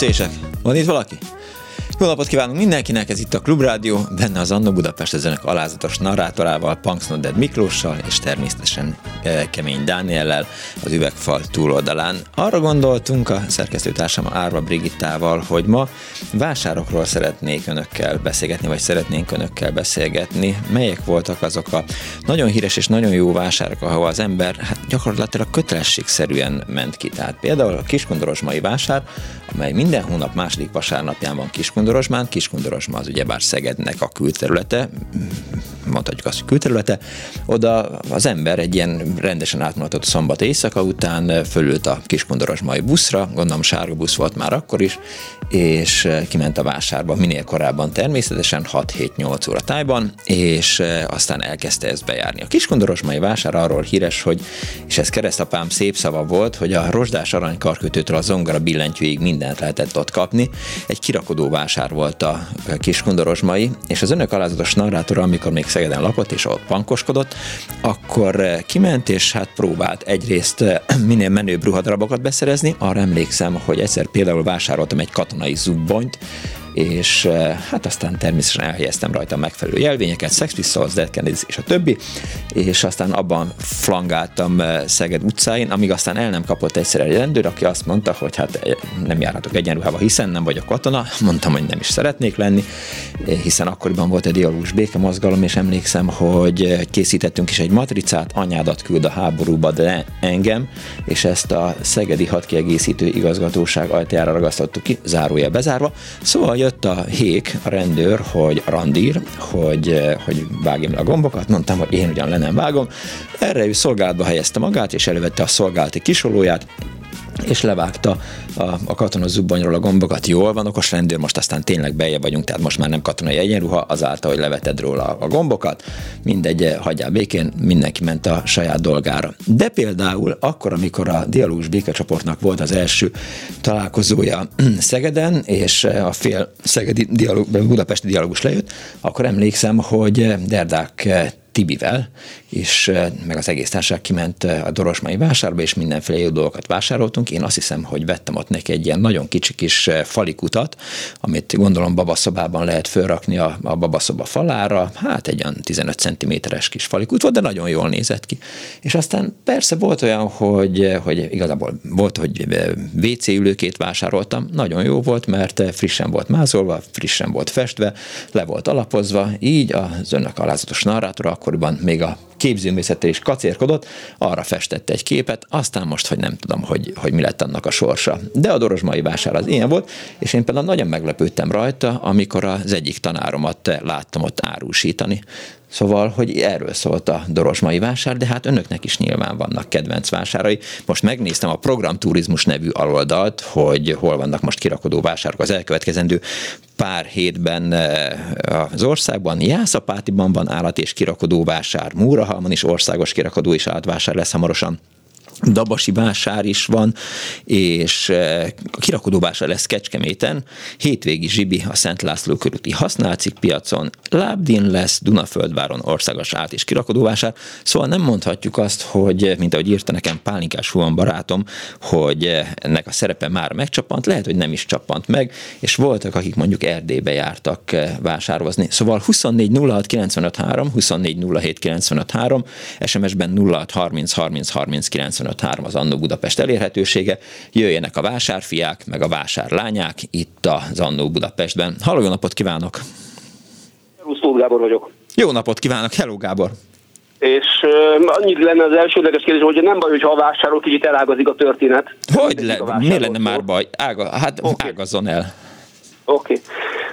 Cések! Van itt valaki? Jó napot kívánunk mindenkinek, ez itt a Klubrádió, benne az Anno Budapest ezenek alázatos narrátorával, Punks Nodded Miklóssal, és természetesen e, Kemény Dániellel az üvegfal túloldalán. Arra gondoltunk a szerkesztőtársam Árva Brigittával, hogy ma vásárokról szeretnék önökkel beszélgetni, vagy szeretnénk önökkel beszélgetni. Melyek voltak azok a nagyon híres és nagyon jó vásárok, ahol az ember hát gyakorlatilag kötelességszerűen ment ki. Tehát például a Kiskondorosmai vásár, amely minden hónap második vasárnapján van Kiskondorosmai, Kiskundorosmán. Kiskundorosma az ugyebár Szegednek a külterülete, mondhatjuk azt, hogy külterülete. Oda az ember egy ilyen rendesen átmutatott szombat éjszaka után fölült a Kiskundorosmai buszra, gondolom sárga busz volt már akkor is, és kiment a vásárba minél korábban természetesen 6-7-8 óra tájban, és aztán elkezdte ezt bejárni. A Kiskundorosmai vásár arról híres, hogy, és ez keresztapám szép szava volt, hogy a rozsdás aranykarkötőtől a zongora billentyűig mindent lehetett ott kapni. Egy kirakodó vásár volt a Kiskundorosmai, és az önök alázatos narrátora, amikor még Szegeden lakott és ott pankoskodott, akkor eh, kiment és hát próbált egyrészt eh, minél menőbb ruhadarabokat beszerezni. Arra emlékszem, hogy egyszer például vásároltam egy katonai zubbonyt, és eh, hát aztán természetesen elhelyeztem rajta megfelelő jelvényeket, Sex Pistols, Dead Kennedys és a többi, és aztán abban flangáltam eh, Szeged utcáin, amíg aztán el nem kapott egyszer egy rendőr, aki azt mondta, hogy hát eh, nem járhatok egyenruhába, hiszen nem vagyok katona, mondtam, hogy nem is szeretnék lenni, hiszen akkoriban volt egy dialógus békemozgalom, és emlékszem, hogy készítettünk is egy matricát, anyádat küld a háborúba, de engem, és ezt a Szegedi hadkiegészítő igazgatóság ajtajára ragasztottuk ki, zárója bezárva. Szóval jött a hék, a rendőr, hogy randír, hogy, eh, hogy vágjam le a gombokat, mondtam, hogy én ugyan le nem vágom. Erre ő szolgálatba helyezte magát, és elővette a szolgálati kisolóját, és levágta a, a katona zubbonyról a gombokat. Jól van, okos rendőr, most aztán tényleg beje vagyunk, tehát most már nem katonai egyenruha, azáltal, hogy leveted róla a gombokat, mindegy, hagyjál békén, mindenki ment a saját dolgára. De például akkor, amikor a dialógus békecsoportnak volt az első találkozója Szegeden, és a fél szegedi dialóg, budapesti dialógus lejött, akkor emlékszem, hogy Derdák Tibivel, és meg az egész társaság kiment a Dorosmai vásárba, és mindenféle jó dolgokat vásároltunk. Én azt hiszem, hogy vettem ott neki egy ilyen nagyon kicsi kis falikutat, amit gondolom babaszobában lehet fölrakni a, a babaszoba falára, hát egy olyan 15 cm-es kis falikut volt, de nagyon jól nézett ki. És aztán persze volt olyan, hogy, hogy igazából volt, hogy WC ülőkét vásároltam, nagyon jó volt, mert frissen volt mázolva, frissen volt festve, le volt alapozva, így az önök alázatos narrátora akkoriban még a képzőművészettel is kacérkodott, arra festette egy képet, aztán most, hogy nem tudom, hogy, hogy mi lett annak a sorsa. De a Dorosmai vásár az ilyen volt, és én például nagyon meglepődtem rajta, amikor az egyik tanáromat láttam ott árusítani. Szóval, hogy erről szólt a Dorosmai vásár, de hát önöknek is nyilván vannak kedvenc vásárai. Most megnéztem a Programturizmus nevű aloldalt, hogy hol vannak most kirakodó vásárok az elkövetkezendő pár hétben eh, az országban. Jászapátiban van állat és kirakodó vásár, Múrahalman is országos kirakodó és állatvásár lesz hamarosan. Dabasi vásár is van, és eh, a kirakodó vásár lesz Kecskeméten, hétvégi zsibi a Szent László körúti használcik piacon, Lábdin lesz Dunaföldváron országos át és kirakodó vásár, szóval nem mondhatjuk azt, hogy, mint ahogy írta nekem Pálinkás Huan barátom, hogy eh, ennek a szerepe már megcsapant, lehet, hogy nem is csapant meg, és voltak, akik mondjuk Erdélybe jártak eh, vásározni. Szóval 24 06 95 3, 24 07 95 3, SMS-ben 06 30 30 30 95 3 az Annó Budapest elérhetősége. Jöjjenek a vásárfiák, meg a vásárlányák itt az Annó Budapestben. Halló, jó napot kívánok! Ruszló Gábor vagyok. Jó napot kívánok, hello Gábor! És uh, annyit lenne az elsődleges kérdés, hogy nem baj, hogyha a vásárol kicsit elágazik a történet. Hogy le, miért lenne már baj? Ága, hát okay. ágazzon el. Oké. Okay.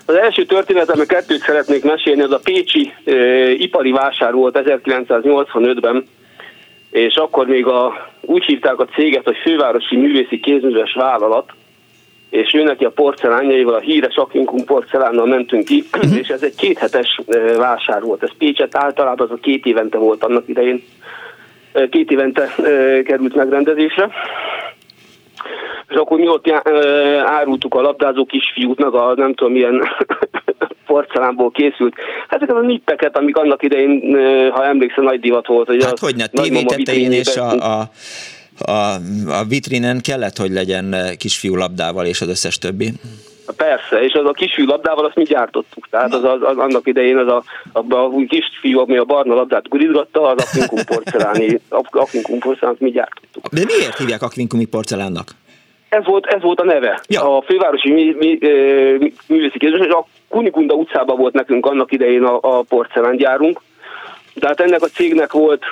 Az első történetem, kettőt szeretnék mesélni, az a Pécsi e, ipari vásár volt 1985-ben, és akkor még a, úgy hívták a céget, hogy Fővárosi Művészi Kézműves Vállalat, és ő neki a porcelánjaival, a híres Akinkum porcelánnal mentünk ki, uh-huh. és ez egy kéthetes vásár volt. Ez Pécset általában az a két évente volt annak idején. Két évente került megrendezésre. És akkor mi ott árultuk a labdázó kisfiút, meg a nem tudom milyen porcelánból készült. Ezeket a nippeket, amik annak idején, ha emlékszem, nagy divat volt. Hogy hát hogy ne, tévé tetején és a, a a, a vitrinen kellett, hogy legyen kisfiú labdával és az összes többi. Persze, és az a kisfiú labdával azt mi gyártottuk. Tehát az, az, az annak idején az a, a, a kisfiú, ami a barna labdát gurizgatta, az akvinkum porceláni, akvinkum porcelánat mi gyártottuk. De miért hívják akvinkumi porcelánnak? Ez volt, ez volt a neve. Ja. A fővárosi mi, mi, mi, művészi kérdés, és a Kunigunda utcában volt nekünk annak idején a, a porcelángyárunk, tehát ennek a cégnek volt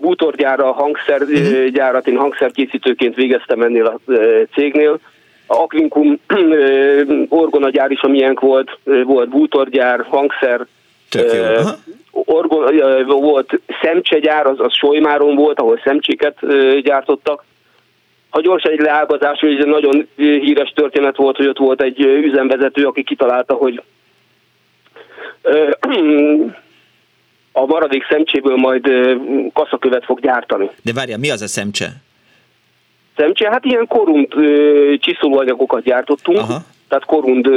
bútorgyára, hangszergyárat, én hangszerkészítőként végeztem ennél a cégnél. A Aquincum orgonagyár is a miénk volt, volt bútorgyár, hangszer, orgon, volt szemcsegyár, az, az Solymáron volt, ahol szemcséket gyártottak. Ha gyorsan egy leágazás, hogy egy nagyon híres történet volt, hogy ott volt egy üzemvezető, aki kitalálta, hogy a maradék szemcséből majd kaszakövet fog gyártani. De várja, mi az a szemcse? Szemcse, hát ilyen korund csiszolóanyagokat gyártottunk, Aha. tehát korund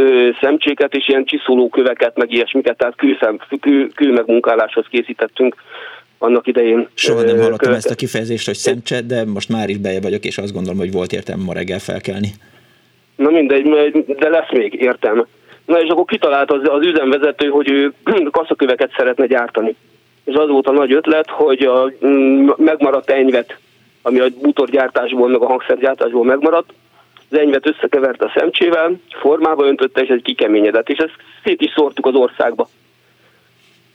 szemcséket és ilyen csiszolóköveket, meg ilyesmiket, tehát kőszem, kő, kő megmunkáláshoz készítettünk annak idején. Soha nem hallottam ezt a kifejezést, hogy szemcse, de most már is beje vagyok, és azt gondolom, hogy volt értelme ma reggel felkelni. Na mindegy, de lesz még értelme. Na és akkor kitalált az, az üzemvezető, hogy ő kaszaköveket szeretne gyártani. És az volt a nagy ötlet, hogy a megmaradt enyvet, ami a bútorgyártásból, meg a hangszergyártásból megmaradt, az enyvet összekevert a szemcsével, formába öntötte, és egy kikeményedett, és ezt szét is szórtuk az országba.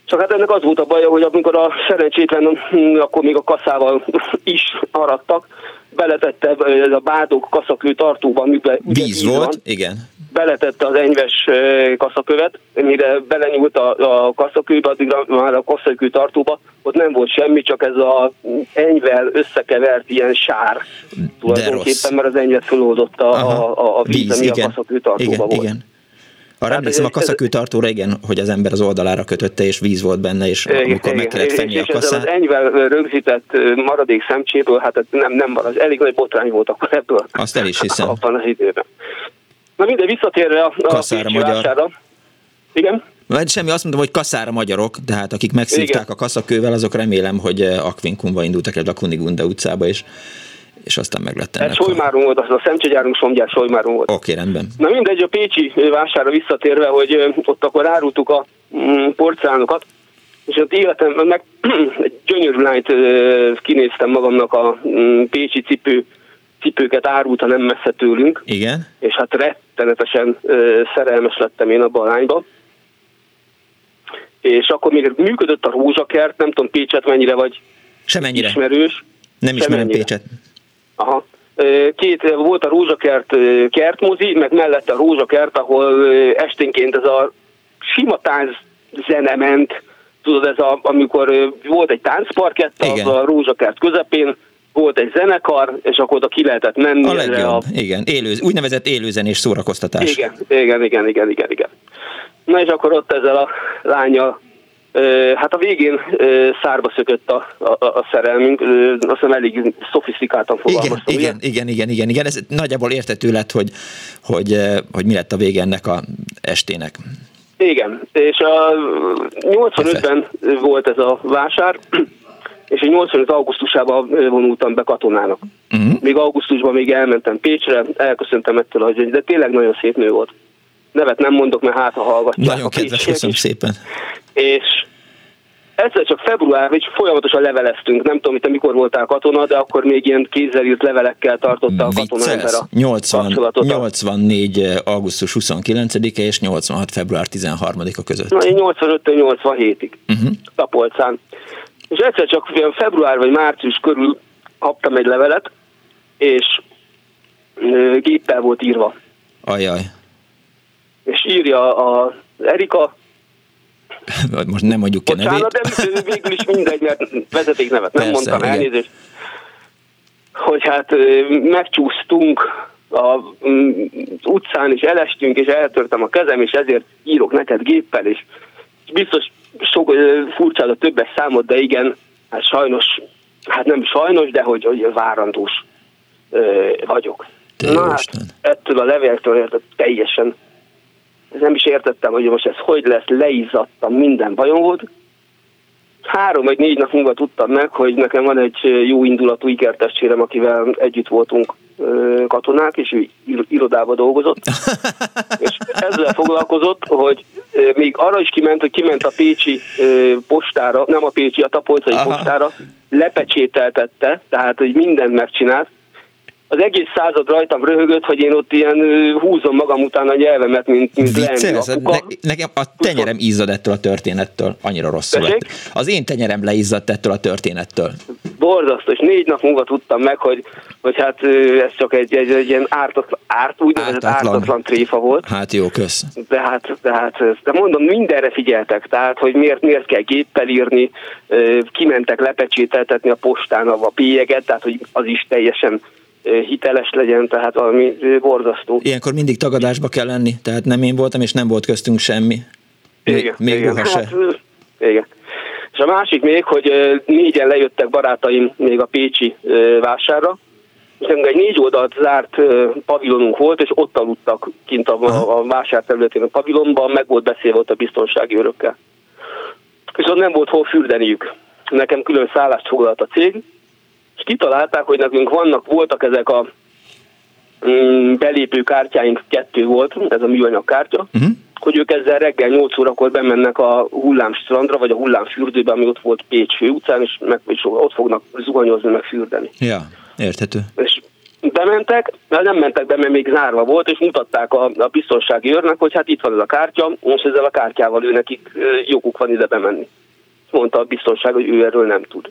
Csak hát ennek az volt a baja, hogy amikor a szerencsétlen, mm, akkor még a kaszával is arattak, beletette ez a bádok kaszakő tartóban, amiben víz volt, van, igen beletette az enyves kaszakövet, mire belenyúlt a, a kaszakőbe, addigra már a kaszakő tartóba, ott nem volt semmi, csak ez az enyvel összekevert ilyen sár tulajdonképpen, mert az enyvet föloldotta a, a, a víz, víz ami igen. a kaszakő tartóba igen, volt. Igen. Arra emlékszem a kaszakő tartóra, igen, hogy az ember az oldalára kötötte, és víz volt benne, és igen, amikor meg kellett fenni a kaszát. És az enyvel rögzített maradék szemcséből, hát nem, nem az elég nagy botrány volt akkor ebből. Azt el is hiszem. Abban az időben. Na minden visszatérve a, a Kaszára magyar. Vására. Igen? Vagy semmi, azt mondom, hogy kaszára magyarok, de hát akik megszívták Igen. a kaszakővel, azok remélem, hogy eh, Akvinkumba indultak el a Kunigunda utcába, és és aztán meg lett ennek. Ez Solymáron volt, az a szemcsegyárunk Somgyár Solymáron volt. Oké, okay, rendben. Na mindegy, a Pécsi vására visszatérve, hogy eh, ott akkor árultuk a mm, porcelánokat, és ott életem, meg egy gyönyörű lányt eh, kinéztem magamnak a mm, Pécsi cipő cipőket árulta nem messze tőlünk. Igen. És hát rettenetesen ö, szerelmes lettem én abba a lányba. És akkor még működött a rózsakert, nem tudom Pécset mennyire vagy Semennyire. ismerős. Nem ismerem Pécset. Aha. Két, volt a rózsakert kertmozi, meg mellette a rózsakert, ahol esténként ez a sima tánc zene ment, tudod, ez a, amikor volt egy táncparkett a rózsakert közepén, volt egy zenekar, és akkor oda ki lehetett menni. A legjobb, a... igen, élő, úgynevezett élőzenés szórakoztatás. Igen, igen, igen, igen, igen, igen. Na és akkor ott ezzel a lánya, hát a végén szárba szökött a, a, a szerelmünk, azt hiszem elég szofisztikáltan fogalmaztam. Igen, igen, igen, igen, igen, igen, ez nagyjából értető lett, hogy, hogy, hogy mi lett a vége ennek a estének. Igen, és a 85-ben volt ez a vásár, és egy 85 augusztusában vonultam be katonának. Uh-huh. Még augusztusban még elmentem Pécsre, elköszöntem ettől az de tényleg nagyon szép nő volt. Nevet nem mondok, mert hát ha hallgatják. Nagyon kedves, köszönöm szépen. És egyszer csak február, és folyamatosan leveleztünk. Nem tudom, hogy te mikor voltál katona, de akkor még ilyen kézzel írt levelekkel tartotta a katona ember a 80, 84. augusztus 29-e és 86. február 13-a között. Na, én 85-től 87-ig. Uh-huh. Tapolcán. És egyszer csak február vagy március körül kaptam egy levelet, és géppel volt írva. Ajaj. És írja a Erika, most nem mondjuk ki Bocsánat, de végül is mindegy, mert vezetéknevet nem Persze, mondtam, igen. elnézést. Hogy hát megcsúsztunk a utcán, és elestünk, és eltörtem a kezem, és ezért írok neked géppel, és biztos sok furcsa a többes számot, de igen, hát sajnos, hát nem sajnos, de hogy, hogy várandós vagyok. Te Na hát, ettől a levéltől érted, teljesen nem is értettem, hogy most ez hogy lesz, leizzadtam, minden bajom volt. Három vagy négy nap múlva tudtam meg, hogy nekem van egy jó indulatú ikertestvérem, akivel együtt voltunk katonák, és ő ir- irodába dolgozott. és ezzel foglalkozott, hogy még arra is kiment, hogy kiment a Pécsi postára, nem a Pécsi, a Tapolcai Aha. postára, lepecsételtette, tehát hogy mindent megcsinált, az egész század rajtam röhögött, hogy én ott ilyen húzom magam után a nyelvemet, mint, mint Viccelsz? Ne, nekem a tenyerem izzad ettől a történettől. Annyira rosszul lett. Az én tenyerem leizzadt ettől a történettől. Borzasztó, és négy nap múlva tudtam meg, hogy, hogy hát ez csak egy, egy, egy ilyen ártatlan, árt, úgynevezett Ártatlan. ártatlan tréfa volt. Hát jó, kösz. De hát, de hát, de mondom, mindenre figyeltek, tehát, hogy miért, miért kell géppel írni, kimentek lepecsételtetni a postán a bélyeget, tehát, hogy az is teljesen hiteles legyen, tehát valami borzasztó. Ilyenkor mindig tagadásba kell lenni, tehát nem én voltam, és nem volt köztünk semmi. Még, Igen, még igen. se. Hát, igen. És a másik még, hogy négyen lejöttek barátaim még a Pécsi vásárra, és egy négy oldalt zárt pavilonunk volt, és ott aludtak kint a, a, a vásár területén a pavilonban, meg volt beszélve ott a biztonsági örökkel. Viszont nem volt hol fürdeniük. Nekem külön szállást foglalt a cég, és kitalálták, hogy nekünk vannak, voltak ezek a mm, belépő kártyáink, kettő volt, ez a műanyag kártya, Uh-huh. hogy ők ezzel reggel 8 órakor bemennek a hullámstrandra, vagy a hullámfürdőbe, ami ott volt Pécs főutcán, és, meg, és ott fognak zuhanyozni, meg fürdeni. Ja, érthető. És bementek, de nem mentek be, mert még zárva volt, és mutatták a, a biztonsági őrnek, hogy hát itt van ez a kártya, most ezzel a kártyával ő nekik joguk van ide bemenni. Mondta a biztonság, hogy ő erről nem tud.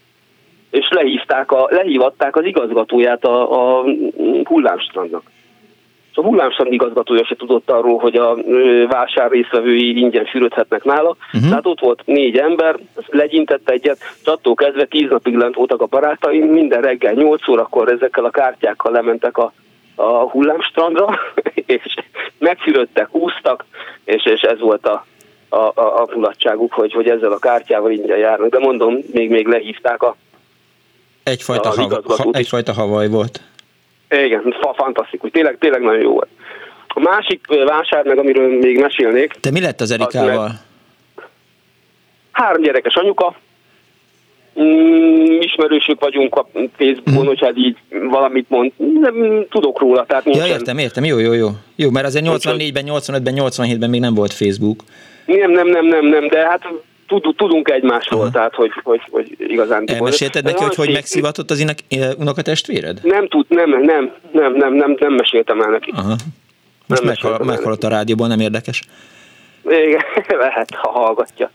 És lehívták a, lehívatták az igazgatóját a, a hullámstrandnak. És a hullámstrand igazgatója se tudott arról, hogy a vásár részvevői ingyen fürödhetnek nála. Uh-huh. Tehát ott volt négy ember, legyintett egyet, és attól kezdve tíz napig lent voltak a barátaim, minden reggel nyolc órakor ezekkel a kártyákkal lementek a, a hullámstrandra, és megfürödtek, úsztak, és, és ez volt a, a, a, a mulatságuk, hogy, hogy ezzel a kártyával ingyen járnak. De mondom, még, még lehívták a... Egyfajta, Az hava, ha, egyfajta havaj volt. Igen, fa, fantasztikus, tényleg, tényleg nagyon jó volt. A másik vásár, meg amiről még mesélnék, Te mi lett az Erikával? három gyerekes anyuka, mm, ismerősök vagyunk a Facebookon, hogy hát így valamit mond, nem tudok róla, tehát Ja, nincsen. értem, értem, jó, jó, jó. Jó, mert azért 84-ben, 85-ben, 87-ben még nem volt Facebook. Nem, nem, nem, nem, nem, de hát tud, tudunk egymásról, Aha. tehát hogy, hogy, hogy igazán... Elmesélted neki, hogy hogy megszívatott az unokatestvéred? Nem tud, nem, nem, nem, nem, nem, nem meséltem el neki. Aha. Most meghal, meghallott a rádióban, nem érdekes. Igen, lehet, ha hallgatja.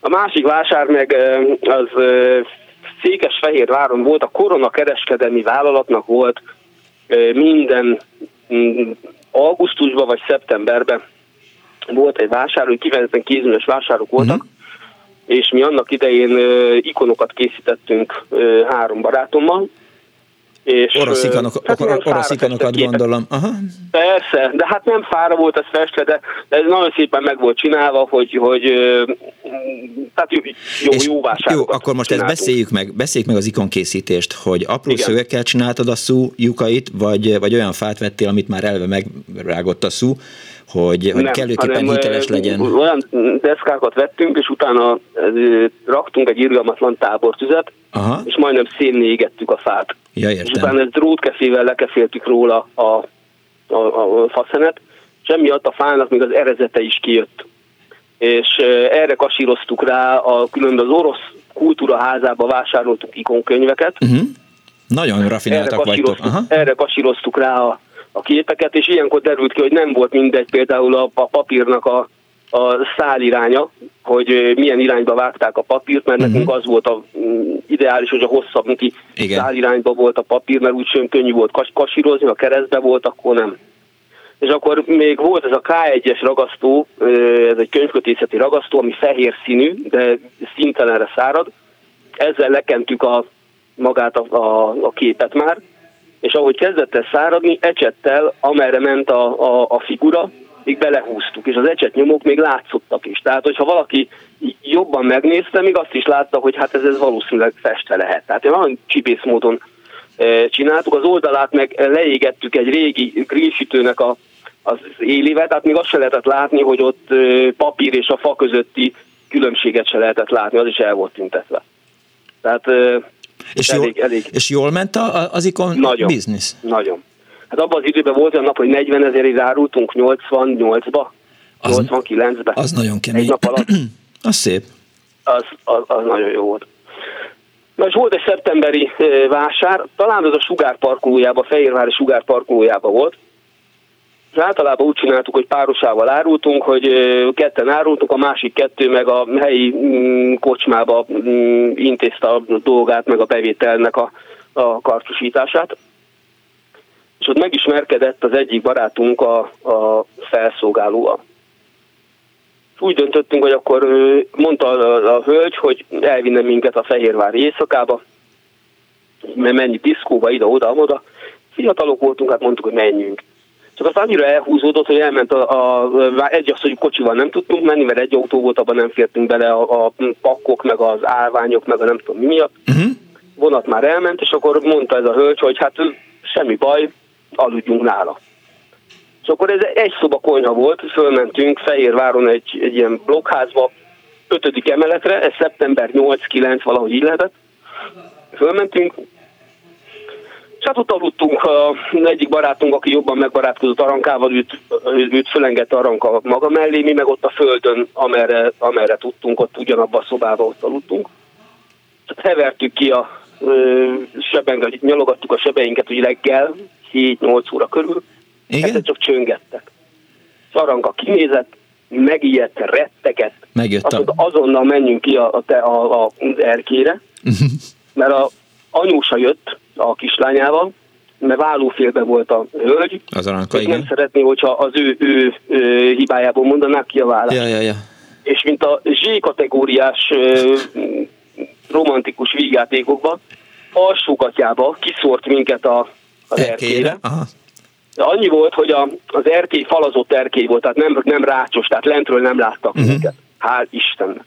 A másik vásár meg az Székesfehérváron volt, a Korona kereskedelmi vállalatnak volt minden mm, augusztusban vagy szeptemberben volt egy vásár, hogy kifejezetten kézműves vásárok voltak, Mhm. És mi annak idején ikonokat készítettünk három barátommal. És, Orosz, ikonok, hát orosz fára ikonokat gondolom. Aha. Persze, de hát nem fára volt ez festve, de, de ez nagyon szépen meg volt csinálva, hogy, hogy tehát jó, jó, És jó Jó, akkor most ezt csináltunk. beszéljük meg, beszéljük meg az ikonkészítést, hogy apró Igen. szögekkel csináltad a szú lyukait, vagy, vagy olyan fát vettél, amit már elve megrágott a szú, hogy, hogy Nem, kellőképpen hiteles legyen. Olyan deszkákat vettünk, és utána raktunk egy irgalmatlan tábortüzet, Aha, és majdnem szénné égettük a fát. ja És értem. utána ezt drótkefével lekeféltük róla a, a, a faszenet, és emiatt a fának még az erezete is kijött. És erre kasíroztuk rá, a különböző orosz kultúra házába vásároltuk ikonkönyveket, Uh-huh. Nagyon erre rafináltak vagytok. kasíroztuk, Aha. erre kasíroztuk rá a, a képeket, és ilyenkor derült ki, hogy nem volt mindegy például a, a papírnak a, a száliránya, hogy milyen irányba vágták a papírt, mert uh-huh. nekünk az volt a mm, ideális, hogy a hosszabb neki Igen. szálirányba volt a papír, mert úgy könnyű volt kas- kasírozni, ha keresztbe volt, akkor nem. és akkor még volt ez a K1-es ragasztó, ez egy könyvkötészeti ragasztó, ami fehér színű, de szintelenre szárad. Ezzel lekentük a, magát a, a, a képet már, és ahogy kezdett el száradni, ecsettel, amerre ment a, a, a figura, még belehúztuk, és az ecset nyomok még látszottak is. Tehát, hogyha valaki jobban megnézte, még azt is látta, hogy hát ez, ez valószínűleg festve lehet. Tehát olyan csipész módon csináltuk, az oldalát meg leégettük egy régi grillsütőnek a, az élével, tehát még azt se lehetett látni, hogy ott papír és a fa közötti különbséget se lehetett látni, az is el volt tüntetve. Tehát és, elég, jól, elég. és jól ment a, az ikon nagyon, biznisz? Nagyon. Hát abban az időben volt olyan nap, hogy 40 ezerért árultunk 88-ba, 89-be. Az nagyon kemény. Egy nap alatt. az szép. Az, az, az nagyon jó volt. Na és volt egy szeptemberi vásár, talán az a sugárparkolójában, Fehérvári sugárparkolójában volt, általában úgy csináltuk, hogy párosával árultunk, hogy ketten árultunk, a másik kettő meg a helyi mm, kocsmába mm, intézte a dolgát, meg a bevételnek a, a kartusítását. És ott megismerkedett az egyik barátunk a, a felszolgálóval. Úgy döntöttünk, hogy akkor mondta a, a hölgy, hogy elvinne minket a Fehérvári éjszakába, mert mennyi diszkóba, ide-oda-oda. Fiatalok voltunk, hát mondtuk, hogy menjünk. Csak az annyira elhúzódott, hogy elment a, a, a egy az, hogy kocsival nem tudtunk menni, mert egy autó volt, abban nem fértünk bele a, a pakkok, meg az állványok, meg a nem tudom mi miatt. Uh-huh. Vonat már elment, és akkor mondta ez a hölgy, hogy hát semmi baj, aludjunk nála. És akkor ez egy szoba konyha volt, fölmentünk Fehérváron egy, egy ilyen blokkházba, ötödik emeletre, ez szeptember 8-9 valahogy így lehetett. Fölmentünk, és hát ott aludtunk, a egyik barátunk, aki jobban megbarátkozott Arankával, őt, őt fölengedte Aranka maga mellé, mi meg ott a földön, amerre, amerre tudtunk, ott ugyanabban a szobában ott aludtunk. Hevertük ki a sebengel, nyalogattuk a sebeinket, hogy reggel, 7-8 óra körül, Igen? Ezt csak csöngettek. Szaranka kinézett, megijedt, retteget. Megjött mondta, azonnal menjünk ki a, a, a, a erkére, mert a anyósa jött a kislányával, mert vállófélbe volt a hölgy. Az aranka, igen. Nem szeretné, hogyha az ő, ő, ő hibájából mondanák ki a vállást. Ja, ja, ja. És mint a Z kategóriás romantikus vígjátékokban, alsógatjába kiszórt minket a, az. De annyi volt, hogy a, az erkély falazott erkély volt, tehát nem, nem rácsos, tehát lentről nem láttak uh-huh. minket. Hál' Istennek.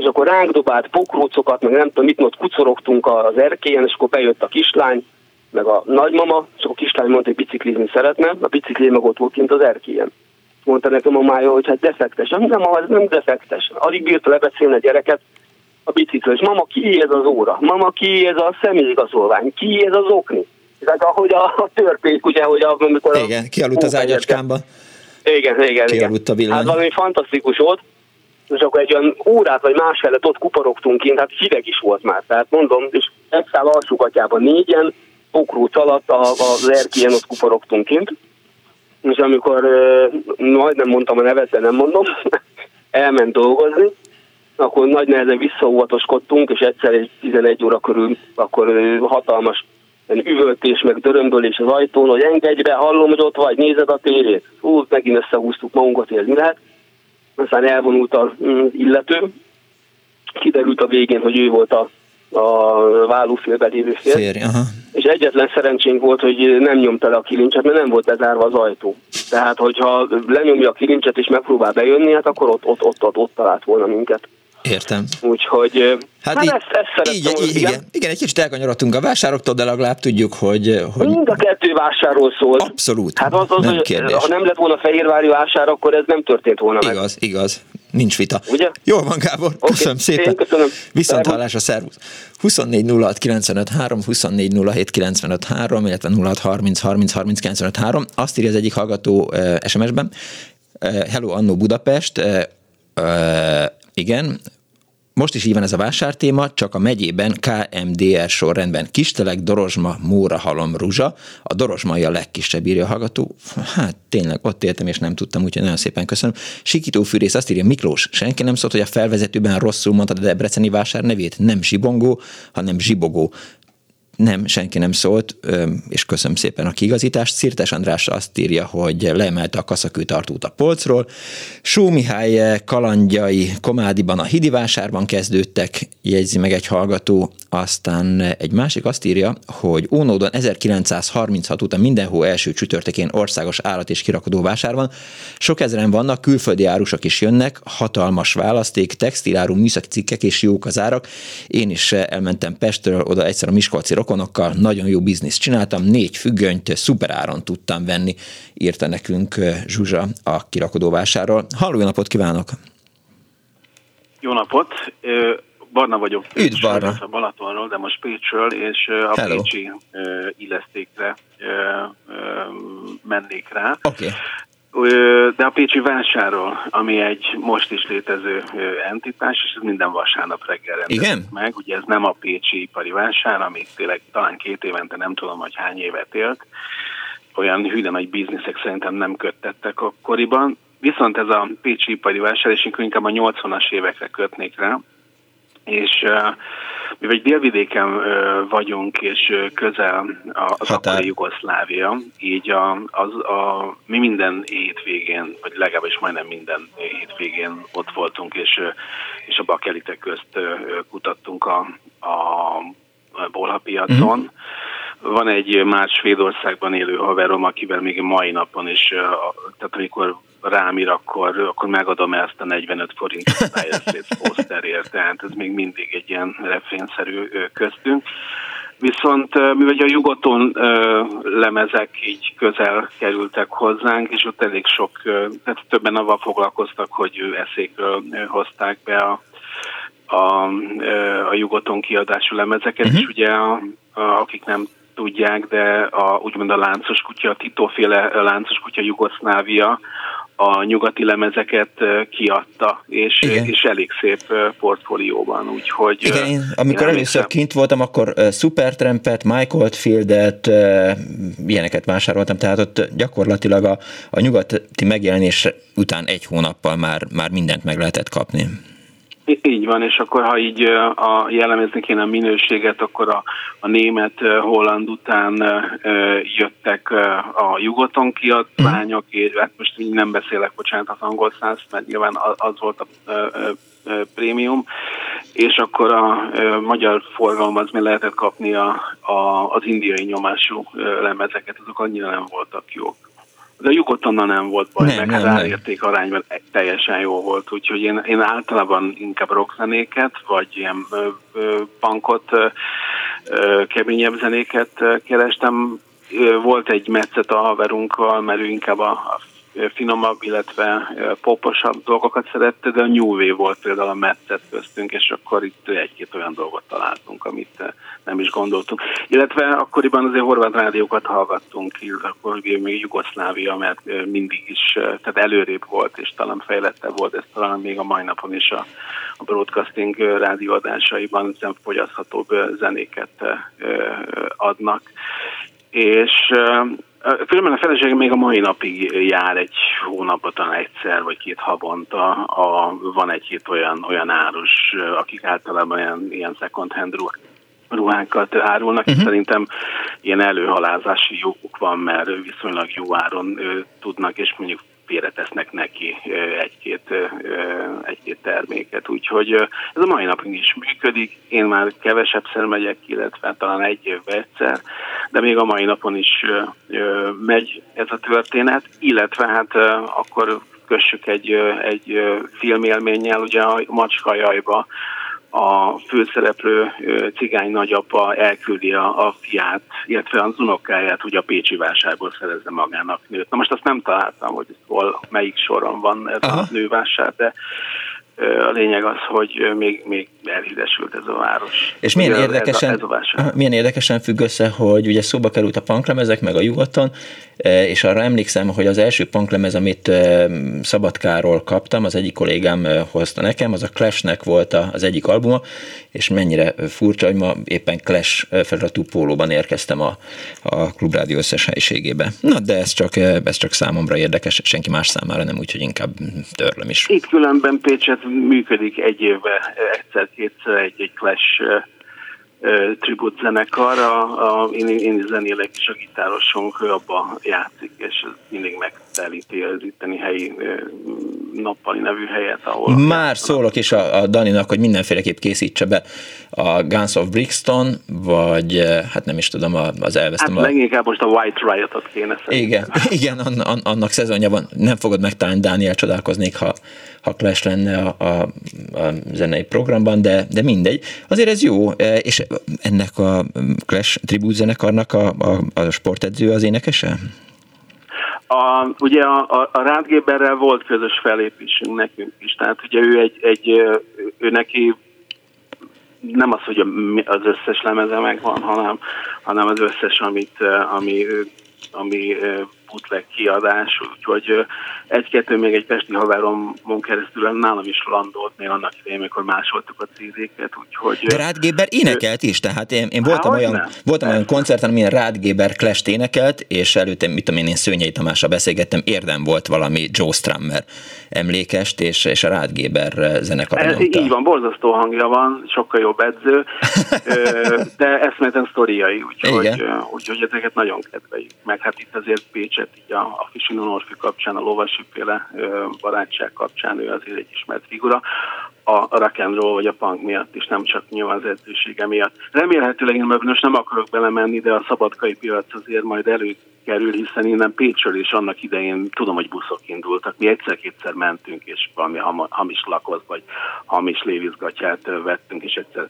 És akkor ránk dobált pokrócokat, meg nem tudom mit, ott kucorogtunk az erkélyen, és akkor bejött a kislány, meg a nagymama, és akkor a kislány mondta, hogy biciklizni szeretne, a bicikli meg ott volt kint az erkélyen. Mondta nekem a mája, hogy hát defektes. Nem, nem, az nem defektes. Alig bírta lebeszélni a gyereket, a biciklis. Mama, ki ez az óra? Mama, ki ez a személyigazolvány? Ki ez az okni? Tehát ahogy a, a törpék, ugye, hogy a, amikor Igen, kialudt az ágyacskámba. Igen, igen, kialudt a villany. Hát valami fantasztikus volt, és akkor egy olyan órát vagy más felett ott kuporogtunk kint, hát hideg is volt már. Tehát mondom, és egy szál alsógatjában négyen, pokróc alatt a, az erkélyen ott kuporogtunk kint. És amikor majdnem mondtam a nevet, de nem mondom, elment dolgozni, akkor nagy nehezen visszaóvatoskodtunk, és egyszer egy 11 óra körül akkor hatalmas üvöltés, meg dörömbölés az ajtón, hogy engedj be, hallom, hogy ott vagy, nézed a tévét. Hú, megint összehúztuk magunkat, hogy ez mi lehet. Aztán elvonult az mm, illető. Kiderült a végén, hogy ő volt a, a vállófélbe lévő fél. Férj, aha. És egyetlen szerencsénk volt, hogy nem nyomta le a kilincset, mert nem volt bezárva az ajtó. Tehát, hogyha lenyomja a kilincset és megpróbál bejönni, hát akkor ott, ott, ott, ott, ott talált volna minket. Értem. Úgyhogy hát, hát így, ezt, ezt így, így, igen. igen. igen, egy kicsit elkanyarodtunk a vásároktól, de legalább tudjuk, hogy, hogy... Mind a kettő vásárról szól. Abszolút, hát az, az, nem hogy kérdés. Ha nem lett volna Fehérvári vásár, akkor ez nem történt volna igaz, meg. Igaz, igaz. Nincs vita. Ugye? Jól van, Gábor. Okay. Köszönöm szépen. Én köszönöm. Viszont hallásra, szervusz. 24 06 95 3, 24 07 95 3, illetve 06 30 30 30 95 3. Azt írja az egyik hallgató uh, SMS-ben. Uh, hello, Annó Budapest. Uh, igen, most is így van ez a vásártéma, csak a megyében KMDR sorrendben Kistelek, Dorozsma, Móra, Halom, Ruzsa. A Dorozsmai a legkisebb írja a hallgató. Hát tényleg, ott éltem és nem tudtam, úgyhogy nagyon szépen köszönöm. Sikító Fűrész azt írja, Miklós, senki nem szólt, hogy a felvezetőben rosszul mondtad a Debreceni vásár nevét. Nem zsibongó, hanem zsibogó nem, senki nem szólt, és köszönöm szépen a kigazítást. Szirtes András azt írja, hogy leemelte a kaszakőtartót a polcról. Só Mihály kalandjai Komádiban a Hidivásárban kezdődtek, jegyzi meg egy hallgató. Aztán egy másik azt írja, hogy Ónódon 1936 óta minden hó első csütörtökén országos állat és kirakodó vásár van. Sok ezeren vannak, külföldi árusok is jönnek, hatalmas választék, textiláru, műszaki cikkek és jók az árak. Én is elmentem Pestről, oda egyszer a Miskolci rokonokkal, nagyon jó bizniszt csináltam, négy függönyt szuper áron tudtam venni, írta nekünk Zsuzsa a kirakodóvásáról. Halló, jó napot kívánok! Jó napot! Barna vagyok. Üdv Barna! A Balatonról, de most Pécsről, és a Hello. Pécsi illesztékre mennék rá. Okay. De a Pécsi vásáról, ami egy most is létező entitás, és ez minden vasárnap reggel Igen? meg. Ugye ez nem a Pécsi ipari vásár, ami tényleg talán két évente nem tudom, hogy hány évet élt. Olyan hűde nagy bizniszek szerintem nem köttettek akkoriban. Viszont ez a Pécsi ipari vásár, és inkább a 80-as évekre kötnék rá, és mivel délvidéken vagyunk, és közel az akkori Jugoszlávia, így a, az, a, mi minden hétvégén, vagy legalábbis majdnem minden hétvégén ott voltunk, és, és a bakelitek közt kutattunk a, a bolhapiacon. Mm-hmm. Van egy más Svédországban élő haverom, akivel még mai napon is, tehát amikor rám ír, akkor, akkor megadom ezt a 45 forintot a Dire poszterért, tehát ez még mindig egy ilyen refrénszerű köztünk. Viszont mivel a Jugoton lemezek így közel kerültek hozzánk, és ott elég sok, tehát többen avval foglalkoztak, hogy eszékről hozták be a, a, a Jugoton kiadású lemezeket, uh-huh. és ugye a, a, akik nem tudják, de a, úgymond a láncos kutya, a titóféle láncos kutya Jugoszlávia, a nyugati lemezeket kiadta, és, és elég szép portfólióban, úgyhogy... Igen, én, amikor én először kint voltam, akkor Supertrampet, Mike Oldfieldet, ilyeneket vásároltam, tehát ott gyakorlatilag a, a nyugati megjelenés után egy hónappal már, már mindent meg lehetett kapni. Így van, és akkor ha így a, jellemezni kéne a minőséget, akkor a, a német, holland után jöttek a jugoton kiadványok, mm. és hát most nem beszélek, bocsánat, az angol száz, mert nyilván az volt a prémium, és akkor a magyar forgalom az mi lehetett kapni a, a, az indiai nyomású lemezeket, azok annyira nem voltak jók. De Jugotonnal nem volt baj, nem, meg nem, az árérték arányban teljesen jó volt, úgyhogy én, én általában inkább rockzenéket, vagy ilyen ö, ö, punkot, ö, keményebb zenéket kerestem. Volt egy metszet a haverunkkal, mert ő inkább a finomabb, illetve poposabb dolgokat szerette, de a New Wave volt például a metszet köztünk, és akkor itt egy-két olyan dolgot találtunk, amit nem is gondoltunk. Illetve akkoriban azért horvát rádiókat hallgattunk, akkor még Jugoszlávia, mert mindig is, tehát előrébb volt, és talán fejlettebb volt, ez talán még a mai napon is a, a broadcasting rádióadásaiban fogyaszthatóbb zenéket adnak. És Különben a feleségem még a mai napig jár egy hónapban talán egyszer, vagy két havonta. A, van egy-két olyan, olyan árus, akik általában ilyen, ilyen second hand ruhákat árulnak, uh-huh. szerintem ilyen előhalázási joguk van, mert viszonylag jó áron ő, tudnak, és mondjuk félretesznek neki egy-két, egy-két terméket. Úgyhogy ez a mai napig is működik. Én már kevesebbszer megyek, illetve talán egy évben egyszer, de még a mai napon is megy ez a történet, illetve hát akkor kössük egy, egy filmélménnyel, ugye a macska jajba a főszereplő cigány nagyapa elküldi a, a fiát, illetve az unokáját, hogy a Pécsi vásárból szerezze magának nőt. Na most azt nem találtam, hogy hol, melyik soron van ez Aha. a nővásár, de a lényeg az, hogy még, még elhíresült ez a város. És milyen érdekesen, ez a, ez a milyen érdekesen függ össze, hogy ugye szóba került a punklemezek, meg a nyugaton, és arra emlékszem, hogy az első punklemez, amit Szabadkáról kaptam, az egyik kollégám hozta nekem, az a Clashnek volt az egyik albuma, és mennyire furcsa, hogy ma éppen Clash feliratú pólóban érkeztem a, a klubrádió összes helyiségébe. Na, de ez csak, ez csak számomra érdekes, senki más számára nem, úgyhogy inkább törlöm is. Itt különben Pécset működik egy évben egyszer-kétszer egy, egy Clash tribut zenekar, a, a, én, én zenélek is a gitárosunk, ő játszik, és mindig megtelíti itteni helyi nappali nevű helyet, ahol... Már szólok is a, a Daninak, hogy mindenféleképp készítse be a Guns of Brixton, vagy hát nem is tudom, az elvesztem hát a... leginkább most a White Riot-ot kéne szerintem. Igen, igen annak szezonja van. Nem fogod megtalálni, Dániel, csodálkoznék, ha, ha Clash lenne a, a, a zenei programban, de, de mindegy. Azért ez jó, és ennek a Clash tribute zenekarnak a, a, a sportedző az énekese? A, ugye a, a, a Rádgéberrel volt közös felépésünk nekünk is, tehát ugye ő egy, egy ő neki nem az, hogy az összes lemeze megvan, hanem, hanem az összes, amit, ami, ami bootleg kiadás, úgyhogy egy-kettő még egy Pesti haváromon keresztül nálam is landolt még annak idején, amikor másoltuk a CD-ket, úgyhogy... De Rád Géber énekelt is, tehát én, én voltam, Há, olyan, nem? voltam olyan koncerten, amilyen Rád Géber clash énekelt, és előtte, mit tudom én, én Szőnyei Tamással beszélgettem, érdem volt valami Joe Strummer emlékest, és, és a Rád Géber zenekar Ez Így van, borzasztó hangja van, sokkal jobb edző, de eszméleten sztoriai, úgyhogy, úgyhogy ezeket nagyon kedveljük. Meg hát itt azért Pécset, így a, a Fisinon Orfi kapcsán, a lovasi féle barátság kapcsán ő azért egy ismert figura a rock and roll vagy a punk miatt is, nem csak nyilván az edzősége miatt. Remélhetőleg én most nem akarok belemenni, de a szabadkai piac azért majd előkerül, hiszen innen Pécsről is annak idején tudom, hogy buszok indultak. Mi egyszer-kétszer mentünk, és valami hamis lakoz, vagy hamis lévizgatját vettünk, és egyszer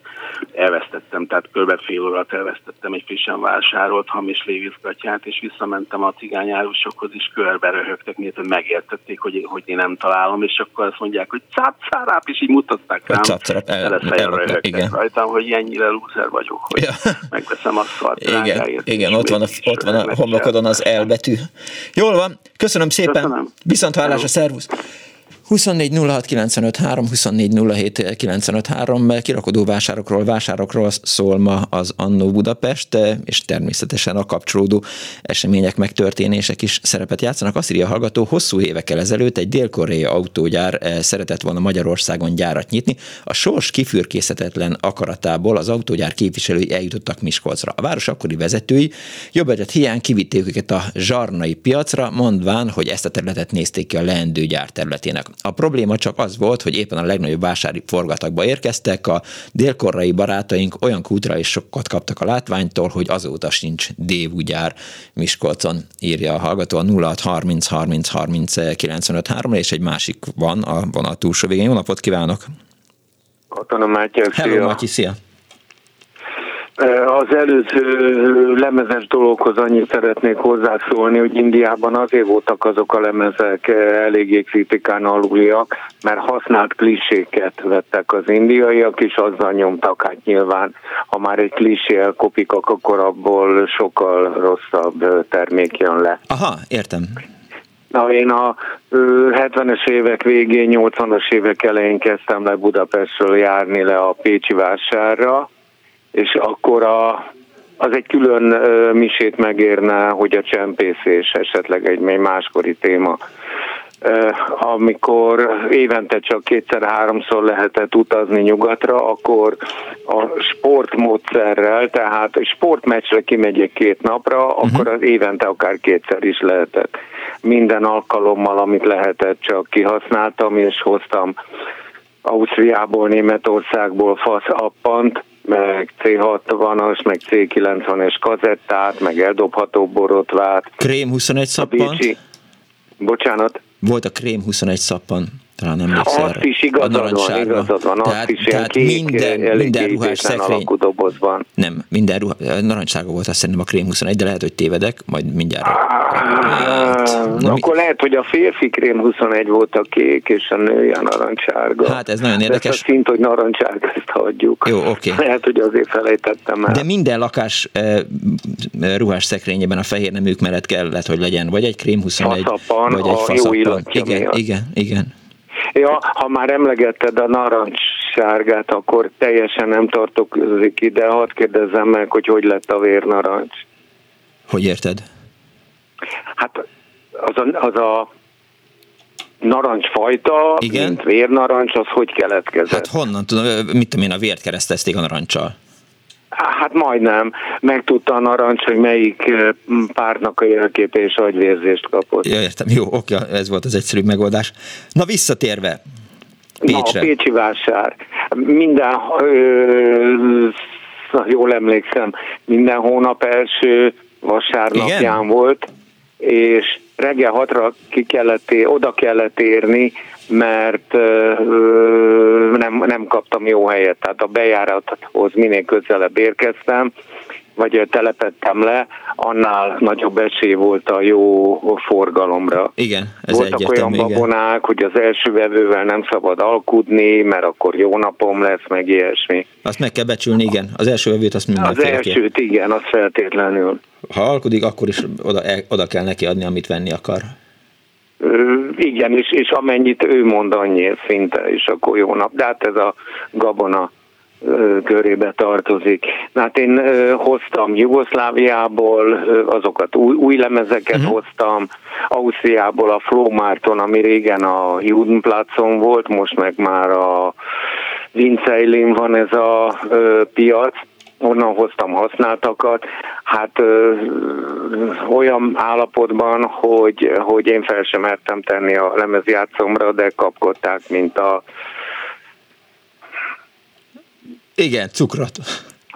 elvesztettem, tehát kb. fél órát elvesztettem egy frissen vásárolt hamis lévizgatját, és visszamentem a cigányárusokhoz, is körbe röhögtek, miért megértették, hogy, hogy én nem találom, és akkor azt mondják, hogy cáp, cáráp, és így mutatták rám, el, igen. rajtam, hogy ennyire lúzer vagyok, hogy ja. megveszem a szart Igen, igen ott, van a, ott van a homlokodon az elbetű. Jól van, köszönöm szépen, köszönöm. viszont hallásra, szervusz! 24 06 95 3, 24 07 95 3, kirakodó vásárokról, vásárokról szól ma az Annó Budapest, és természetesen a kapcsolódó események, megtörténések is szerepet játszanak. Azt írja a hallgató, hosszú évekkel ezelőtt egy dél-koreai autógyár eh, szeretett volna Magyarországon gyárat nyitni. A sors kifürkészhetetlen akaratából az autógyár képviselői eljutottak Miskolcra. A város akkori vezetői jobb eset hiány kivitték őket a zsarnai piacra, mondván, hogy ezt a területet nézték ki a leendő gyár területének. A probléma csak az volt, hogy éppen a legnagyobb vásári forgatagba érkeztek, a délkorrai barátaink olyan kulturális sokat kaptak a látványtól, hogy azóta sincs dévúgyár Miskolcon, írja a hallgató a 0630 30 30 95 3 és egy másik van a vonal túlsó végén. Jó napot kívánok! Katona Mátyás, Hello, Matyi, szia! Az előző lemezes dologhoz annyit szeretnék hozzászólni, hogy Indiában azért voltak azok a lemezek eléggé kritikán aluliak, mert használt kliséket vettek az indiaiak, és azzal nyomtak, hát nyilván, ha már egy klisé elkopik, akkor abból sokkal rosszabb termék jön le. Aha, értem. Na, én a 70-es évek végén, 80-as évek elején kezdtem le Budapestről járni le a Pécsi vásárra, és akkor a, az egy külön misét megérne, hogy a csempészés esetleg egy még máskori téma. Amikor évente csak kétszer-háromszor lehetett utazni nyugatra, akkor a sportmódszerrel, tehát sportmeccsre kimegyek két napra, uh-huh. akkor az évente akár kétszer is lehetett. Minden alkalommal, amit lehetett, csak kihasználtam, és hoztam Ausztriából, Németországból fasz appant, meg C60-as, meg C90-es kazettát, meg eldobható borotvát. Krém 21 szappan? Bocsánat? Volt a Krém 21 szappan talán emlékszel. Azt is igazad van, igazad van. Tehát, azt is tehát kék, minden, minden ruhás szekrény. dobozban. Nem, minden ruha, narancsága volt azt szerintem a Krém 21, de lehet, hogy tévedek, majd mindjárt. Hát, na, akkor mi? lehet, hogy a férfi Krém 21 volt a kék, és a női a narancsága. Hát ez nagyon érdekes. Ez a szint, hogy narancsága, ezt hagyjuk. Jó, oké. Okay. Lehet, hogy azért felejtettem el. De minden lakás eh, ruhás szekrényében a fehér neműk mellett kellett, hogy legyen, vagy egy Krém 21, faszapan, vagy egy faszappan. Igen, miatt. igen, igen. Ja, ha már emlegetted a narancssárgát, akkor teljesen nem tartozik ide. Hadd kérdezzem meg, hogy hogy lett a vérnarancs. Hogy érted? Hát az a, az a narancsfajta, Igen? mint vérnarancs, az hogy keletkezett? Hát honnan tudom, mit tudom én, a vért keresztezték a narancsal. Hát majdnem. Megtudta a narancs, hogy melyik pártnak a jelképe és agyvérzést kapott. Ja, értem. Jó, oké, ez volt az egyszerű megoldás. Na visszatérve, Pécsre. Na, a Pécsi vásár. Minden, ö, jól emlékszem, minden hónap első vasárnapján Igen? volt, és reggel hatra ki kellett, oda kellett érni, mert ö, kaptam jó helyet, tehát a bejárathoz minél közelebb érkeztem, vagy telepettem le, annál nagyobb esély volt a jó forgalomra. Igen, ez Voltak olyan babonák, igen. hogy az első vevővel nem szabad alkudni, mert akkor jó napom lesz, meg ilyesmi. Azt meg kell becsülni, igen. Az első vevőt azt mindenféleképpen. Az elsőt, igen, az feltétlenül. Ha alkudik, akkor is oda, oda kell neki adni, amit venni akar. Igen, és, és amennyit ő mond, annyi szinte, és akkor jó nap. De hát ez a gabona körébe tartozik. Hát én hoztam Jugoszláviából, azokat új, új lemezeket uh-huh. hoztam, Ausztriából a Flómárton, ami régen a Judenplatzon volt, most meg már a Vinceilin van ez a ö, piac, onnan hoztam használtakat, hát ö, olyan állapotban, hogy, hogy én fel sem mertem tenni a lemezjátszomra, de kapkodták, mint a igen, cukrot.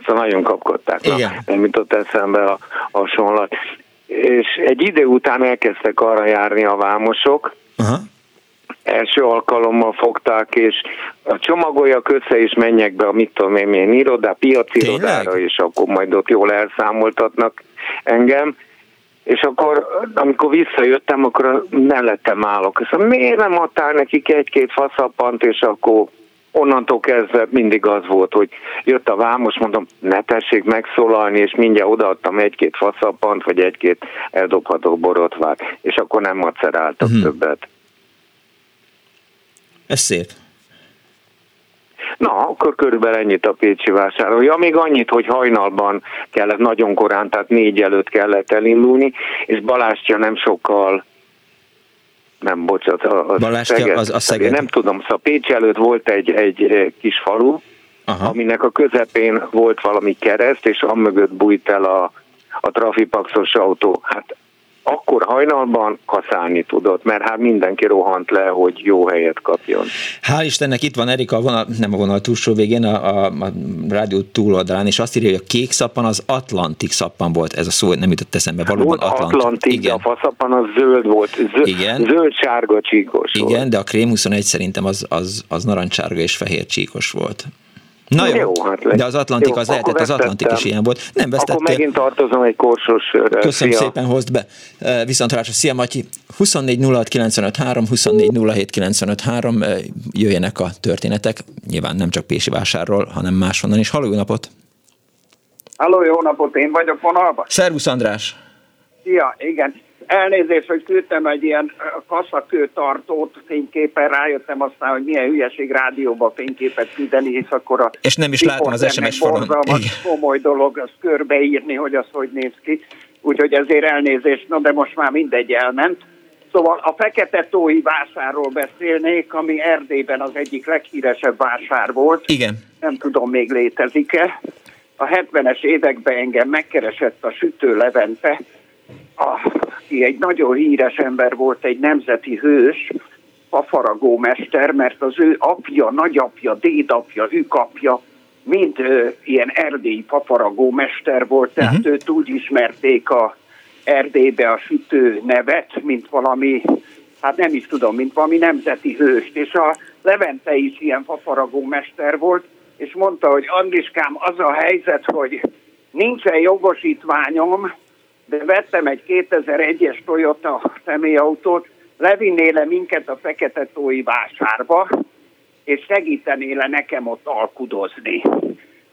Szóval nagyon kapkodták. Igen. Na, nem jutott eszembe a hasonlat. És egy idő után elkezdtek arra járni a vámosok, Aha. Első alkalommal fogták, és a csomagoljak össze, és menjek be a mit tudom én, milyen irodá, piaci Tényleg? irodára, és akkor majd ott jól elszámoltatnak engem. És akkor, amikor visszajöttem, akkor nem lettem állok. Szóval miért nem adtál nekik egy-két faszappant, és akkor onnantól kezdve mindig az volt, hogy jött a vámos, mondom, ne tessék megszólalni, és mindjárt odaadtam egy-két faszappant, vagy egy-két eldobható borotvát, és akkor nem maceráltak uh-huh. többet. Ez szép. Na, akkor körülbelül ennyit a Pécsi vásáról. Ja, még annyit, hogy hajnalban kellett, nagyon korán, tehát négy előtt kellett elindulni, és Balástja nem sokkal nem, bocsánat, a, Balástya, Szeged, az, a Szeged. Nem tudom, szóval Pécs előtt volt egy, egy kis falu, Aha. aminek a közepén volt valami kereszt, és amögött bújt el a, a trafipaxos autó. Hát akkor hajnalban kaszálni tudott, mert hát mindenki rohant le, hogy jó helyet kapjon. Hál' Istennek itt van Erika, a vonal, nem a vonal túlsó végén, a, a, a rádió túloldalán, és azt írja, hogy a kék szappan az Atlantik szappan volt, ez a szó nem jutott eszembe, valóban volt Atlantik. Atlantik, Igen. a faszappan az zöld volt, zöld, Igen. zöld-sárga csíkos Igen, volt. de a krém 21 szerintem az, az, az narancsárga és fehér csíkos volt. Na jó, jó hát de az Atlantik jó, az lehetett, az Atlantik is ilyen volt. Nem vesztettél. Akkor megint tartozom egy korsos sörrel. Köszönöm Szia. szépen, hozd be. Viszont halásra. Szia Matyi. 24 06 953, 24 07 953, jöjjenek a történetek. Nyilván nem csak Pési vásárról, hanem máshonnan is. Halló, jó napot! Halló, jó napot, én vagyok vonalban. Szervusz András! Szia, igen. Elnézést, hogy küldtem egy ilyen kaszakőtartót fényképen, rájöttem aztán, hogy milyen hülyeség rádióba fényképet küldeni, és akkor a... És nem is látom az SMS falon. komoly dolog azt körbeírni, hogy az hogy néz ki. Úgyhogy ezért elnézést, no de most már mindegy elment. Szóval a Fekete Tói vásárról beszélnék, ami Erdélyben az egyik leghíresebb vásár volt. Igen. Nem tudom, még létezik-e. A 70-es években engem megkeresett a Sütő Levente, aki egy nagyon híres ember volt, egy nemzeti hős, fafaragó mester, mert az ő apja, nagyapja, dédapja, apja mind ö, ilyen erdélyi fafaragó mester volt, tehát uh-huh. őt úgy ismerték a Erdélybe a sütő nevet, mint valami, hát nem is tudom, mint valami nemzeti hőst, és a Levente is ilyen fafaragó mester volt, és mondta, hogy Andriskám, az a helyzet, hogy nincsen jogosítványom, de vettem egy 2001-es Toyota személyautót, levinnél minket a Fekete Tói vásárba, és segítenél le nekem ott alkudozni.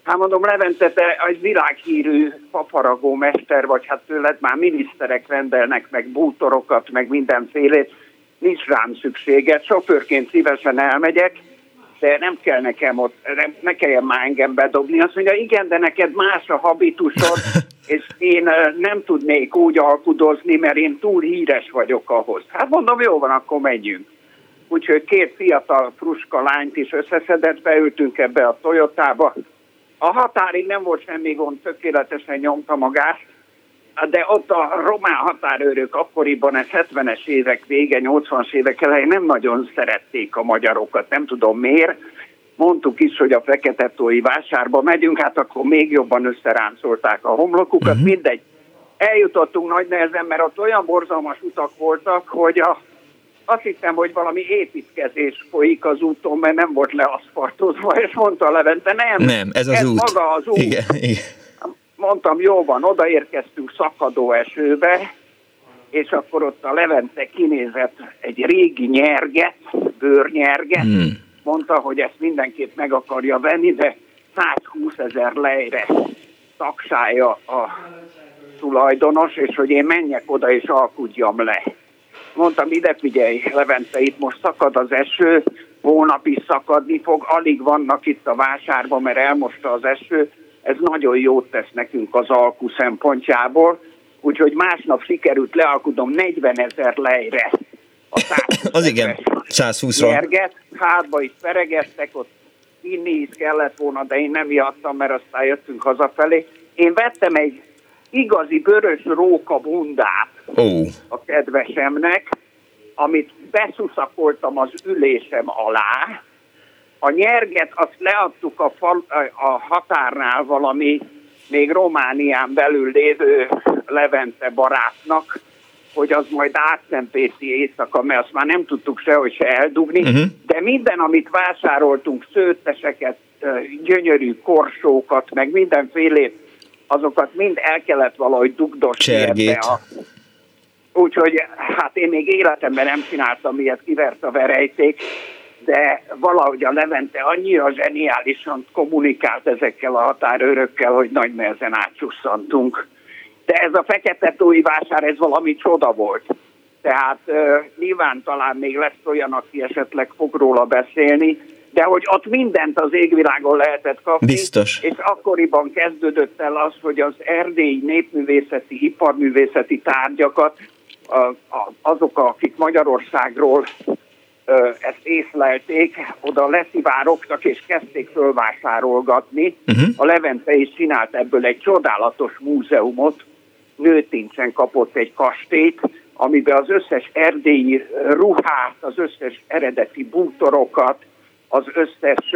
Hát mondom, Levente, te egy világhírű paparagó mester vagy, hát tőled már miniszterek rendelnek meg bútorokat, meg mindenfélét, nincs rám szüksége, sofőrként szívesen elmegyek, de nem kell nekem ott, ne kelljen már engem bedobni. Azt mondja, igen, de neked más a habitusod, és én nem tudnék úgy alkudozni, mert én túl híres vagyok ahhoz. Hát mondom, jó van, akkor megyünk. Úgyhogy két fiatal fruska lányt is összeszedett, beültünk ebbe a Toyotába, A határig nem volt semmi gond, tökéletesen nyomta magát, de ott a román határőrök akkoriban, ez 70-es évek vége, 80-as évek elején nem nagyon szerették a magyarokat, nem tudom miért. Mondtuk is, hogy a fekete tói vásárba megyünk, hát akkor még jobban összeráncolták a homlokukat, uh-huh. mindegy. Eljutottunk nagy nehezen, mert ott olyan borzalmas utak voltak, hogy a, azt hiszem, hogy valami építkezés folyik az úton, mert nem volt leaszfaltozva, és mondta Levente, nem, nem ez az ez út. maga az út. Igen, igen mondtam, jó van, odaérkeztünk szakadó esőbe, és akkor ott a Levente kinézett egy régi nyerget, bőrnyerget, hmm. Mondta, hogy ezt mindenképp meg akarja venni, de 120 ezer lejre taksálja a tulajdonos, és hogy én menjek oda és alkudjam le. Mondtam, ide figyelj, Levente, itt most szakad az eső, hónap is szakadni fog, alig vannak itt a vásárban, mert elmosta az eső, ez nagyon jót tesz nekünk az alkú szempontjából, úgyhogy másnap sikerült lealkudom 40 ezer lejre. A az igen, 120-ra. Nyerget, hátba is feregettek, ott inni is kellett volna, de én nem ijedtem, mert aztán jöttünk hazafelé. Én vettem egy igazi vörös róka bundát oh. a kedvesemnek, amit beszuszakoltam az ülésem alá, a nyerget azt leadtuk a, fal, a határnál valami még Románián belül lévő Levente barátnak, hogy az majd átszempészi éjszaka, mert azt már nem tudtuk sehogy se eldugni, uh-huh. de minden, amit vásároltunk, szőtteseket, gyönyörű korsókat, meg mindenfélét, azokat mind el kellett valahogy dugdosni ebbe a... Úgyhogy hát én még életemben nem csináltam ilyet, kivert a verejték, de valahogy a Levente annyira zseniálisan kommunikált ezekkel a határőrökkel, hogy nagy nehezen átsusszantunk. De ez a fekete tói vásár, ez valami csoda volt. Tehát uh, nyilván talán még lesz olyan, aki esetleg fog róla beszélni, de hogy ott mindent az égvilágon lehetett kapni. Biztos. És akkoriban kezdődött el az, hogy az erdélyi népművészeti, iparművészeti tárgyakat azok, akik Magyarországról ezt észlelték, oda leszivárogtak és kezdték fölvásárolgatni. Uh-huh. A Levente is csinált ebből egy csodálatos múzeumot, Nőtincsen kapott egy kastélyt, amiben az összes erdélyi ruhát, az összes eredeti bútorokat, az összes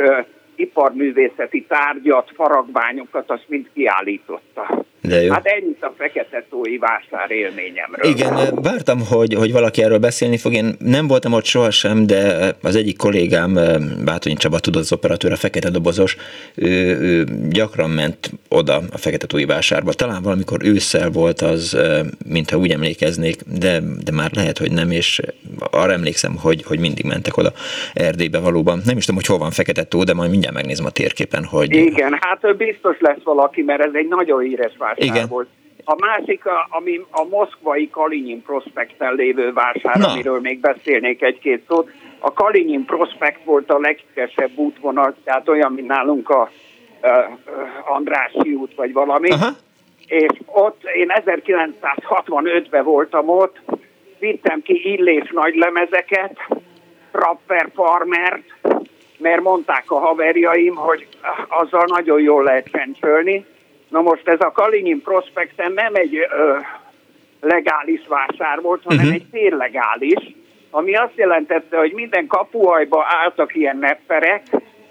iparművészeti tárgyat, faragványokat, azt mind kiállította. De jó. Hát ennyit a fekete tói vásár élményemről. Igen, vártam, hogy, hogy valaki erről beszélni fog. Én nem voltam ott sohasem, de az egyik kollégám, Bátonyi Csaba tudott az operatőr, a fekete dobozos, ő, ő gyakran ment oda a fekete tói vásárba. Talán valamikor ősszel volt az, mintha úgy emlékeznék, de, de már lehet, hogy nem, és arra emlékszem, hogy, hogy mindig mentek oda Erdélybe valóban. Nem is tudom, hogy hol van fekete tó, de majd mindjárt megnézem a térképen, hogy... Igen, hát biztos lesz valaki, mert ez egy nagyon híres vásár vásár Igen. A másik, a, ami a moszkvai Kalinyin prospekten lévő vásár, Na. amiről még beszélnék egy-két szót. A Kalinyin prospekt volt a legkesebb útvonal, tehát olyan, mint nálunk a uh, Andrássy út, vagy valami. Aha. És ott én 1965-ben voltam ott, vittem ki illés nagy lemezeket, Trapper Farmert, mert mondták a haverjaim, hogy azzal nagyon jól lehet csencsölni, Na most ez a Kalinyin prospekten nem egy ö, legális vásár volt, hanem uh-huh. egy féllegális, ami azt jelentette, hogy minden kapuajba álltak ilyen nepperek,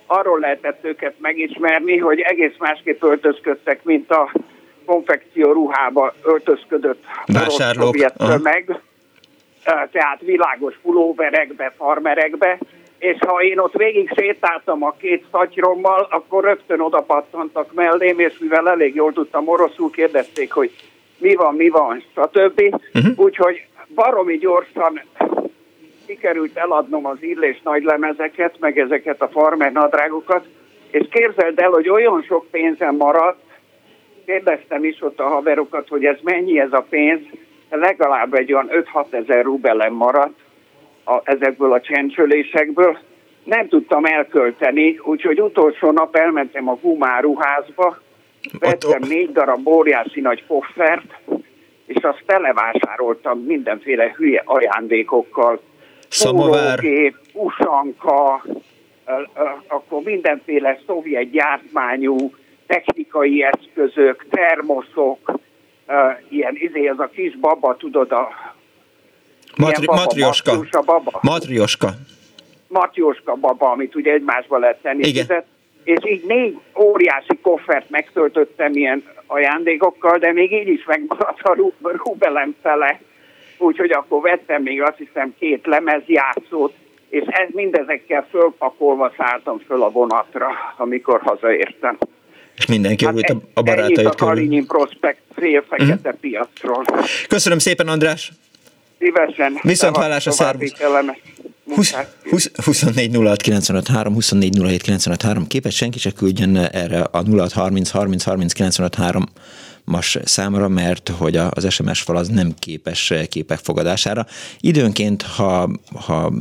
arról lehetett őket megismerni, hogy egész másképp öltözködtek, mint a konfekció ruhába öltözködött vásárlók. meg, tehát világos pulóverekbe, farmerekbe, és ha én ott végig sétáltam a két szatyrommal, akkor rögtön oda pattantak mellém, és mivel elég jól tudtam oroszul, kérdezték, hogy mi van, mi van, stb. Uh-huh. Úgyhogy baromi gyorsan sikerült eladnom az illés nagy lemezeket, meg ezeket a farmer nadrágokat, és képzeld el, hogy olyan sok pénzem maradt, kérdeztem is ott a haverokat, hogy ez mennyi ez a pénz, legalább egy olyan 5-6 ezer rubelem maradt, a, ezekből a csencsölésekből, nem tudtam elkölteni, úgyhogy utolsó nap elmentem a gumáruházba, vettem négy darab óriási nagy koffert, és azt televásároltam mindenféle hülye ajándékokkal. Szamovár. Pólógép, usanka, akkor mindenféle szovjet gyártmányú technikai eszközök, termoszok, ilyen, izé, ez a kis baba, tudod, a Matri- baba, matrioska. baba. Matrioska. Matrioska baba, amit ugye egymásba lehet tenni. Igen. És így négy óriási koffert megtöltöttem ilyen ajándékokkal, de még így is megmaradt a rubelem fele. Úgyhogy akkor vettem még azt hiszem két lemezjátszót, és ez mindezekkel fölpakolva szálltam föl a vonatra, amikor hazaértem. És mindenki hát a, a barátait a Kalinyin Prospekt fél fekete uh-huh. piacról. Köszönöm szépen, András! Szívesen. Viszont hallásra, szervusz! 24 06 95 3, 24 07 95 3. Képes senki se küldjön erre a 06 30 30 30 95 3 mas számra, mert hogy az SMS fal az nem képes képek fogadására. Időnként, ha, ha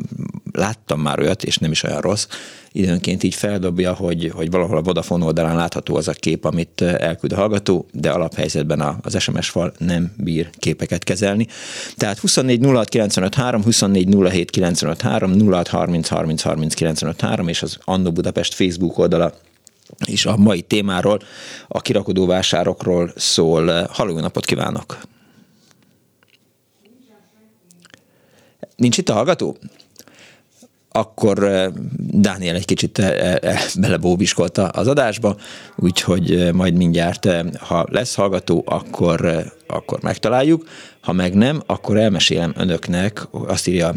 láttam már olyat, és nem is olyan rossz, időnként így feldobja, hogy, hogy valahol a Vodafone oldalán látható az a kép, amit elküld a hallgató, de alaphelyzetben az SMS fal nem bír képeket kezelni. Tehát 24 06 95 3, 24 07 95 3, 06 30 30 30 95 3, és az Annó Budapest Facebook oldala és a mai témáról, a kirakodó vásárokról szól. Halló, napot kívánok! Nincs itt a hallgató? akkor eh, Dániel egy kicsit eh, eh, belebóbiskolta az adásba, úgyhogy majd mindjárt, ha lesz hallgató, akkor, akkor megtaláljuk, ha meg nem, akkor elmesélem önöknek, azt írja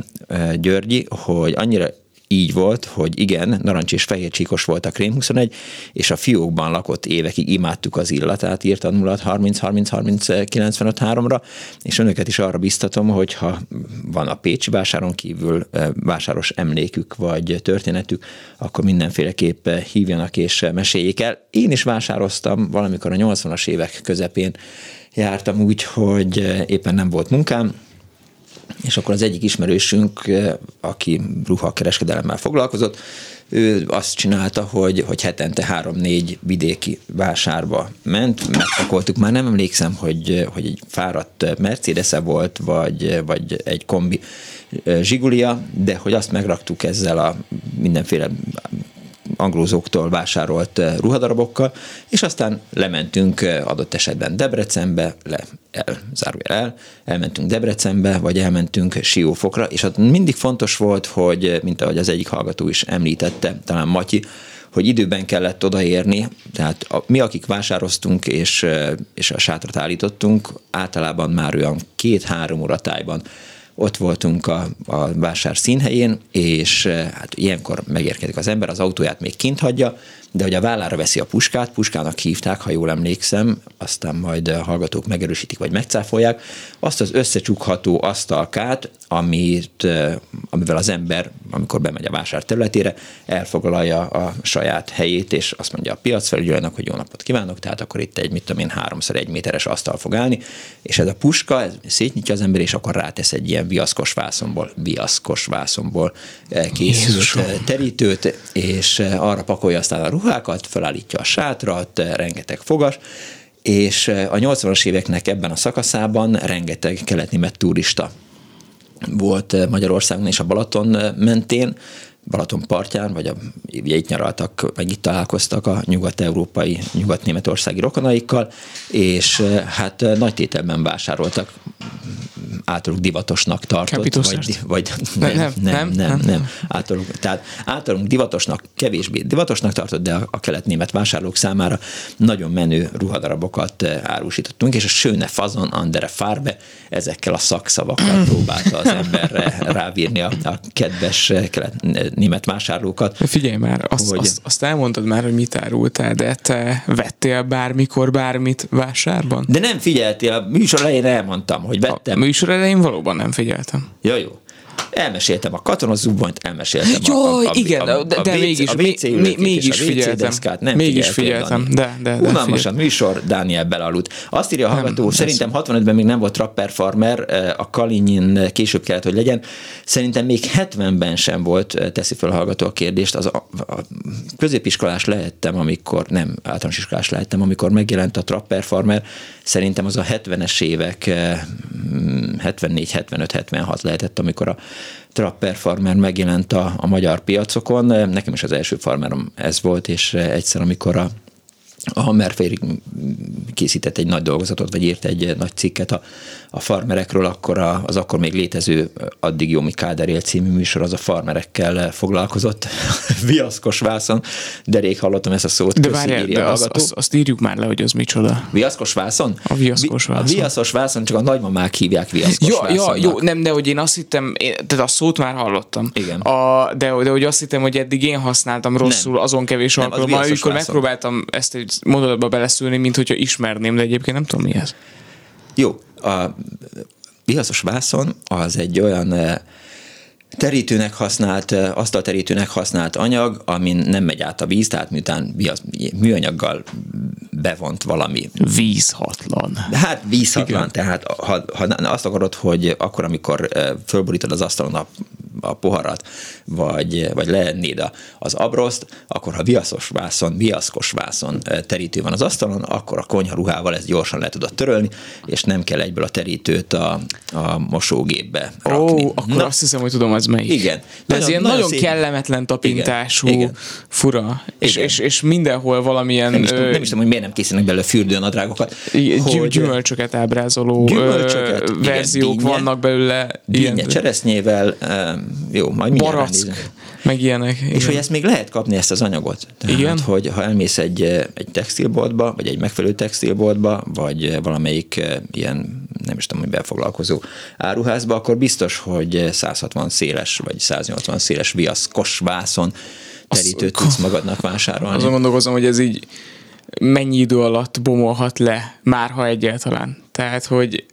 Györgyi, hogy annyira így volt, hogy igen, narancs és fehér csíkos volt a Krém 21, és a fiókban lakott évekig imádtuk az illatát, írta 0 30 30 30 95 3-ra, és önöket is arra biztatom, hogy ha van a Pécsi vásáron kívül eh, vásáros emlékük vagy történetük, akkor mindenféleképp hívjanak és meséljék el. Én is vásároztam valamikor a 80-as évek közepén jártam úgy, hogy éppen nem volt munkám, és akkor az egyik ismerősünk, aki ruhakereskedelemmel foglalkozott, ő azt csinálta, hogy, hogy hetente három-négy vidéki vásárba ment, megpakoltuk, már nem emlékszem, hogy, hogy egy fáradt mercedes -e volt, vagy, vagy egy kombi zsigulia, de hogy azt megraktuk ezzel a mindenféle anglózóktól vásárolt eh, ruhadarabokkal, és aztán lementünk eh, adott esetben Debrecenbe, le, el, zárójel el, elmentünk Debrecenbe, vagy elmentünk Siófokra, és ott mindig fontos volt, hogy, eh, mint ahogy az egyik hallgató is említette, talán Matyi, hogy időben kellett odaérni, tehát a, mi, akik vásároztunk és, és a sátrat állítottunk, általában már olyan két-három óra tájban ott voltunk a, a vásár színhelyén, és hát ilyenkor megérkezik az ember, az autóját még kint hagyja, de hogy a vállára veszi a puskát, puskának hívták, ha jól emlékszem, aztán majd a hallgatók megerősítik, vagy megcáfolják, azt az összecsukható asztalkát, amit, amivel az ember, amikor bemegy a vásár területére, elfoglalja a saját helyét, és azt mondja a piacfelügyelőnek, hogy jó napot kívánok, tehát akkor itt egy, mit tudom én, háromszor egy méteres asztal fog állni, és ez a puska, ez szétnyitja az ember, és akkor rátesz egy ilyen viaszkos vászomból, viaszkos vászomból készült Jézusom. terítőt, és arra pakolja aztán a ruhákat, felállítja a sátrat, rengeteg fogas, és a 80-as éveknek ebben a szakaszában rengeteg keletnémet turista volt Magyarországon és a Balaton mentén, Balaton partján, vagy a, ugye itt nyaraltak, meg itt találkoztak a nyugat-európai, nyugat-németországi rokonaikkal, és hát nagy tételben vásároltak általuk divatosnak tartott, vagy, vagy nem, nem, nem, nem, nem. Általuk, tehát általunk divatosnak, kevésbé divatosnak tartott, de a, a kelet-német vásárlók számára nagyon menő ruhadarabokat eh, árusítottunk, és a Söne Fazon Andere Farbe ezekkel a szakszavakkal próbálta az emberre rávírni a, a kedves eh, kelet-német vásárlókat. Figyelj már, azt, hogy... azt, azt elmondtad már, hogy mit árultál, de te vettél bármikor bármit vásárban? De nem figyeltél, a műsor elején elmondtam, hogy vettem. A műsor elején valóban nem figyeltem. Ja, jó. Elmeséltem a katonazubbonyt, elmeséltem Jaj, a, a, igen, a, a, de, de a mégis, a WC mi, mégis figyeltem. Nem mégis figyeltem, de, de, de Unalmas a műsor, Dániel belaludt. Azt írja a hallgató, nem, szerintem 65-ben még nem volt Trapper Farmer, eh, a Kalinyin később kellett, hogy legyen. Szerintem még 70-ben sem volt, eh, teszi fel a hallgató a kérdést. Az a, a középiskolás lehettem, amikor, nem, általános iskolás lehettem, amikor megjelent a Trapper Farmer. Szerintem az a 70-es évek 74, 75, 76 lehetett, amikor a Trapper Farmer megjelent a, a magyar piacokon. Nekem is az első farmerom ez volt, és egyszer, amikor a a Hammerférig készített egy nagy dolgozatot, vagy írt egy nagy cikket a, a farmerekről, akkor a, az akkor még létező addig Jomi Káder című műsor az a farmerekkel foglalkozott. Viaszkos vászon, de rég hallottam ezt a szót. De várjál, de az, azt, azt írjuk már le, hogy az micsoda. Viaszkos vászon? A viaszkos vászon. A viaszkos vászon, csak a nagymamák hívják viaszkos ja, ja, jó, nem, de hogy én azt hittem, én, tehát a szót már hallottam. Igen. A, de, de hogy azt hittem, hogy eddig én használtam rosszul nem. azon kevés alkalommal, amikor megpróbáltam ezt egy mondatba beleszülni, mint hogyha ismerném, de egyébként nem tudom mi ez. Jó, a viaszos vászon az egy olyan eh, terítőnek használt, asztalterítőnek használt anyag, amin nem megy át a víz, tehát miután műanyaggal bevont valami. Vízhatlan. Hát vízhatlan, Igen. tehát ha, ha azt akarod, hogy akkor, amikor fölborítod az asztalon a a poharat, vagy, vagy leennéd az abroszt, akkor ha viaszos vászon, viaszkos vászon terítő van az asztalon, akkor a konyharuhával ezt gyorsan le tudod törölni, és nem kell egyből a terítőt a, a mosógépbe rakni. Ó, akkor Na, azt hiszem, hogy tudom, az melyik. Igen. De ez ilyen nagyon, nagyon szép... kellemetlen tapintású, igen, igen. fura, és, és, és mindenhol valamilyen... Nem is, tudom, nem is tudom, hogy miért nem készítenek belőle fürdőnadrágokat. Hogy, gyümölcsöket ábrázoló gyümölcsöket, verziók igen, vannak belőle. Dinnye, cseresznyével, jó, majd mindjárt Barack, meg ilyenek. Igen. És hogy ezt még lehet kapni, ezt az anyagot. Tehát, igen. hogy ha elmész egy, egy textilboltba, vagy egy megfelelő textilboltba, vagy valamelyik ilyen, nem is tudom, hogy befoglalkozó áruházba, akkor biztos, hogy 160 széles, vagy 180 széles viaszkos vászon terítőt tudsz magadnak vásárolni. Azon gondolkozom, hogy ez így mennyi idő alatt bomolhat le, már ha egyáltalán. Tehát, hogy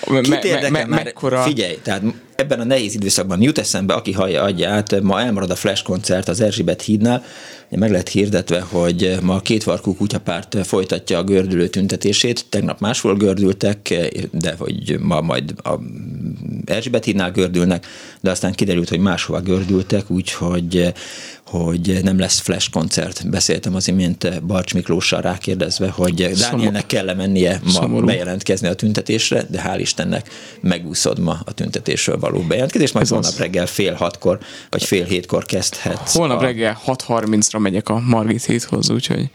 Kit me, me, me, mekkora... Figyelj, tehát ebben a nehéz időszakban jut eszembe, aki hallja adja át, ma elmarad a Flash koncert az Erzsébet hídnál, meg lett hirdetve, hogy ma a kétvarkú kutyapárt folytatja a gördülő tüntetését. Tegnap máshol gördültek, de hogy ma majd a Erzsébet hídnál gördülnek, de aztán kiderült, hogy máshova gördültek, úgyhogy hogy nem lesz flash koncert. Beszéltem az imént Barcs Miklóssal rákérdezve, hogy Dánielnek kell mennie ma Szomorú. bejelentkezni a tüntetésre, de hál' Istennek megúszod ma a tüntetésről való bejelentkezés, majd Ez holnap az. reggel fél hatkor, vagy fél hétkor kezdhetsz. Holnap a... reggel 6.30-ra megyek a Margit héthoz, úgyhogy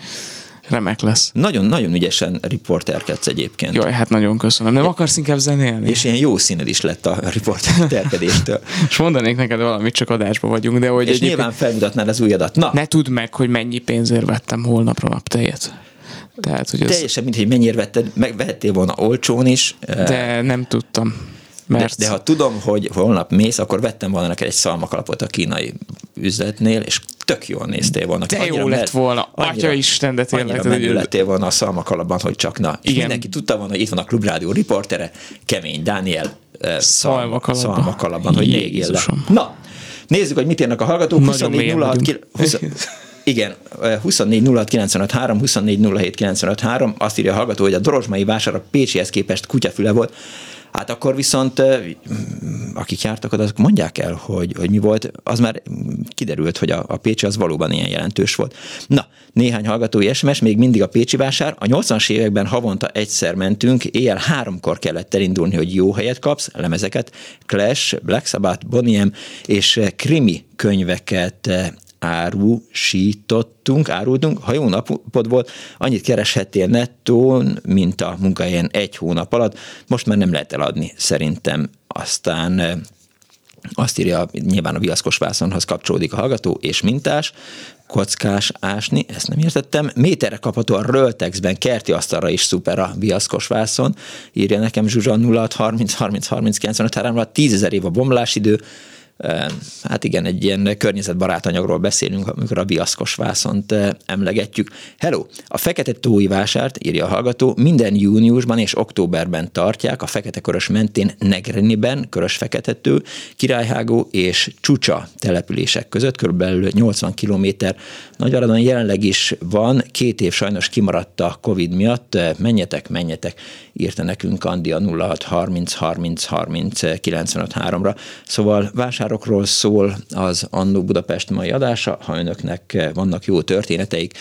remek lesz. Nagyon, nagyon ügyesen riporterkedsz egyébként. Jaj, hát nagyon köszönöm. Nem akarsz inkább zenélni? És ilyen jó színed is lett a riporterkedéstől. és mondanék neked valamit, csak adásba vagyunk, de hogy És egyébként... nyilván felmutatnád az újadat. Na. Ne tudd meg, hogy mennyi pénzért vettem holnapra naptejet. Tehát, hogy ez... Teljesen, mint hogy mennyire vetted, megvehettél volna olcsón is. De nem tudtam. Mert... De, de ha tudom, hogy holnap mész, akkor vettem volna neked egy szalmakalapot a kínai üzletnél, és tök jól néztél volna. De jó lett volna, annyira, Atya Isten, de tényleg. Annyira menő lettél volna a szalmakalapban, hogy csak na. Igen. mindenki tudta volna, hogy itt van a Klubrádió riportere, Kemény Dániel szalmakalapban, szalmakalapban hogy még él Na, nézzük, hogy mit írnak a hallgatók. 24 06 20, igen, 24 06 95 3, 24 07 95 3, azt írja a hallgató, hogy a Dorozsmai vásár a Pécsihez képest kutyafüle volt. Hát akkor viszont akik jártak oda, azok mondják el, hogy, hogy mi volt, az már kiderült, hogy a, a Pécsi az valóban ilyen jelentős volt. Na, néhány hallgatói SMS, még mindig a Pécsi vásár. A 80-as években havonta egyszer mentünk, éjjel háromkor kellett elindulni, hogy jó helyet kapsz, lemezeket, Clash, Black Sabbath, Boniem és Krimi könyveket árusítottunk, árultunk, ha jó napod volt, annyit kereshettél nettón, mint a munkahelyen egy hónap alatt, most már nem lehet eladni szerintem. Aztán azt írja, nyilván a viaszkos vászonhoz kapcsolódik a hallgató, és mintás, kockás ásni, ezt nem értettem. Méterre kapható a Röltexben, kerti asztalra is szuper a viaszkos vászon, írja nekem Zsuzsa 06 30 30 30 95 3 10 ezer év a bomlásidő, hát igen, egy ilyen környezetbarát anyagról beszélünk, amikor a viaszkos vászont emlegetjük. Hello! A Fekete Tói vásárt, írja a hallgató, minden júniusban és októberben tartják a Fekete Körös mentén Negreniben, Körös Feketető, Királyhágó és Csúcsa települések között, körülbelül 80 kilométer. Nagyvaradon jelenleg is van, két év sajnos kimaradt a Covid miatt, menjetek, menjetek, írta nekünk Andi a 06 30 30 30 95 3-ra. Szóval vásár vásárokról szól az Annó Budapest mai adása. Ha önöknek vannak jó történeteik,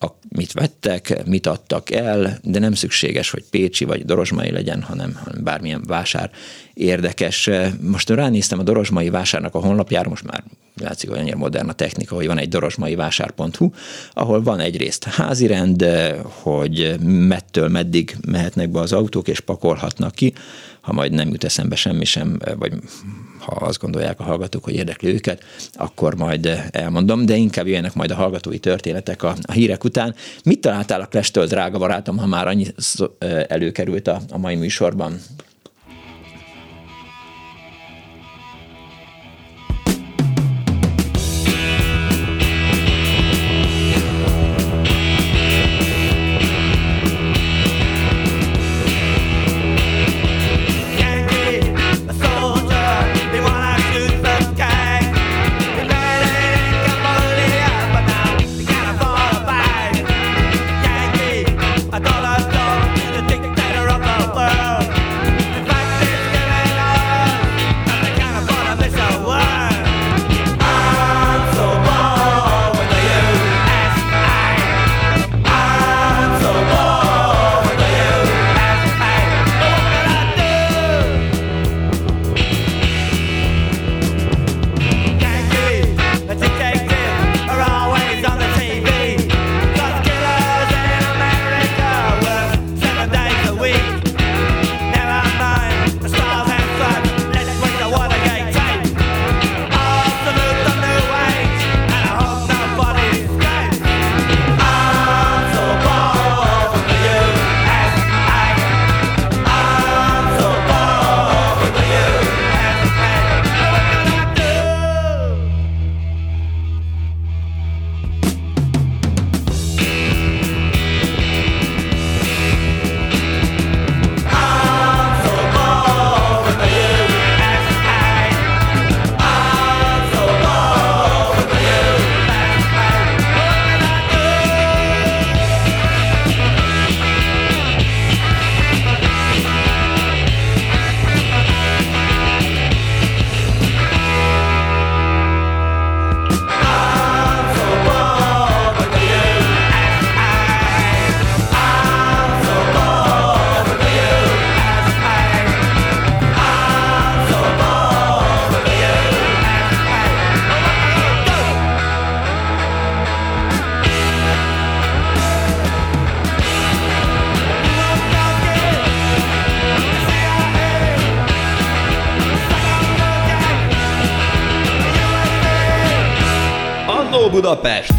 a, mit vettek, mit adtak el, de nem szükséges, hogy Pécsi vagy Dorozsmai legyen, hanem, bármilyen vásár érdekes. Most ránéztem a Dorozsmai vásárnak a honlapjára, most már látszik, hogy annyira modern a technika, hogy van egy dorosmai vásár.hu, ahol van egyrészt házirend, hogy mettől meddig mehetnek be az autók, és pakolhatnak ki, ha majd nem jut eszembe semmi sem, vagy ha azt gondolják a hallgatók, hogy érdekli őket, akkor majd elmondom, de inkább jöjjenek majd a hallgatói történetek a, a hírek után. Mit találtál a Clash-től, drága barátom, ha már annyi előkerült a, a mai műsorban? Budapest!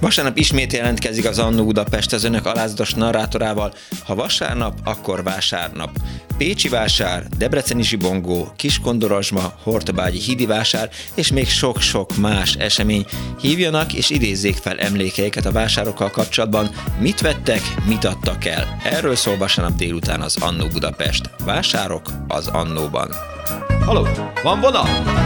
Vasárnap ismét jelentkezik az Annó Budapest az önök alázatos narrátorával. Ha vasárnap, akkor vásárnap. Pécsi vásár, Debreceni zsibongó, Kiskondorozsma, Hortobágyi hídi vásár és még sok-sok más esemény. Hívjanak és idézzék fel emlékeiket a vásárokkal kapcsolatban, mit vettek, mit adtak el. Erről szól vasárnap délután az Annó Budapest. Vásárok az Annóban. Haló, van vonal?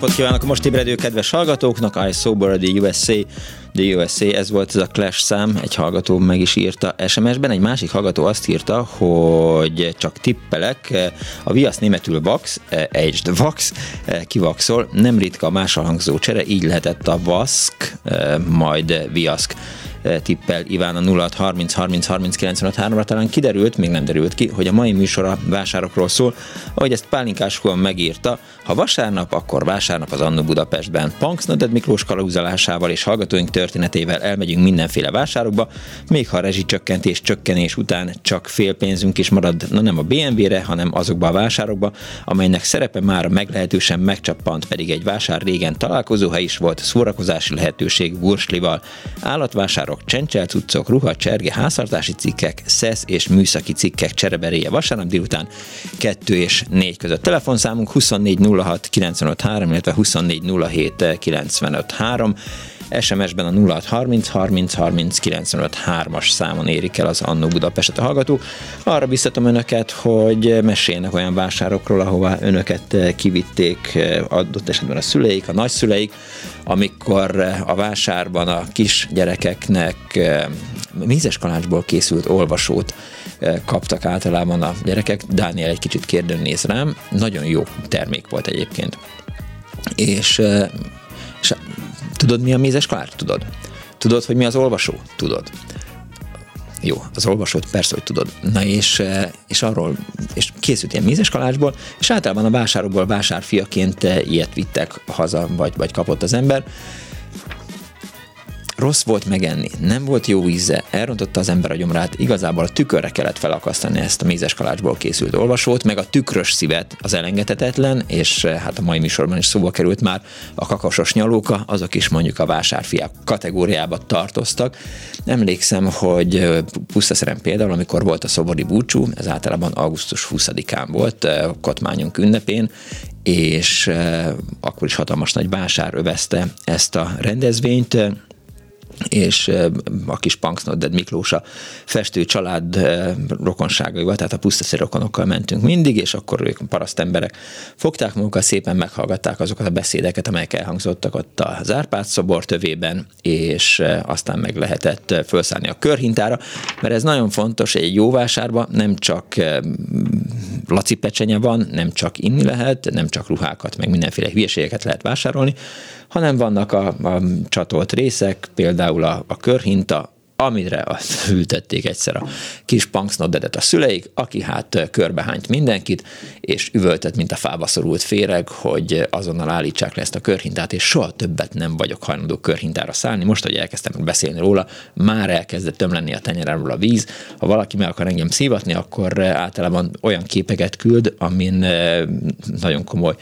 Napot kívánok a most ébredő kedves hallgatóknak, I Sober the USA, the USA, ez volt ez a Clash szám, egy hallgató meg is írta SMS-ben, egy másik hallgató azt írta, hogy csak tippelek, a viasz németül Vax, aged Vax, kivaxol, nem ritka a más hangzó csere, így lehetett a Vask, majd Viaszk tippel Iván a 06 30 30 30 95 ra talán kiderült, még nem derült ki, hogy a mai műsor a vásárokról szól, ahogy ezt Pálinkás megírta, ha vasárnap, akkor vásárnap az Annu Budapestben. Punks Noded Miklós kalauzalásával és hallgatóink történetével elmegyünk mindenféle vásárokba, még ha a rezsicsökkentés csökkenés után csak fél pénzünk is marad, na nem a BMW-re, hanem azokba a vásárokba, amelynek szerepe már meglehetősen megcsappant, pedig egy vásár régen találkozóhely is volt, szórakozási lehetőség burslival, állatvásár vásárok, csencselcuccok, ruha, cserge, háztartási cikkek, szesz és műszaki cikkek csereberéje vasárnap délután 2 és 4 között. Telefonszámunk 2406 953, illetve 2407 953. SMS-ben a 0630 30 30 95 3-as számon érik el az Annó Budapestet a hallgató. Arra biztatom önöket, hogy meséljenek olyan vásárokról, ahová önöket kivitték adott esetben a szüleik, a nagyszüleik, amikor a vásárban a kis gyerekeknek mézes kalácsból készült olvasót kaptak általában a gyerekek. Dániel egy kicsit kérdőn néz rám, nagyon jó termék volt egyébként. És, és Tudod, mi a mézes kalács? Tudod. Tudod, hogy mi az olvasó? Tudod. Jó, az olvasót persze, hogy tudod. Na és, eh, és arról, és készült ilyen mézes kalácsból, és általában a vásárokból vásárfiaként eh, ilyet vittek haza, vagy, vagy kapott az ember rossz volt megenni, nem volt jó íze, elrontotta az ember a gyomrát, igazából a tükörre kellett felakasztani ezt a mézes kalácsból készült olvasót, meg a tükrös szívet az elengedhetetlen, és eh, hát a mai műsorban is szóba került már a kakasos nyalóka, azok is mondjuk a vásárfiák kategóriába tartoztak. Emlékszem, hogy eh, pusztaszerem például, amikor volt a szobori búcsú, ez általában augusztus 20-án volt, eh, Kotmányunk ünnepén, és akkor is hatalmas nagy vásár övezte ezt a rendezvényt, és a kis Punksnodded Miklós a festő család rokonságaival, tehát a pusztaszér rokonokkal mentünk mindig, és akkor ők paraszt emberek fogták magukat, szépen meghallgatták azokat a beszédeket, amelyek elhangzottak ott az Árpád szobor tövében, és aztán meg lehetett felszállni a körhintára, mert ez nagyon fontos egy jó vásárba, nem csak laci pecsenye van, nem csak inni lehet, nem csak ruhákat, meg mindenféle hülyeségeket lehet vásárolni, hanem vannak a, a csatolt részek, például a, a körhinta, amire azt ültették egyszer a kis punksnoddedet a szüleik, aki hát körbehányt mindenkit, és üvöltött, mint a fába szorult féreg, hogy azonnal állítsák le ezt a körhintát, és soha többet nem vagyok hajlandó körhintára szállni. Most, hogy elkezdtem beszélni róla, már elkezdett tömlenni a tenyeremről a víz. Ha valaki meg akar engem szívatni, akkor általában olyan képeket küld, amin eh, nagyon komoly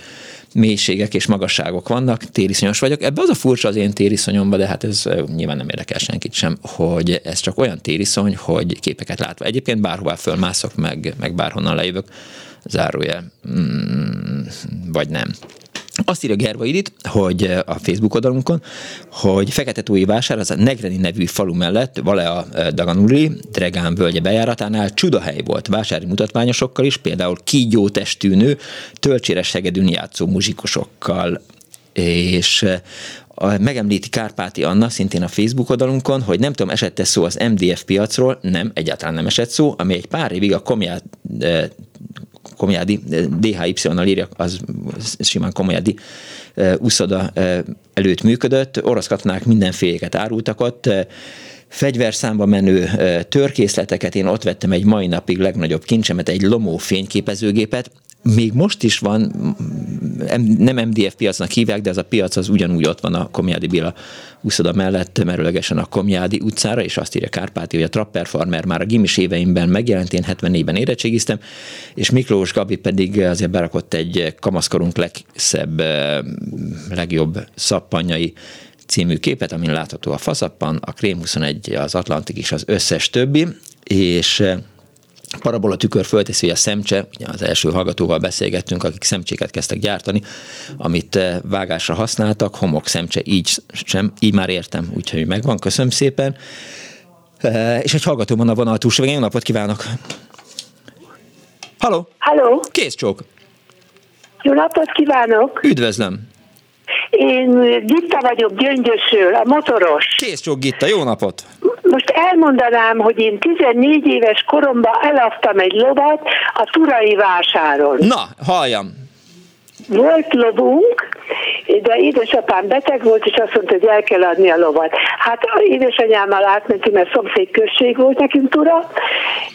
mélységek és magasságok vannak, tériszonyos vagyok. Ebbe az a furcsa az én tériszonyomba, de hát ez nyilván nem érdekel senkit sem, hogy ez csak olyan tériszony, hogy képeket látva. Egyébként bárhová fölmászok, meg, meg bárhonnan lejövök, zárója, mm, vagy nem. Azt írja Gerva Idit, hogy eh, a Facebook oldalunkon, hogy Fekete Tói vásár az a Negreni nevű falu mellett, vale a eh, Daganuri, Dregán völgye bejáratánál csudahely volt vásári mutatványosokkal is, például kígyó testű nő, tölcséres hegedűn játszó muzsikusokkal, és eh, megemlíti Kárpáti Anna, szintén a Facebook oldalunkon, hogy nem tudom, esett szó az MDF piacról, nem, egyáltalán nem esett szó, ami egy pár évig a Komját Komjádi, DHY-nal írja, az simán Komjádi úszoda előtt működött, orosz katonák mindenféleket árultak ott, fegyverszámba menő törkészleteket, én ott vettem egy mai napig legnagyobb kincsemet, egy Lomó fényképezőgépet, még most is van, nem MDF piacnak hívják, de ez a piac az ugyanúgy ott van a Komjádi Béla úszoda mellett, merőlegesen a Komjádi utcára, és azt írja Kárpáti, hogy a Trapper Farmer már a gimis éveimben megjelent, én 74-ben érettségiztem, és Miklós Gabi pedig azért berakott egy kamaszkorunk legszebb, legjobb szappanjai című képet, amin látható a faszappan, a Krém 21, az Atlantik és az összes többi, és Parabola tükör fölteszi, hogy a szemcse, ugye az első hallgatóval beszélgettünk, akik szemcséket kezdtek gyártani, amit eh, vágásra használtak, homok szemcse, így sem, így már értem, úgyhogy megvan, köszönöm szépen. Eh, és egy hallgató van a vonal túlsó, jó napot kívánok! Halló! Halló! Kész csók! Jó napot kívánok! Üdvözlöm! Én Gitta vagyok Gyöngyösről, a motoros. Kész csók Gitta, jó napot! Most elmondanám, hogy én 14 éves koromban eladtam egy lovat a Turai vásáron. Na, halljam! Volt lovunk, de édesapám beteg volt, és azt mondta, hogy el kell adni a lovat. Hát édesanyámmal átmentünk, mert szomszéd község volt nekünk tura,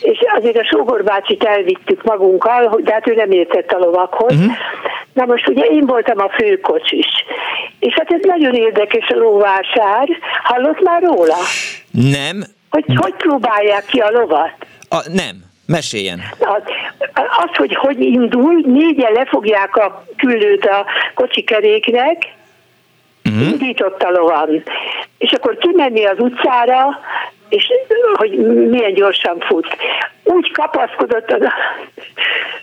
és azért a sógorbácsit elvittük magunkkal, de hát ő nem értett a lovakhoz. Uh-huh. Na most ugye én voltam a főkocsis. És hát ez nagyon érdekes a lóvásár. Hallott már róla? Nem. Hogy hogy próbálják ki a lovat? A, nem. Meséljen. Az, az, hogy hogy indul, négyen lefogják a küllőt a kocsikeréknek, uh-huh. indított a lovan. És akkor kimenni az utcára, és hogy milyen gyorsan fut. Úgy kapaszkodott az a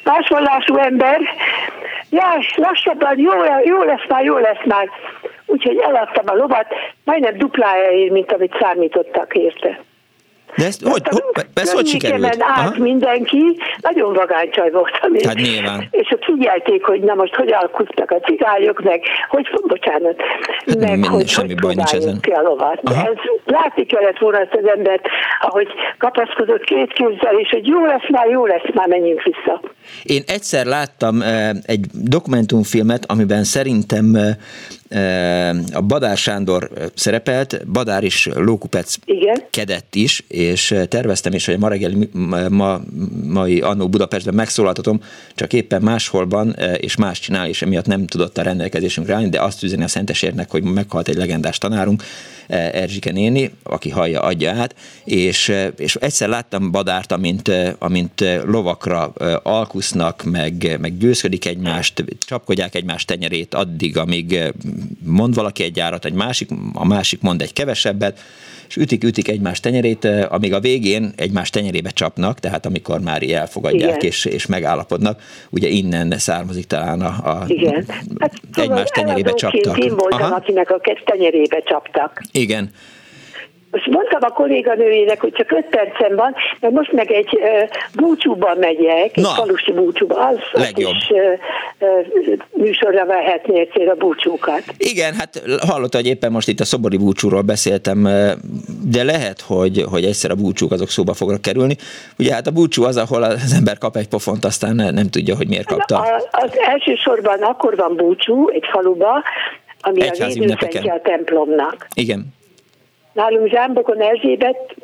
másvallású ember, jaj, lassabban, jó, jó lesz már, jó lesz már. Úgyhogy eladtam a lovat, majdnem duplája ér, mint amit számítottak érte. De ezt hogy, hogy, ez hogy sikerült? át Aha. mindenki, nagyon vagány csaj voltam én. Hát nyilván. És ott figyelték, hogy na most hogy alkutnak a cigányok, meg hogy, bocsánat, hát meg minden, hogy, semmi hogy baj nincs ezen. ki a lovat. De ez, látni kellett volna ezt az embert, ahogy kapaszkodott két kézzel, és hogy jó lesz már, jó lesz már, menjünk vissza. Én egyszer láttam egy dokumentumfilmet, amiben szerintem a Badár Sándor szerepelt, Badár is Lókupec Igen. kedett is, és terveztem is, hogy a ma reggeli, ma, mai Annó Budapestben megszólaltatom, csak éppen másholban, és más csinál, és emiatt nem tudott a rendelkezésünkre állni, de azt üzeni a Szentesérnek, hogy meghalt egy legendás tanárunk, Erzsike néni, aki hallja, adja át, és, és egyszer láttam Badárt, amint, amint lovakra alkusznak, meg, meg győzködik egymást, csapkodják egymást tenyerét addig, amíg mond valaki egy árat, egy másik, a másik mond egy kevesebbet, és ütik-ütik egymás tenyerét, amíg a végén egymás tenyerébe csapnak, tehát amikor már elfogadják és, és megállapodnak, ugye innen származik talán a, a Igen. Hát, egymás tenyérébe csaptak. Én voltam, Aha. akinek a tenyerébe csaptak. Igen. Most mondtam a kolléganőjének, hogy csak öt percem van, mert most meg egy uh, búcsúban megyek, egy Na, falusi búcsúba, az, legjobb. is uh, uh, műsorra vehetné a búcsúkat. Igen, hát hallotta, hogy éppen most itt a szobori búcsúról beszéltem, de lehet, hogy, hogy egyszer a búcsúk azok szóba fognak kerülni. Ugye hát a búcsú az, ahol az ember kap egy pofont, aztán nem tudja, hogy miért kapta. A, az elsősorban akkor van búcsú egy faluba, ami Egyház a védőszentje a templomnak. Igen. Nálunk Zsámbokon Erzsébet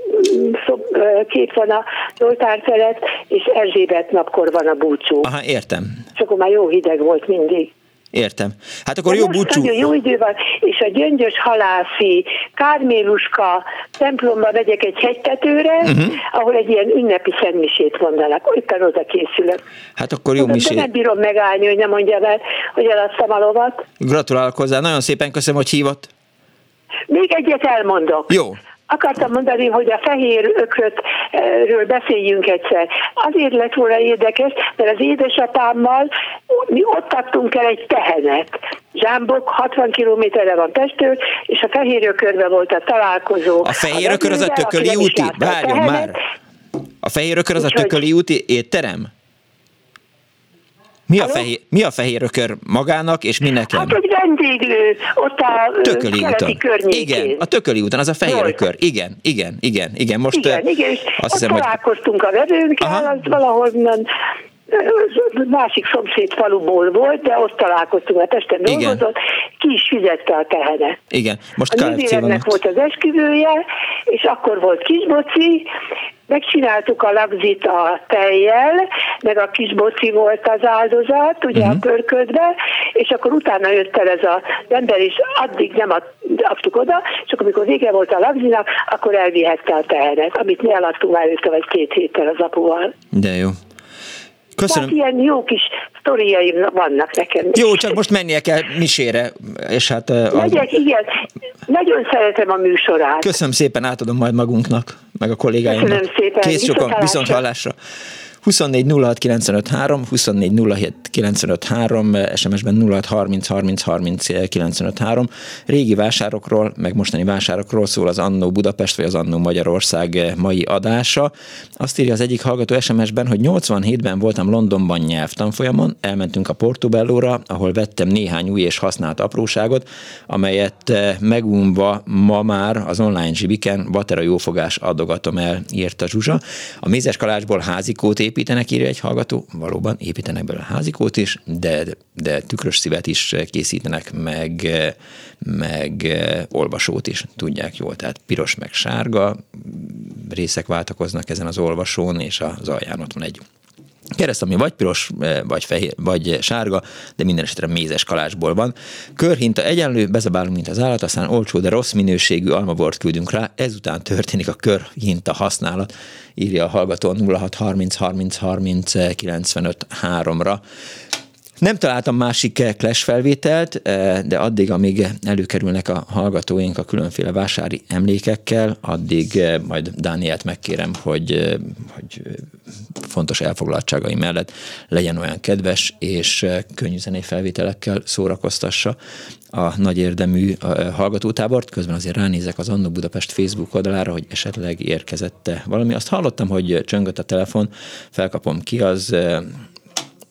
kép van a Zoltár felett, és Erzsébet napkor van a búcsú. Aha, értem. És akkor már jó hideg volt mindig. Értem. Hát akkor De jó búcsú. Nagyon jó idő van, és a gyöngyös halászi, Kárméluska templomba megyek egy hegytetőre, uh-huh. ahol egy ilyen ünnepi szentmisét mondanak. Olyan oda készülök. Hát akkor jó misé. Nem bírom megállni, hogy nem mondja el, hogy eladtam a lovat. Gratulálok hozzá. Nagyon szépen köszönöm, hogy hívott. Még egyet elmondok. Jó. Akartam mondani, hogy a fehér ökrötről beszéljünk egyszer. Azért lett volna érdekes, mert az édesapámmal mi ott adtunk el egy tehenet. Zsámbok 60 kilométerre van Pestől, és a fehér ökörbe volt a találkozó. A fehér ökör az a tököli úti? Várjon már! A fehér ökör az a tököli úti étterem? Mi a, fehér, mi a fehér ökör magának, és mi nekem? Hát egy vendéglő, ott a tököli úton. Igen, a tököli úton, az a fehér Jól. ökör. Igen, igen, igen, igen. Most igen, igen, azt hiszem, találkoztunk hogy... a vevőnkkel, az valahonnan másik szomszéd faluból volt, de ott találkoztunk, a testen dolgozott, ki is fizette a tehenet. Igen, most a nővéremnek volt az esküvője, és akkor volt kisboci, megcsináltuk a lagzit a tejjel, meg a kisboci volt az áldozat, ugye uh-huh. a pörködbe, és akkor utána jött el ez az ember, és addig nem adtuk oda, és akkor amikor vége volt a lagzinak, akkor elvihette a tehenet, amit mi eladtunk már előtte vagy két héttel az apuval. De jó. Köszönöm. Tehát ilyen jó kis sztoriaim vannak nekem. Jó, csak most mennie kell misére, és hát... Megyek, az... igen. Nagyon szeretem a műsorát. Köszönöm szépen, átadom majd magunknak, meg a kollégáimnak. Köszönöm szépen. Kész sokan, viszont hallásra. 24 06 953, 24 07 953, SMS-ben 06 30 30 30 953. Régi vásárokról, meg mostani vásárokról szól az Annó Budapest, vagy az Annó Magyarország mai adása. Azt írja az egyik hallgató SMS-ben, hogy 87-ben voltam Londonban nyelvtanfolyamon, elmentünk a Portobellóra, ahol vettem néhány új és használt apróságot, amelyet eh, megunva ma már az online zsibiken Batera jófogás adogatom el, írta Zsuzsa. A mézes kalácsból házikót építenek, írja egy hallgató. Valóban építenek belőle házikót is, de, de tükrös szívet is készítenek, meg, meg olvasót is, tudják jól. Tehát piros meg sárga részek váltakoznak ezen az olvasón, és az alján ott van egy kereszt, ami vagy piros, vagy fehér, vagy sárga, de minden esetre mézes kalácsból van. Körhinta egyenlő, bezabálunk, mint az állat, aztán olcsó, de rossz minőségű almabort küldünk rá, ezután történik a körhinta használat írja a hallgató 0630 30 30 95 3-ra. Nem találtam másik Clash felvételt, de addig, amíg előkerülnek a hallgatóink a különféle vásári emlékekkel, addig majd Dánielt megkérem, hogy, hogy fontos elfoglaltságai mellett legyen olyan kedves, és könnyű zenei felvételekkel szórakoztassa a nagy érdemű hallgatótábort. Közben azért ránézek az Annó Budapest Facebook oldalára, hogy esetleg érkezette valami. Azt hallottam, hogy csöngött a telefon, felkapom ki, az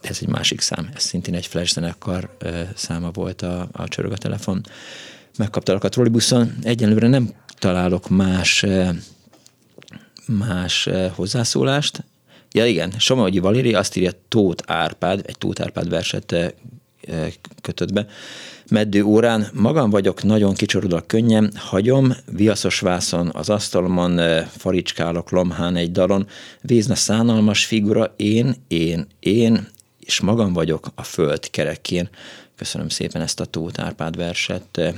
ez egy másik szám, ez szintén egy flash zenekar száma volt a, a csörög a telefon. Megkaptalak a trollibuszon, egyenlőre nem találok más más hozzászólást. Ja igen, Somogyi Valéri azt írja Tóth Árpád, egy Tóth Árpád verset kötött be. Meddő órán magam vagyok, nagyon kicsorudok könnyen, hagyom, viaszos vászon az asztalomon, faricskálok lomhán egy dalon, vézne szánalmas figura, én, én, én, és magam vagyok a föld kerekén. Köszönöm szépen ezt a Tóth Árpád verset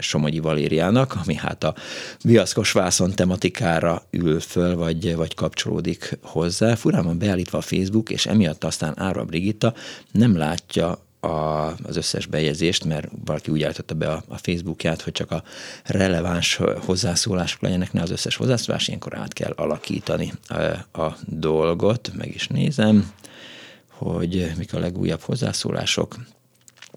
Somogyi Valériának, ami hát a viaszkos vászon tematikára ül föl, vagy, vagy kapcsolódik hozzá. Furán van beállítva a Facebook, és emiatt aztán Ára Brigitta nem látja a, az összes bejegyzést, mert valaki úgy állította be a, a Facebookját, hogy csak a releváns hozzászólások legyenek, ne az összes hozzászólás, ilyenkor át kell alakítani a, a dolgot, meg is nézem hogy mik a legújabb hozzászólások.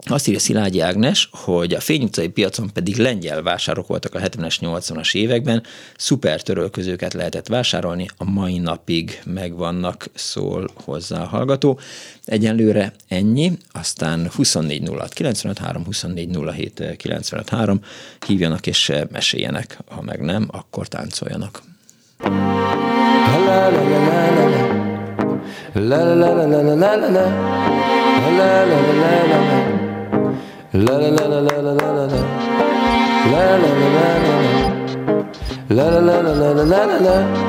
Azt írja Szilágyi Ágnes, hogy a fényutcai piacon pedig lengyel vásárok voltak a 70-es, 80-as években, szuper törölközőket lehetett vásárolni, a mai napig megvannak, szól hozzá a hallgató. Egyenlőre ennyi, aztán 24 06 95 3, 24 07 95 3, hívjanak és meséljenek, ha meg nem, akkor táncoljanak. La, la, la, la, la, la. La la la la la la la la la La la la la la la La la la la la la la la La la la la la la La la la la la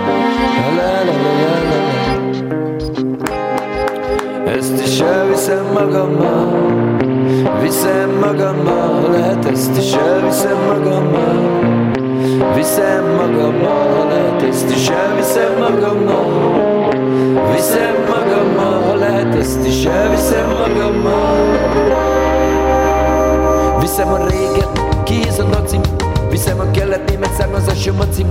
Ezt is elviszem magammal Viszem magammal Lehet ezt is elviszem magammal Viszem magammal Lehet ezt is elviszem magammal Viszem magammal, ha lehet ezt is elviszem magammal. Viszem a réget, kéz a nacim Viszem a kelet német származású macim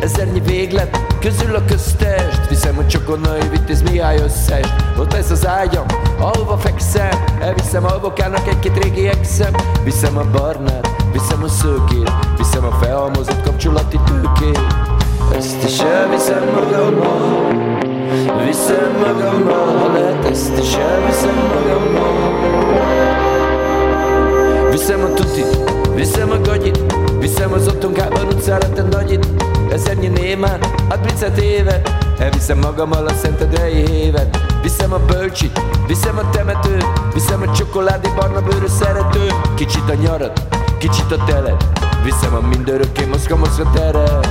Ezernyi véglet, közül a köztest. Viszem a csokonai vitéz Mihály összes Ott ez az ágyam, alva fekszem. Elviszem alvokának egy-két régi exem. Viszem a barnát, viszem a szőkét. Viszem a felhalmozott kapcsolati tőkét. Ezt is elviszem magammal Viszem magammal, ha lehet ezt is elviszem magammal. Viszem a tutit, viszem a gagyit Viszem az otthonkában utcára te nagyit. Ezernyi némán, hát bricet évet Elviszem magammal a szentedei hévet. Viszem a bölcsit, viszem a temetőt Viszem a csokoládé barna bőrű szerető. Kicsit a nyarat, kicsit a telet Viszem a mindörökké mozga teret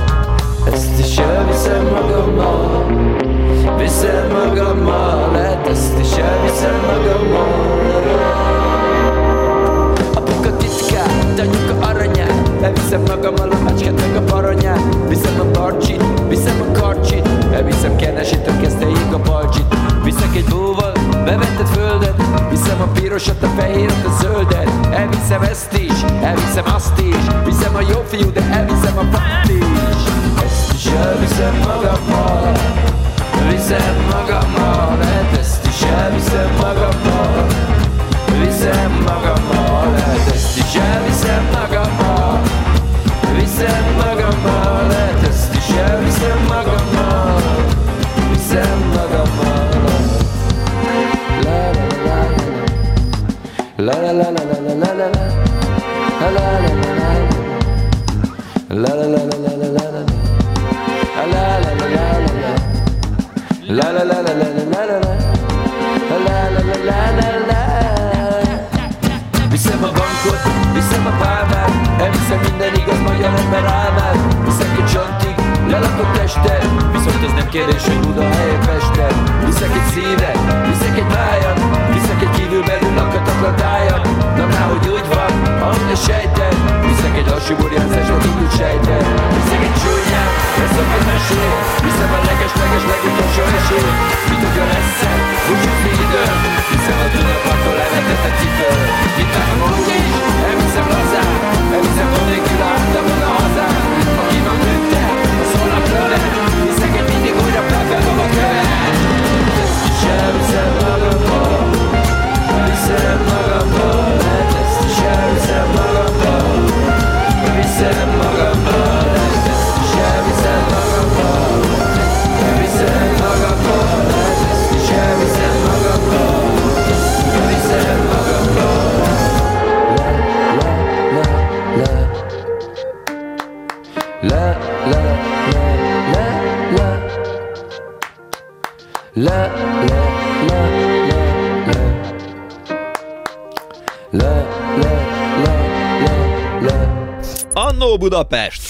Ezt is elviszem magammal Viszem magammal, lehet ezt is elviszem magammal. Apuka titkát, anyuka aranyát. Elviszem magammal a macskát meg a paranyát. Viszem a barcsit, viszem a karcsit. Elviszem kenesítől kezdteig a balcsit. Viszek egy bóval, bevetett földet. Viszem a pirosat, a fehéret, a zöldet. Elviszem ezt is, elviszem azt is. Viszem a jó fiú, de elviszem a pat is. Ezt is elviszem magammal Viszem magammal, lehet ezt is elviszem magammal. Viszem magammal, lehet ezt is elviszem magammal. Viszem magammal, ember álmát Viszek egy csantig, lelakott testet Viszont ez nem kérdés, hogy Buda helye Pestet Viszek egy szívet, viszek egy májat Repülő belül a tájak Na náhogy úgy van, ahogy a sejtet Viszek egy lassú burjánzásra tudjuk sejtet Viszek egy csúnyát, leszok egy mesét Viszem a leges-leges legutolsó esélyt Mi tudja lesz-e, búcsút Mi idő. Viszem a tudapattól elvetett a cipő. Itt a úgy is, elviszem lazán. Elviszem odékül a volna hazám Aki ma nőtte, a szólnak lövett Viszek egy mindig újra pepelom a követ Sem szemben Annó Budapest!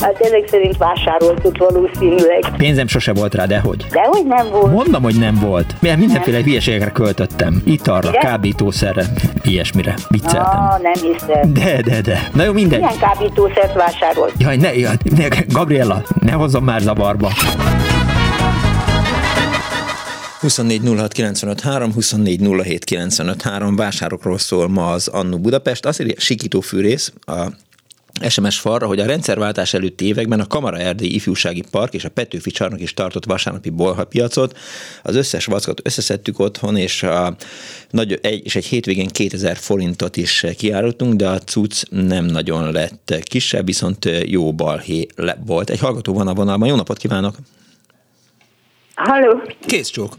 Hát ezek szerint vásároltuk valószínűleg. Pénzem sose volt rá, dehogy. Dehogy nem volt. Mondom, hogy nem volt. Mert mindenféle nem. hülyeségekre költöttem. Italra, Igen? kábítószerre, ilyesmire. Vicceltem. Ah, nem hiszem. De, de, de. Na jó, mindegy. Milyen kábítószert vásárolt? Jaj, ne, jaj, ne, Gabriella, ne hozzam már zavarba. 24 24 vásárokról szól ma az Annu Budapest. Azt írja Sikító Fűrész, a SMS falra, hogy a rendszerváltás előtti években a Kamara Erdély Ifjúsági Park és a Petőfi Csarnok is tartott vasárnapi bolhapiacot. Az összes vackot összeszedtük otthon, és, a, nagy, egy, és egy hétvégén 2000 forintot is kiárultunk, de a cucc nem nagyon lett kisebb, viszont jó balhé volt. Egy hallgató van a vonalban. Jó napot kívánok! Halló! Kész csók!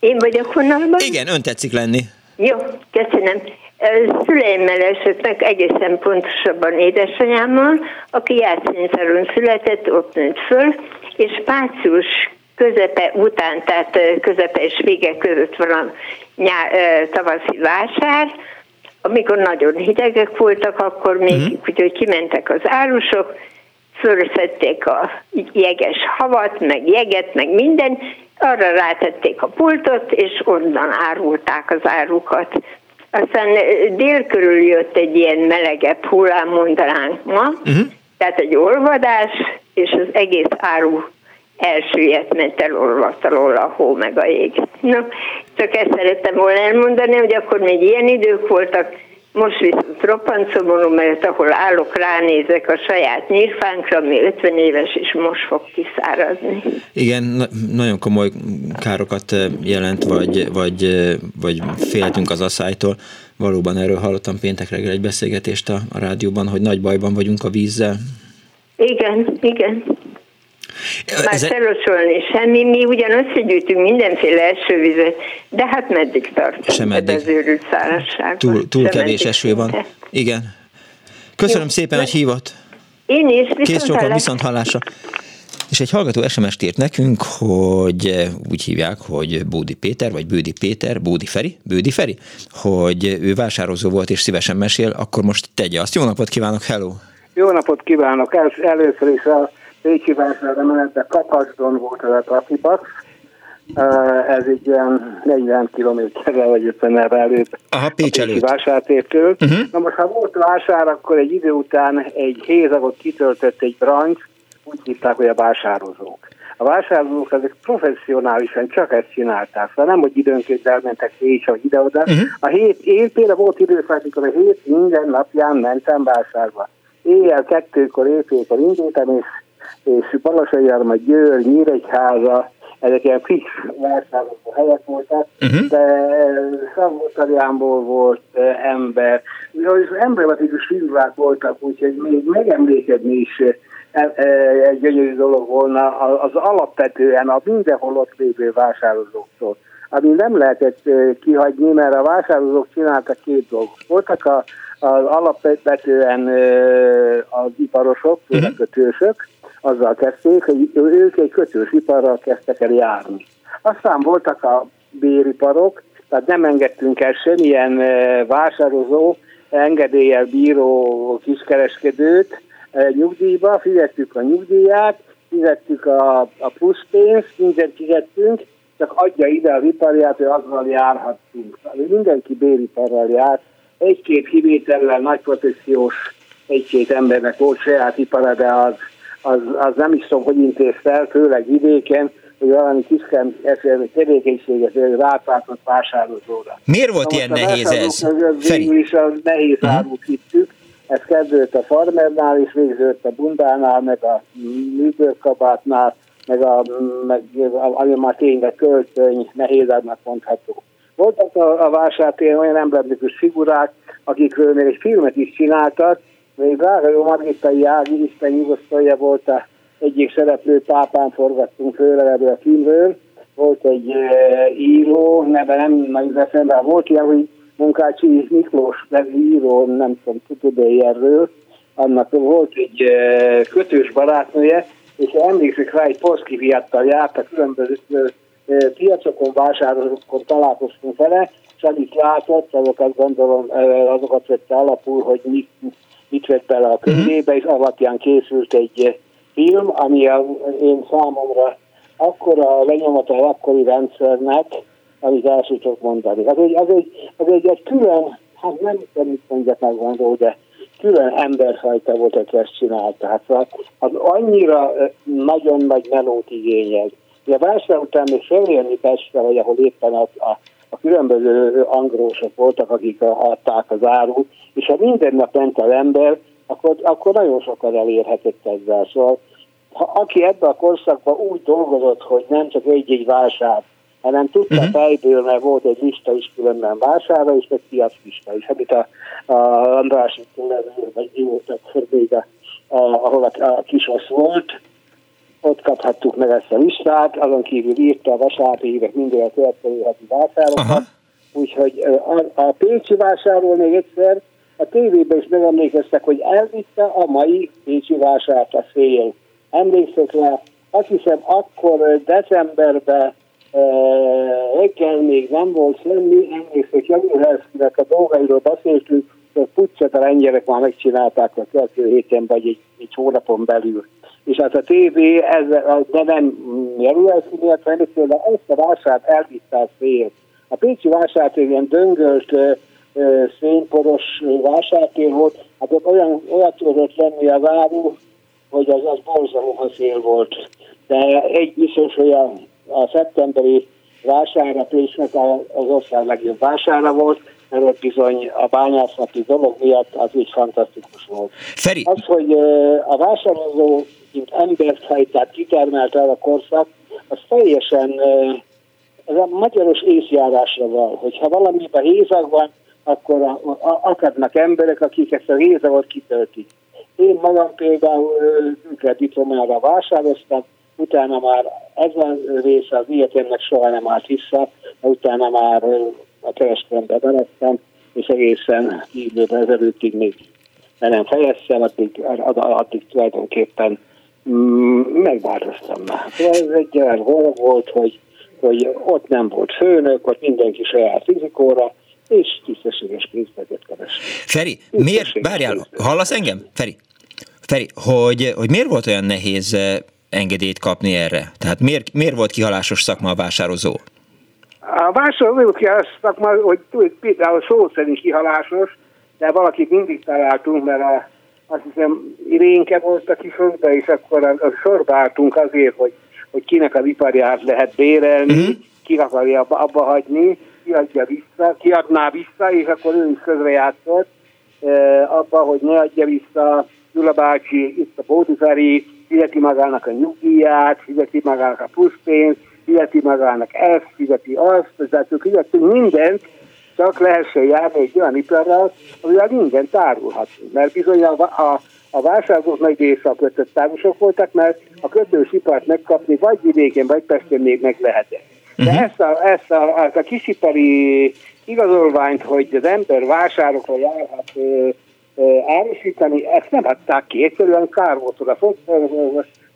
Én vagyok vonalban? Igen, ön tetszik lenni. Jó, köszönöm. Szüleimmel esett meg egészen pontosabban édesanyámmal, aki játszényszerűen született, ott nőtt föl, és Pácius közepe után, tehát közepe és vége között van a nyár, tavaszi vásár, amikor nagyon hidegek voltak, akkor még, uh-huh. úgyhogy kimentek az árusok, fölszedték a jeges havat, meg jeget, meg minden, arra rátették a pultot, és onnan árulták az árukat. Aztán dél körül jött egy ilyen melegebb hullám, mondanánk ma, uh-huh. tehát egy olvadás, és az egész áru elsüllyedt, mert elolvadt alól a hó meg a jég. Na, csak ezt szerettem volna elmondani, hogy akkor még ilyen idők voltak, most viszont roppant szomorú, mert ahol állok, ránézek a saját nyírfánkra, ami 50 éves, és most fog kiszárazni. Igen, na- nagyon komoly károkat jelent, vagy, vagy, vagy féltünk az asszálytól. Valóban erről hallottam péntek reggel egy beszélgetést a, a rádióban, hogy nagy bajban vagyunk a vízzel. Igen, igen. Már Ez felosolni semmi, mi ugyan összegyűjtünk mindenféle esővizet, de hát meddig tart Sem meddig. az őrült szárazságban. Túl, túl kevés eső van. Igen. Köszönöm Jó. szépen, hogy hívott. Én is, Kész csókon, viszont hallásra. És egy hallgató SMS-t írt nekünk, hogy eh, úgy hívják, hogy Bódi Péter, vagy Bődi Péter, Bódi Feri, Bődi Feri, hogy ő vásározó volt és szívesen mesél, akkor most tegye azt. Jó napot kívánok, hello! Jó napot kívánok! El, először is a Pécsi vásárra menetben Kakasdon volt az a trafipax. Ez egy ilyen 40 kilométerrel vagy 50 előtt Aha, Pécs előtt. a vásártértől. Uh-huh. Na most, ha volt vásár, akkor egy idő után egy hézagot kitöltött egy brancs, úgy hívták, hogy a vásározók. A vásárlók ezek professzionálisan csak ezt csinálták. Szóval nem, hogy időnként elmentek Pécs, vagy ide-oda. Uh-huh. A hét, én például volt időszak, amikor a hét minden napján mentem vásárba. Éjjel kettőkor, éjfélkor indultam, és és Balassagyarma, Győr, Nyíregyháza, ezek ilyen fix vásárló helyek voltak, uh-huh. de Szabolcsarjánból volt ember, és emblematikus figurák voltak, úgyhogy még megemlékedni is egy gyönyörű dolog volna az alapvetően a mindenhol ott lévő vásárlóktól ami nem lehetett kihagyni, mert a vásárlók csináltak két dolgot. Voltak a, az alapvetően az iparosok, uh-huh. a kötősök, azzal kezdték, hogy ők egy kötős iparral kezdtek el járni. Aztán voltak a bériparok, tehát nem engedtünk el semmilyen vásározó, engedéllyel bíró kiskereskedőt nyugdíjba, fizettük a nyugdíját, fizettük a, a pluszpénzt, mindent fizettünk, csak adja ide a iparját, hogy azzal járhattunk. Mindenki bériparral járt, egy-két kivétellel nagy protekciós egy-két embernek volt saját ipara, de az az, az nem is tudom, hogy intézte el, főleg vidéken, hogy valami kiszkem tevékenységet rápártott vásárlózóra. Miért volt Na, ilyen nehéz ez? Végül is a nehéz uh-huh. árut hittük. Ez kezdődött a farmernál, és végződött a bundánál, meg a műbőrkabátnál, meg a, meg, ami már tényleg költöny, nehéz árnak mondható. Voltak a, a vásártéren olyan emblematikus figurák, akikről még egy filmet is csináltak, még Drága Margitai Ági, Isten nyugosztalja volt a egyik szereplő pápán forgattunk föl ebből a filmről. Volt egy e, író, neve nem nagyon eszembe, volt ilyen, hogy Munkácsi Miklós nevű író, nem tudom, tudod erről, annak volt egy e, kötős barátnője, és emlékszik rá, egy polszki fiattal járt a különböző e, piacokon, vásárolókon találkoztunk vele, és amit látott, azokat gondolom, azokat vette alapul, hogy mit itt vett bele a könyvébe, és alapján készült egy film, ami a, én számomra akkora lenyomata akkori rendszernek, amit el tudok mondani. Az egy, az egy, az egy, egy külön, hát nem tudom, mit mondjak megmondó, de külön emberfajta volt, aki ezt csinálta. Hát az, az annyira nagyon nagy melót igényel. A válság után még felérni Pestre, vagy ahol éppen a, a, a különböző angrósok voltak, akik adták az árut, és ha minden nap ment az ember, akkor, akkor nagyon sokat elérhetett ezzel. Szóval ha, aki ebben a korszakban úgy dolgozott, hogy nem csak egy-egy vásár, hanem tudta uh-huh. fejből, mert volt egy lista is különben vására, és egy lista is, amit a, a András vagy voltak még a, ahol a, a kisosz volt, ott kaphattuk meg ezt a listát, azon kívül írta a vasárpi évek minden a következő heti vásárokat, úgyhogy a, a Pécsi vásáról még egyszer a tévében is megemlékeztek, hogy elvitte a mai Pécsi vásárt a szél. Emlékszek le, azt hiszem akkor decemberben reggel még nem volt semmi, emlékszek Januhelszkinek a dolgairól beszéltünk, hogy puccet a lengyerek már megcsinálták a következő héten vagy egy, egy hónapon belül. És hát a TV, ez, de nem Januhelszki miatt, hanem ezt a vásárt elvitte a szél. A Pécsi vásárt egy ilyen döngölt szénporos vásártér volt, hát ott olyan, olyan tudott lenni a váru, hogy az, az borzalom a szél volt. De egy biztos, hogy a, a szeptemberi vására Pécsnek az ország legjobb vására volt, mert bizony a bányászati dolog miatt az így fantasztikus volt. Feri. Az, hogy a vásárlózó, mint emberfajtát kitermelt el a korszak, az teljesen ez a magyaros észjárásra van, hogyha valamiben hézag van, akkor a, a, akadnak emberek, akik ezt a hézagot kitöltik. Én magam például diplomára vásároztam, utána már ez a része az egyetemnek soha nem állt vissza, utána már a kereskedelembe belettem, és egészen időben ezelőttig még nem fejeztem, addig, addig tulajdonképpen megváltoztam már. Ez egy olyan volt, hogy, hogy ott nem volt főnök, ott mindenki saját fizikóra, és tisztességes pénzeket keres. Feri, miért, várjál, hallasz engem? Feri, Feri, hogy, hogy miért volt olyan nehéz eh, engedélyt kapni erre? Tehát miért, miért volt kihalásos szakma a vásározó? A vásározó szakma, hogy például szó szerint kihalásos, de valakit mindig találtunk, mert a, azt hiszem Irénke volt a kifogta, és akkor a, a sorba álltunk azért, hogy, hogy kinek az iparját lehet bérelni, uh-huh. ki akarja abba, abba hagyni, kiadja vissza, kiadná vissza, és akkor ő is közrejátszott e, abba, hogy ne adja vissza Gyula bácsi, itt a Bódiferi, fizeti magának a nyugdíját, fizeti magának a pluszpénzt, fizeti magának ezt, fizeti azt, tehát ők fizetünk mindent, csak lehessen járni egy olyan iparral, amivel minden tárulhat. Mert bizony a, a, a vásárlók nagy része a kötött tárusok voltak, mert a kötős ipart megkapni vagy vidéken, vagy Pesten még meg lehetett. De uh-huh. ezt, a, ezt a, a, a kisipari igazolványt, hogy az ember vásárokra járhat árusítani, ezt nem adták ki, egyszerűen kár volt oda.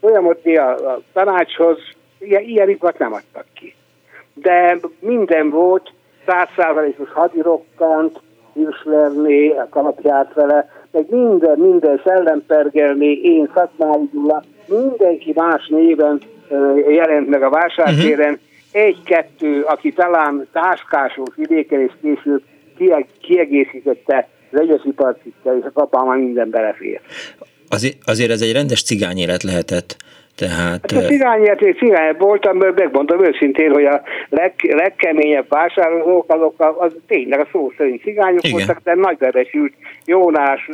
Folyamodni a, a tanácshoz, ilyen, ilyen nem adtak ki. De minden volt, százszázalékos hadirokkant, Hilslerné, a kalapját vele, meg minden, minden szellempergelné, én Szatmári Gyula, mindenki más néven jelent meg a vásártéren, uh-huh. egy-kettő, aki talán táskásó vidéken és később kiegészítette az egyes iparcikkel, és a kapán már minden belefér. Azért, azért ez egy rendes cigányélet lehetett. Tehát... Hát a cigányért és cigány voltam, megmondom őszintén, hogy a leg, legkeményebb vásárlók azok a, az tényleg a szó szerint cigányok Igen. voltak, de nagybevesült Jónás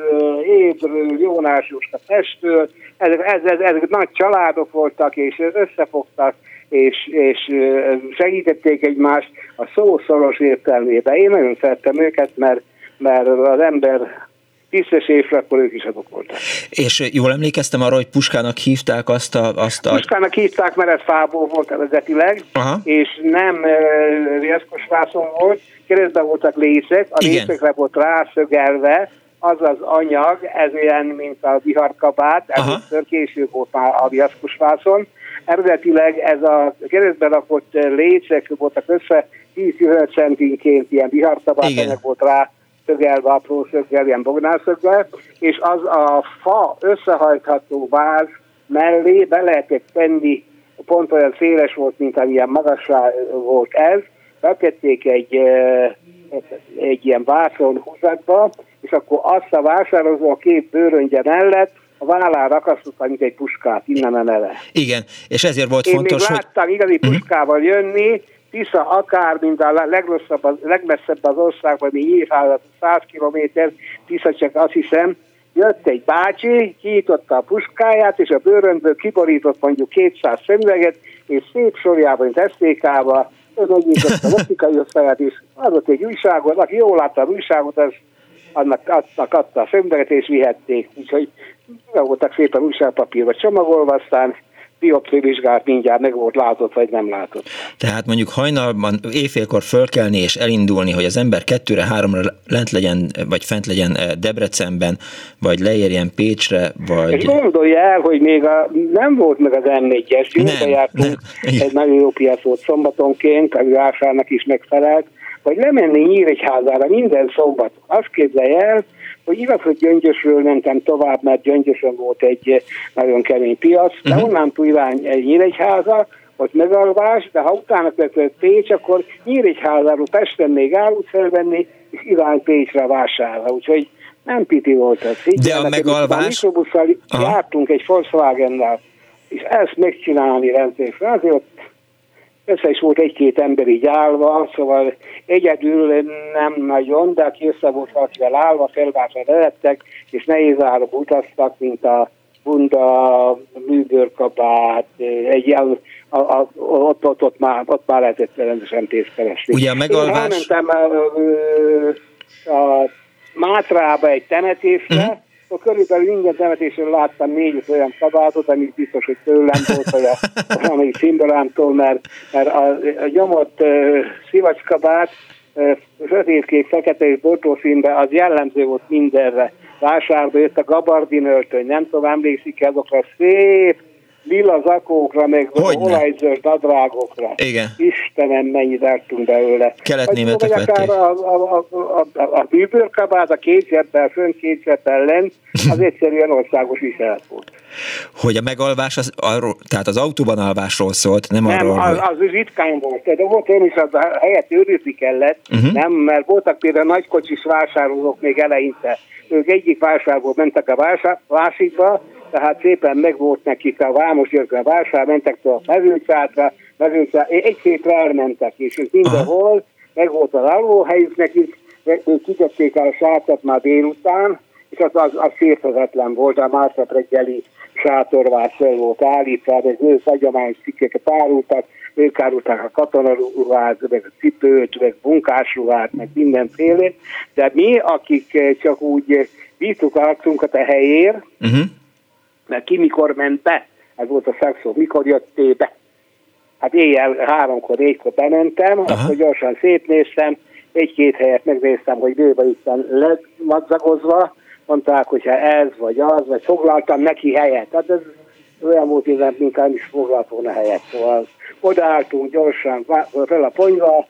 Ébről, Jónás Jóska Pestől, ezek, ezek, ezek nagy családok voltak, és összefogtak, és, és segítették egymást a szó szoros értelmében. Én nagyon szerettem őket, mert mert az ember tisztességre, akkor ők is azok voltak. És jól emlékeztem arra, hogy Puskának hívták azt a... Azt a... Puskának hívták, mert ez fából volt eredetileg, Aha. és nem uh, riaszkos vászon volt, keresztben voltak lécek, a Igen. lécekre volt rászögelve, az az anyag, ez olyan, mint a viharkabát, először később volt már a viaszkos vászon. Eredetileg ez a keresztben lakott lécek voltak össze, 10-15 centinként ilyen viharkabát anyag volt rá szögelve, apró szöggel, ilyen bognárszöggel, és az a fa összehajtható váz mellé be lehetett tenni, pont olyan széles volt, mint amilyen magasra volt ez, betették egy, egy ilyen vászon húzatba, és akkor azt a vásározó a két bőröngye mellett a vállára akasztotta, mint egy puskát, innen emele. Igen, és ezért volt Én fontos, még láttam hogy... igazi mhm. puskával jönni, Tisza akár, mint a legrosszabb, a legmesszebb az országban, mi nyilván 100 kilométer, Tisza csak azt hiszem, jött egy bácsi, kiította a puskáját, és a bőrönből kiborított mondjuk 200 szemüveget, és szép sorjában, mint esztékával, megnyitotta a optikai osztályát, és adott egy újságot, aki jól látta az újságot, az annak adtak, adta a szemüveget, és vihették. Úgyhogy voltak szépen újságpapírba csomagolva, aztán biopszia vizsgálat mindjárt meg volt látott, vagy nem látott. Tehát mondjuk hajnalban éjfélkor fölkelni és elindulni, hogy az ember kettőre, háromra lent legyen, vagy fent legyen eh, Debrecenben, vagy leérjen Pécsre, vagy... És gondolja el, hogy még a, nem volt meg az M4-es, nem, jártunk, nem. egy nagyon jó piac volt szombatonként, a vásárnak is megfelelt, vagy lemenni Nyíregyházára minden szombat. Azt képzelje el, igaz, hogy Gyöngyösről mentem tovább, mert Gyöngyösön volt egy eh, nagyon kemény piac, de uh-huh. onnan irány egy Nyíregyháza, ott megalvás, de ha utána kötött Pécs, akkor Nyíregyházáról Pesten még állút felvenni, és irány Pécsre vásárra. Úgyhogy nem piti volt ez. Így de a megalvás... A jártunk egy Volkswagen-nál, és ezt megcsinálni rendszeresen. Azért össze is volt egy-két ember így állva, szóval egyedül nem nagyon, de aki össze volt valakivel állva, felváltva lehettek, és nehéz árok utaztak, mint a bunda, műbőrkabát, egy a, a, a, ott, ott, ott, már, ott már lehetett rendesen pénzt keresni. Ugye a megalvás... Én elmentem a, a, a Mátrába egy temetésre, uh-huh akkor körülbelül minden temetésről láttam négy olyan kabátot, amit biztos, hogy tőlem volt, vagy a valamelyik szimbolámtól, mert, mert a, a nyomott uh, szivacskabát uh, sötétkék, fekete és színbe, az jellemző volt mindenre. Vásárba jött a gabardin öltöny, nem tudom, emlékszik azokra szép lila zakókra, meg olajzöld nadrágokra. Igen. Istenem, mennyit ártunk belőle. Keletnémetek vették. A, a, a, a, a bűbőrkabát, a két zsebbel, fönn két zsebbel lent, az egyszerűen országos viselet volt. Hogy a megalvás, az, arról, tehát az autóban alvásról szólt, nem, nem arról, az, az ritkán volt. De volt én is, az helyet őrizni kellett, uh-huh. nem, mert voltak például nagykocsis vásárolók még eleinte. Ők egyik vásárból mentek a vásár, másikba, tehát szépen megvolt nekik a Vámos Györgő vásár, mentek a mezőcsátra, mezőcsát, egy hétre elmentek, és ők mindenhol, meg volt az alvóhelyük nekik, ők kitették a sátat már délután, és az, az, az sérthetetlen volt, a másnap reggeli sátorvás fel volt állítva, de ő hagyományos cikkeket árultak, ők árulták a katonaruhát, meg a cipőt, meg munkásruhát, meg mindenféle, de mi, akik csak úgy bíztuk arcunkat a helyér, uh-huh mert ki mikor ment be, ez volt a szakszó, mikor jöttél be. Hát éjjel háromkor, négykor bementem, Aha. akkor gyorsan szétnéztem, egy-két helyet megnéztem, hogy bőve itten lemadzagozva, mondták, hogyha ez vagy az, vagy foglaltam neki helyet. Tehát ez olyan volt, hogy inkább is foglalt volna helyet. Szóval odaálltunk gyorsan fel a ponyva,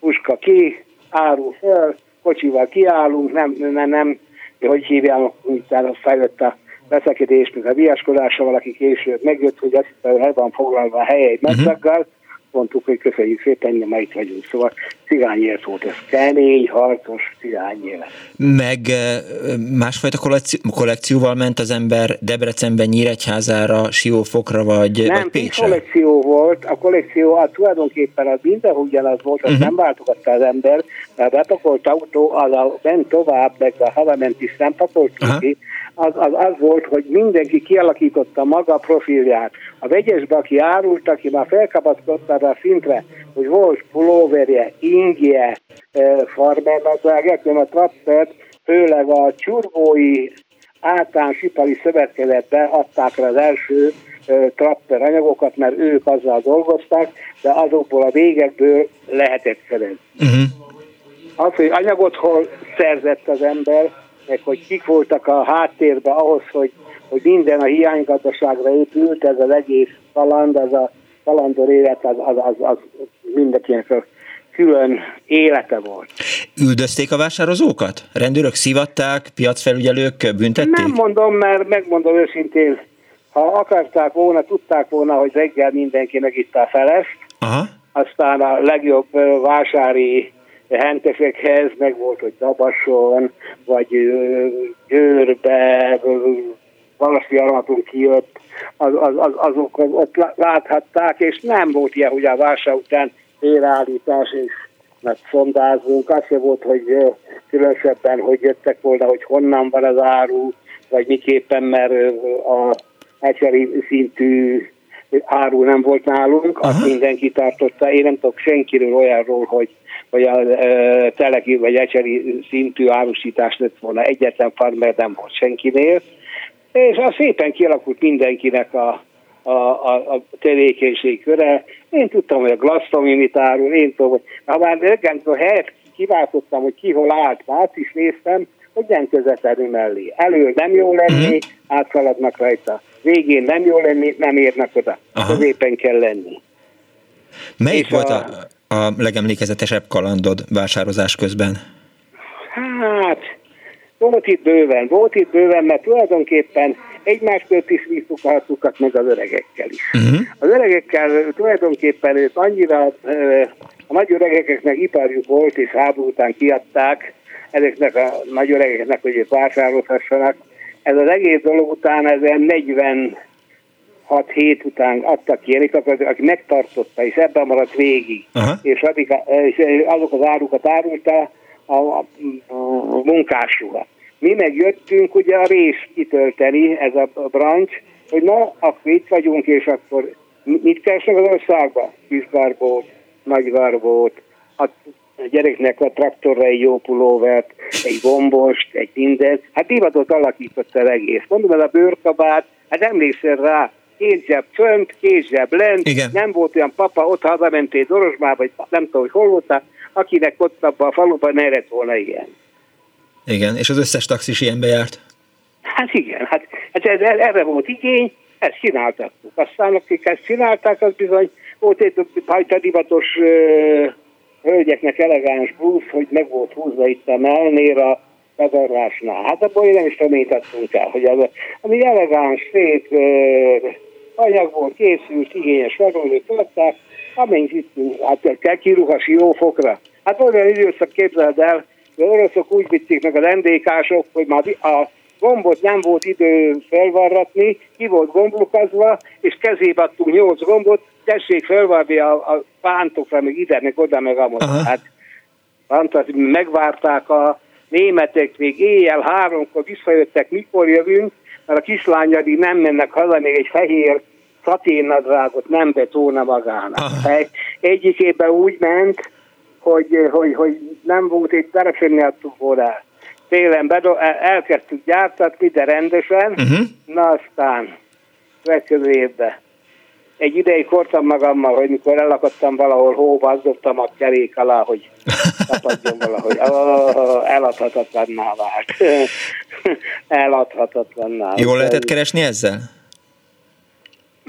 puska ki, árul fel, kocsival kiállunk, nem, nem, nem, hogy hívják, utána fejlett a veszekedés, meg a viaskodása valaki később megjött, hogy azt hiszem, hogy van foglalva a helye egy uh-huh mondtuk, hogy köszönjük szépen, nem itt vagyunk. Szóval élet volt ez. Kemény, harcos élet. Meg másfajta kollekció, kollekcióval ment az ember Debrecenben, Nyíregyházára, Siófokra vagy, nem, vagy Pécsre? kollekció volt. A kollekció az tulajdonképpen az minden ugyanaz volt, azt uh-huh. nem váltogatta az ember, mert bepakolt autó, az a ment tovább, meg a havament is nem pakolt uh-huh. Az, az, az volt, hogy mindenki kialakította maga profilját. A vegyesbe, aki árult, aki már felkapaszkodta a szintre, hogy volt pulóverje, ingje, e, farmernadrágek, a trappert, főleg a csurgói általános ipari szövetkezetbe adták rá az első trapper anyagokat, mert ők azzal dolgoztak, de azokból a végekből lehetett szerezni. Uh-huh. Az, hogy anyagot hol szerzett az ember, meg hogy kik voltak a háttérben ahhoz, hogy, hogy minden a hiánygazdaságra épült, ez az egész kaland, az a kalandor élet, az, az, az, az mindenkinek külön élete volt. üldözték a vásározókat? Rendőrök szivatták, piacfelügyelők büntették? Nem mondom, mert megmondom őszintén, ha akarták volna, tudták volna, hogy reggel mindenki megitta a felest, Aha. aztán a legjobb vásári hentesekhez meg volt, hogy Dabason, vagy Győrbe, Valaszi Armaton kijött, az, az, az, azok ott láthatták, és nem volt ilyen, hogy a vásár után érállítás és mert szondázunk, az se volt, hogy különösebben, hogy jöttek volna, hogy honnan van az áru, vagy miképpen, mert a egyszerű szintű áru nem volt nálunk, Aha. azt mindenki tartotta. Én nem tudok senkiről olyanról, hogy, hogy a e, teleki vagy egyszerű szintű árusítás lett volna. Egyetlen farmer nem volt senkinél. És az szépen kialakult mindenkinek a, a, a, a tevékenység köre. Én tudtam, hogy a glasztominit árul, én tudom, hogy ha már reggentől helyet kiváltottam, hogy ki hol állt, át is néztem, hogy nem közvetlenül mellé. Elő nem jó lenni, uh-huh. átszaladnak rajta. Végén nem jó lenni, nem érnek oda. Aha. Középen kell lenni. Melyik És volt a, a legemlékezetesebb kalandod vásározás közben? Hát, volt itt bőven, volt itt bőven, mert tulajdonképpen egymástól is visszuk meg az öregekkel is. Uh-huh. Az öregekkel tulajdonképpen ők annyira, a nagy öregeknek iparjuk volt, és háború után kiadták ezeknek a nagy öregeknek, hogy ők vásárolhassanak. Ez az egész dolog után, ez 40 6 hét után adtak ki elitakat, aki megtartotta, és ebben maradt végig, uh-huh. és, addig, és azok az árukat árulta a, a, a munkásruha. Mi megjöttünk ugye a rész kitölteni, ez a brancs, hogy na, akkor itt vagyunk, és akkor mit keresnek az országba? Kisgarbót, nagygarbót, a gyereknek a traktorra egy jó pulóvert, egy gombost, egy mindent. Hát divatot alakított az egész. Mondom, ez a bőrkabát, hát emlékszel rá, két zseb fönt, két zseb lent, Igen. nem volt olyan papa, ott hazamentél Dorosmába, vagy nem tudom, hogy hol voltál, akinek ott abban a faluban ne lett volna ilyen. Igen, és az összes taxis ilyenbe járt. Hát igen, hát, hát ez, erre volt igény, ezt csináltak. Aztán akik ezt csinálták, az bizony volt egy hajta divatos hölgyeknek elegáns blues, hogy meg volt húzva itt a mellnél a bezarvásnál. Hát abból én nem is reménytettünk el, hogy az, ami elegáns, szép uh, anyagból készült, igényes megolót adták, amennyit itt, hát kell kiruhasi jó fokra. Hát olyan időszak képzeld el, az oroszok úgy vitték meg az NDK-sok, hogy már a gombot nem volt idő felvarratni, ki volt gomblukazva, és kezébe adtunk nyolc gombot, tessék felvarni a, a pántokra, meg ide, meg oda, meg amott. Hát, fantaszti, megvárták a németek, még éjjel háromkor visszajöttek, mikor jövünk, mert a kislány addig nem mennek haza, még egy fehér szaténnadrágot nem betóna magának. Egy, egyikében úgy ment, hogy, hogy, hogy nem volt itt terepenni adtuk volna. Télen bedo- elkezdtük gyártatni, de rendesen, uh-huh. na aztán következő évben. Egy ideig kortam magammal, hogy mikor elakadtam valahol hóba, az dobtam a kerék alá, hogy tapadjon valahogy. Oh, eladhatatlanná vált. eladhatatlanná. Jól lehetett keresni ezzel?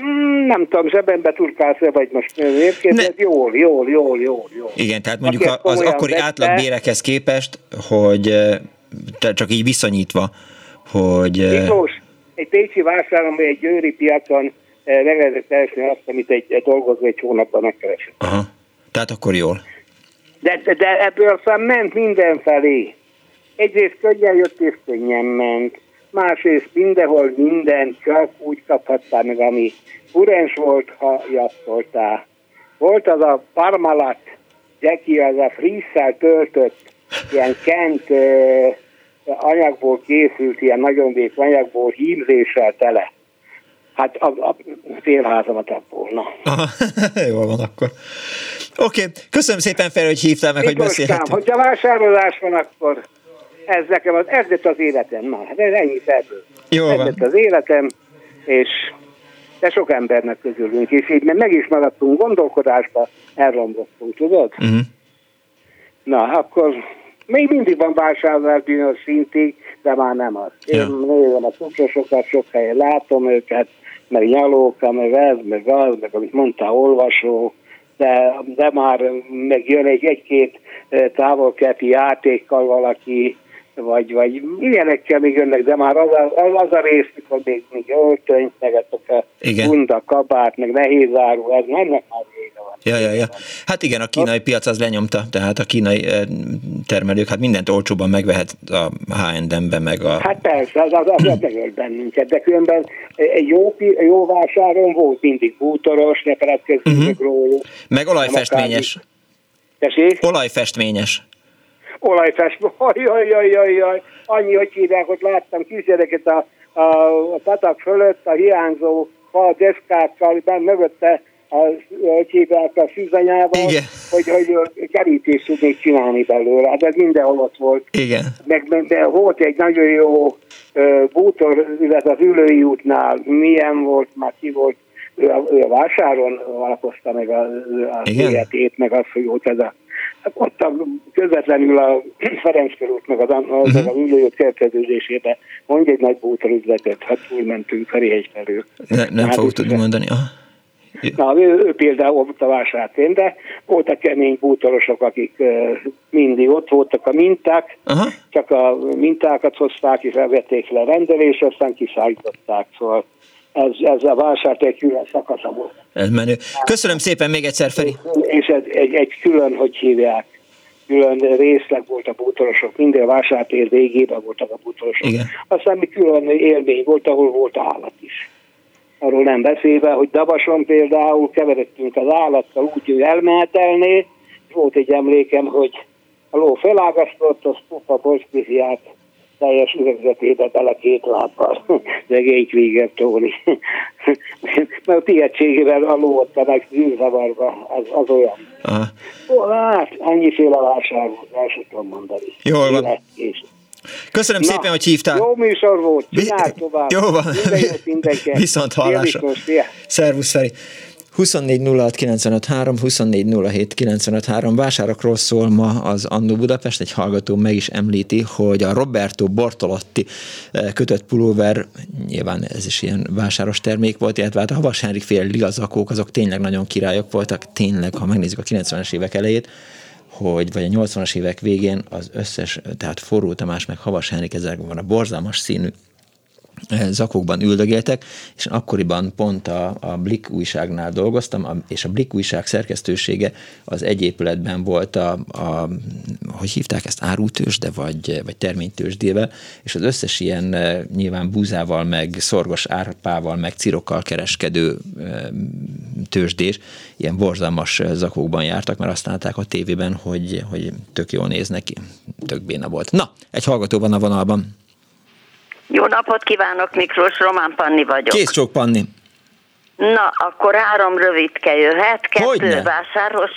Mm, nem tudom, zsebembe turkálsz vagy most érkezett, jól, jól, jól, jól, jól. Igen, tehát mondjuk az, az akkori átlagbérekhez képest, hogy csak így viszonyítva, hogy... Miklós, egy pécsi vásáron, vagy egy győri piacon meg lehetett keresni azt, amit egy, egy dolgozó egy hónapban megkeresett. Aha, tehát akkor jól. De, de, de ebből aztán ment mindenfelé. Egyrészt könnyen jött és könnyen ment másrészt mindenhol minden csak úgy kaphattál meg, ami urens volt, ha jattoltál. Volt az a Parmalat, Jackie, az a frisszel töltött, ilyen kent uh, anyagból készült, ilyen nagyon vék anyagból hímzéssel tele. Hát a, a félházamat abból, na. Jól van akkor. Oké, okay. köszönöm szépen fel, hogy hívtál meg, Miklós hogy beszélhetünk. Hogyha vásárolás van, akkor ez nekem az, ez lett az életem. Na, hát ez ennyi ebből. Jó ez lett az életem, és de sok embernek közülünk, és így meg is maradtunk gondolkodásba, elromlottunk, tudod? Uh-huh. Na, akkor még mindig van vásárlás bizonyos szintig, de már nem az. Én ja. nézem a cucrosokat, sok helyen látom őket, meg nyalóka, meg ez, meg az, meg amit mondta, olvasó, de, de már megjön egy egy-két távolkeleti játékkal valaki, vagy, vagy ilyenekkel még jönnek, de már az a, az a rész, mikor még, még öltöny, meg a bunda, kabát, meg nehéz áru, ez mennek már vége van. Ja, ja, ja. Hát igen, a kínai piac az lenyomta, tehát a kínai termelők hát mindent olcsóban megvehet a H&M-be, meg a... Hát persze, az, az, az, az megölt bennünket, de különben egy jó, jó vásáron volt mindig bútoros, ne feledkezzünk uh-huh. meg róluk. Meg olajfestményes. Tessék? Olajfestményes olajfestő, jaj, jaj, jaj, jaj, annyi, hogy hívják, hogy láttam kisgyereket a, a, a patak fölött, a hiányzó fal deszkákkal, ben mögötte a, hogy hívják a szűzanyával, hogy, hogy kerítést tudnék csinálni belőle. Hát ez mindenhol ott volt. Igen. Meg, de volt egy nagyon jó bútor, illetve az ülői útnál, milyen volt, már ki volt, ő a, ő a vásáron alapozta meg a, a életét, meg azt, hogy volt ez a ott a, közvetlenül a Ferenc körút, meg az, az, az ülőjött kerkeződésébe mondj egy nagy bútorüzletet, hát túlmentünk Ferihegy felől. Ne, nem hát fogok tudni mondani. Aha. Na, ő, ő például ott a vásártén, de voltak kemény bútorosok, akik uh, mindig ott voltak a minták, Aha. csak a mintákat hozták, és elvették le rendelésre, aztán kiszállították, szóval ez, ez a vásárt egy külön szakasza volt. Ez menő. Köszönöm szépen még egyszer, Feri. És ez egy, egy külön, hogy hívják, külön részleg volt a bútorosok, minden vásártér végében voltak a bútorosok. Igen. Aztán mi külön élmény volt, ahol volt állat is. Arról nem beszélve, hogy Davason például keveredtünk az állattal úgy, hogy elmehetelné, volt egy emlékem, hogy a ló felágasztott, az pupa bolszpiziát teljes üvegzetébe bele két lábbal, szegény Krieger Tóni. Mert a tihetségével a lóotta meg zűrzavarba, az, az olyan. Aha. Ó, hát, annyiféle válság el sem tudom mondani. Jól van. Köszönöm Na, szépen, hogy hívtál. Jó műsor volt, csinálj tovább. Jó van. Viszont hallásra. Szervusz, Feri. 24 24 vásárokról szól ma az Annó Budapest, egy hallgató meg is említi, hogy a Roberto Bortolotti eh, kötött pulóver, nyilván ez is ilyen vásáros termék volt, illetve hát a Havas Henrik fél ligazakók, azok tényleg nagyon királyok voltak, tényleg, ha megnézzük a 90-es évek elejét, hogy vagy a 80-as évek végén az összes, tehát Forró Tamás meg Havas Henrik ezekben a borzalmas színű zakokban üldögéltek, és akkoriban pont a, a Blick újságnál dolgoztam, és a Blick újság szerkesztősége az egy épületben volt a, a hogy hívták ezt, árutősde, vagy, vagy terménytősdével, és az összes ilyen e, nyilván búzával, meg szorgos árpával, meg cirokkal kereskedő e, tőzsdés, ilyen borzalmas zakókban jártak, mert azt látták a tévében, hogy, hogy tök jól néz tök béna volt. Na, egy hallgató van a vonalban. Jó napot kívánok, Miklós, Román Panni vagyok. Kész csók, Panni. Na, akkor három rövidke jöhet, kettő Hogyne? vásárhoz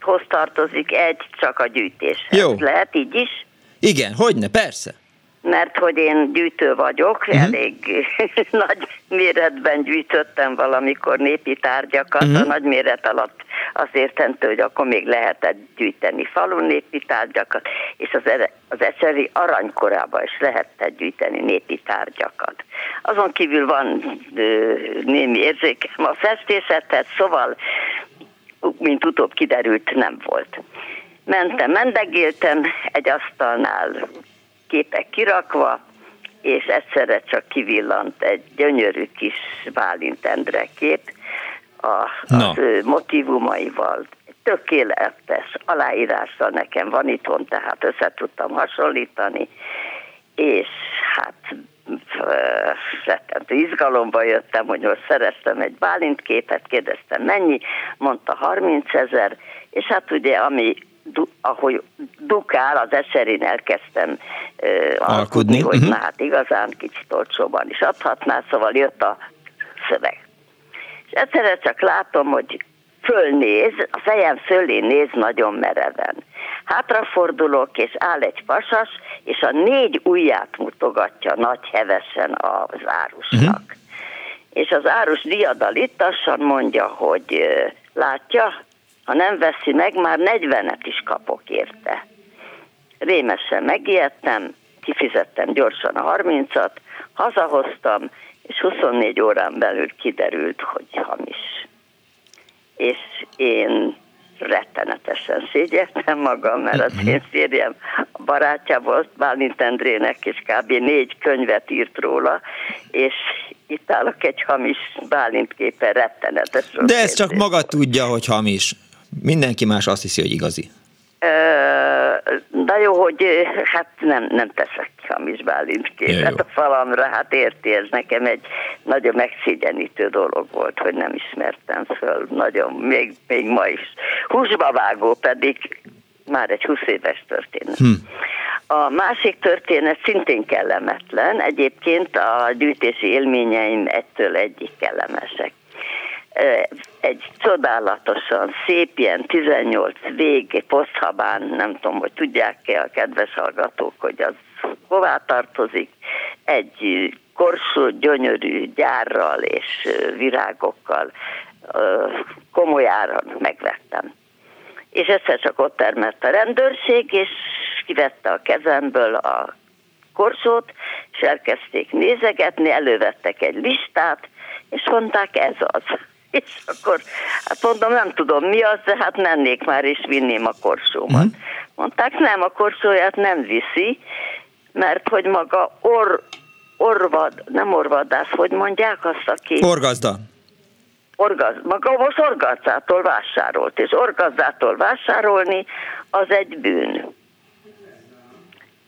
hoz tartozik, egy csak a gyűjtés. Jó. Lehet így is? Igen, hogyne, persze mert hogy én gyűjtő vagyok, uh-huh. elég nagy méretben gyűjtöttem valamikor népi tárgyakat, uh-huh. a nagy méret alatt azt értentő, hogy akkor még lehetett gyűjteni falu népi tárgyakat, és az, az ecseri aranykorában is lehetett gyűjteni népi tárgyakat. Azon kívül van ö, némi érzékem a festészethez, szóval, mint utóbb kiderült, nem volt. Mentem, mendegéltem egy asztalnál képek kirakva, és egyszerre csak kivillant egy gyönyörű kis Bálint Endre kép a, no. az ő motivumaival. Tökéletes aláírással nekem van itthon, tehát össze tudtam hasonlítani, és hát rettentő izgalomba jöttem, hogy most szereztem egy Bálint képet, kérdeztem mennyi, mondta 30 ezer, és hát ugye ami du, ahogy dukál, az eserin elkezdtem uh, alkudni, hogy uh-huh. hát igazán kicsit olcsóban is adhatná, szóval jött a szöveg. És egyszerre csak látom, hogy fölnéz, a fejem fölé néz nagyon mereven. Hátrafordulok, és áll egy pasas, és a négy ujját mutogatja nagy hevesen az árusnak. Uh-huh. És az árus diadalittassan mondja, hogy látja, ha nem veszi meg, már 40-et is kapok érte. Rémesen megijedtem, kifizettem gyorsan a 30-at, hazahoztam, és 24 órán belül kiderült, hogy hamis. és én rettenetesen szégyeltem magam, mert az mhm. én férjem a barátja volt Bálint Endrének, és kb. négy könyvet írt róla, és itt állok egy hamis Bálint képen rettenetes. De ez csak maga tudja, hogy hamis. Mindenki más azt hiszi, hogy igazi. Na jó, hogy hát nem, nem teszek hamis Bálint képet a falamra, hát érti, ez nekem egy nagyon megszégyenítő dolog volt, hogy nem ismertem föl, nagyon, még, még ma is. Húsba vágó pedig már egy 20 éves történet. Hm. A másik történet szintén kellemetlen, egyébként a gyűjtési élményeim ettől egyik kellemesek egy csodálatosan szép, ilyen 18 vég poszthabán, nem tudom, hogy tudják-e a kedves hallgatók, hogy az hová tartozik, egy korsó gyönyörű gyárral és virágokkal komoly áron megvettem. És egyszer csak ott termett a rendőrség, és kivette a kezemből a korsót, és elkezdték nézegetni, elővettek egy listát, és mondták, ez az és akkor hát mondom, nem tudom mi az, de hát mennék már és vinném a korsómat. Uh-huh. Mondták, nem, a korsóját nem viszi, mert hogy maga or, orvad, nem orvadász, hogy mondják azt, aki... Orgazda. Orgaz, maga most orgazdától vásárolt, és orgazdától vásárolni az egy bűn.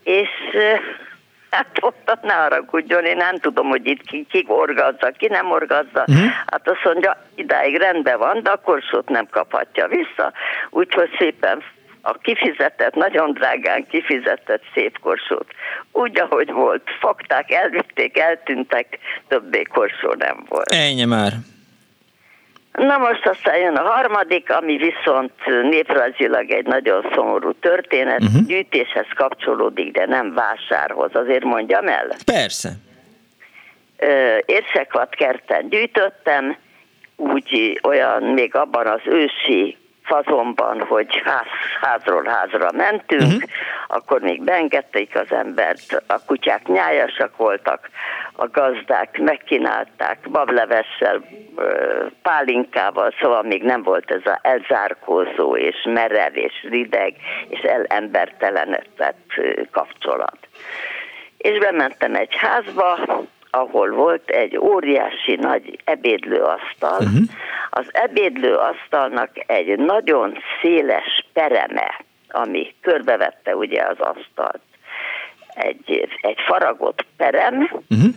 És Hát ott ne haragudjon, én nem tudom, hogy itt ki, ki orgazza, ki nem orgazza. Uh-huh. Hát azt mondja, idáig rendben van, de akkor szót nem kaphatja vissza. Úgyhogy szépen a kifizetett, nagyon drágán kifizetett szép korsót, úgy, ahogy volt, fogták, elvitték, eltűntek, többé korsó nem volt. Ennyi már. Na most aztán jön a harmadik, ami viszont néprajzilag egy nagyon szomorú történet, uh-huh. gyűjtéshez kapcsolódik, de nem vásárhoz, azért mondjam el. Persze. Érsekvat kerten gyűjtöttem, úgy olyan még abban az ősi fazonban, hogy ház, házról házra mentünk, uh-huh. akkor még beengedték az embert, a kutyák nyájasak voltak, a gazdák megkínálták bablevessel, pálinkával, szóval még nem volt ez az elzárkózó és merev és rideg és elembertelenedett kapcsolat. És bementem egy házba, ahol volt egy óriási nagy ebédlőasztal. Uh-huh. Az ebédlőasztalnak egy nagyon széles pereme, ami körbevette ugye az asztalt. Egy, egy faragott perem, uh-huh.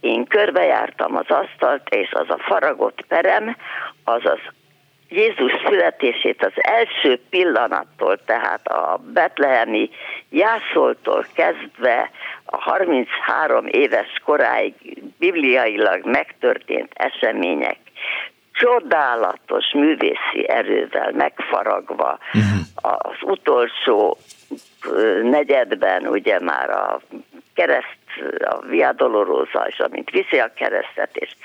én körbejártam az asztalt, és az a faragott perem, az az Jézus születését az első pillanattól, tehát a betlehemi jászoltól kezdve a 33 éves koráig bibliailag megtörtént események csodálatos művészi erővel megfaragva uh-huh. az utolsó negyedben ugye már a kereszt, a Via Dolorosa, és amint viszi a keresztet, és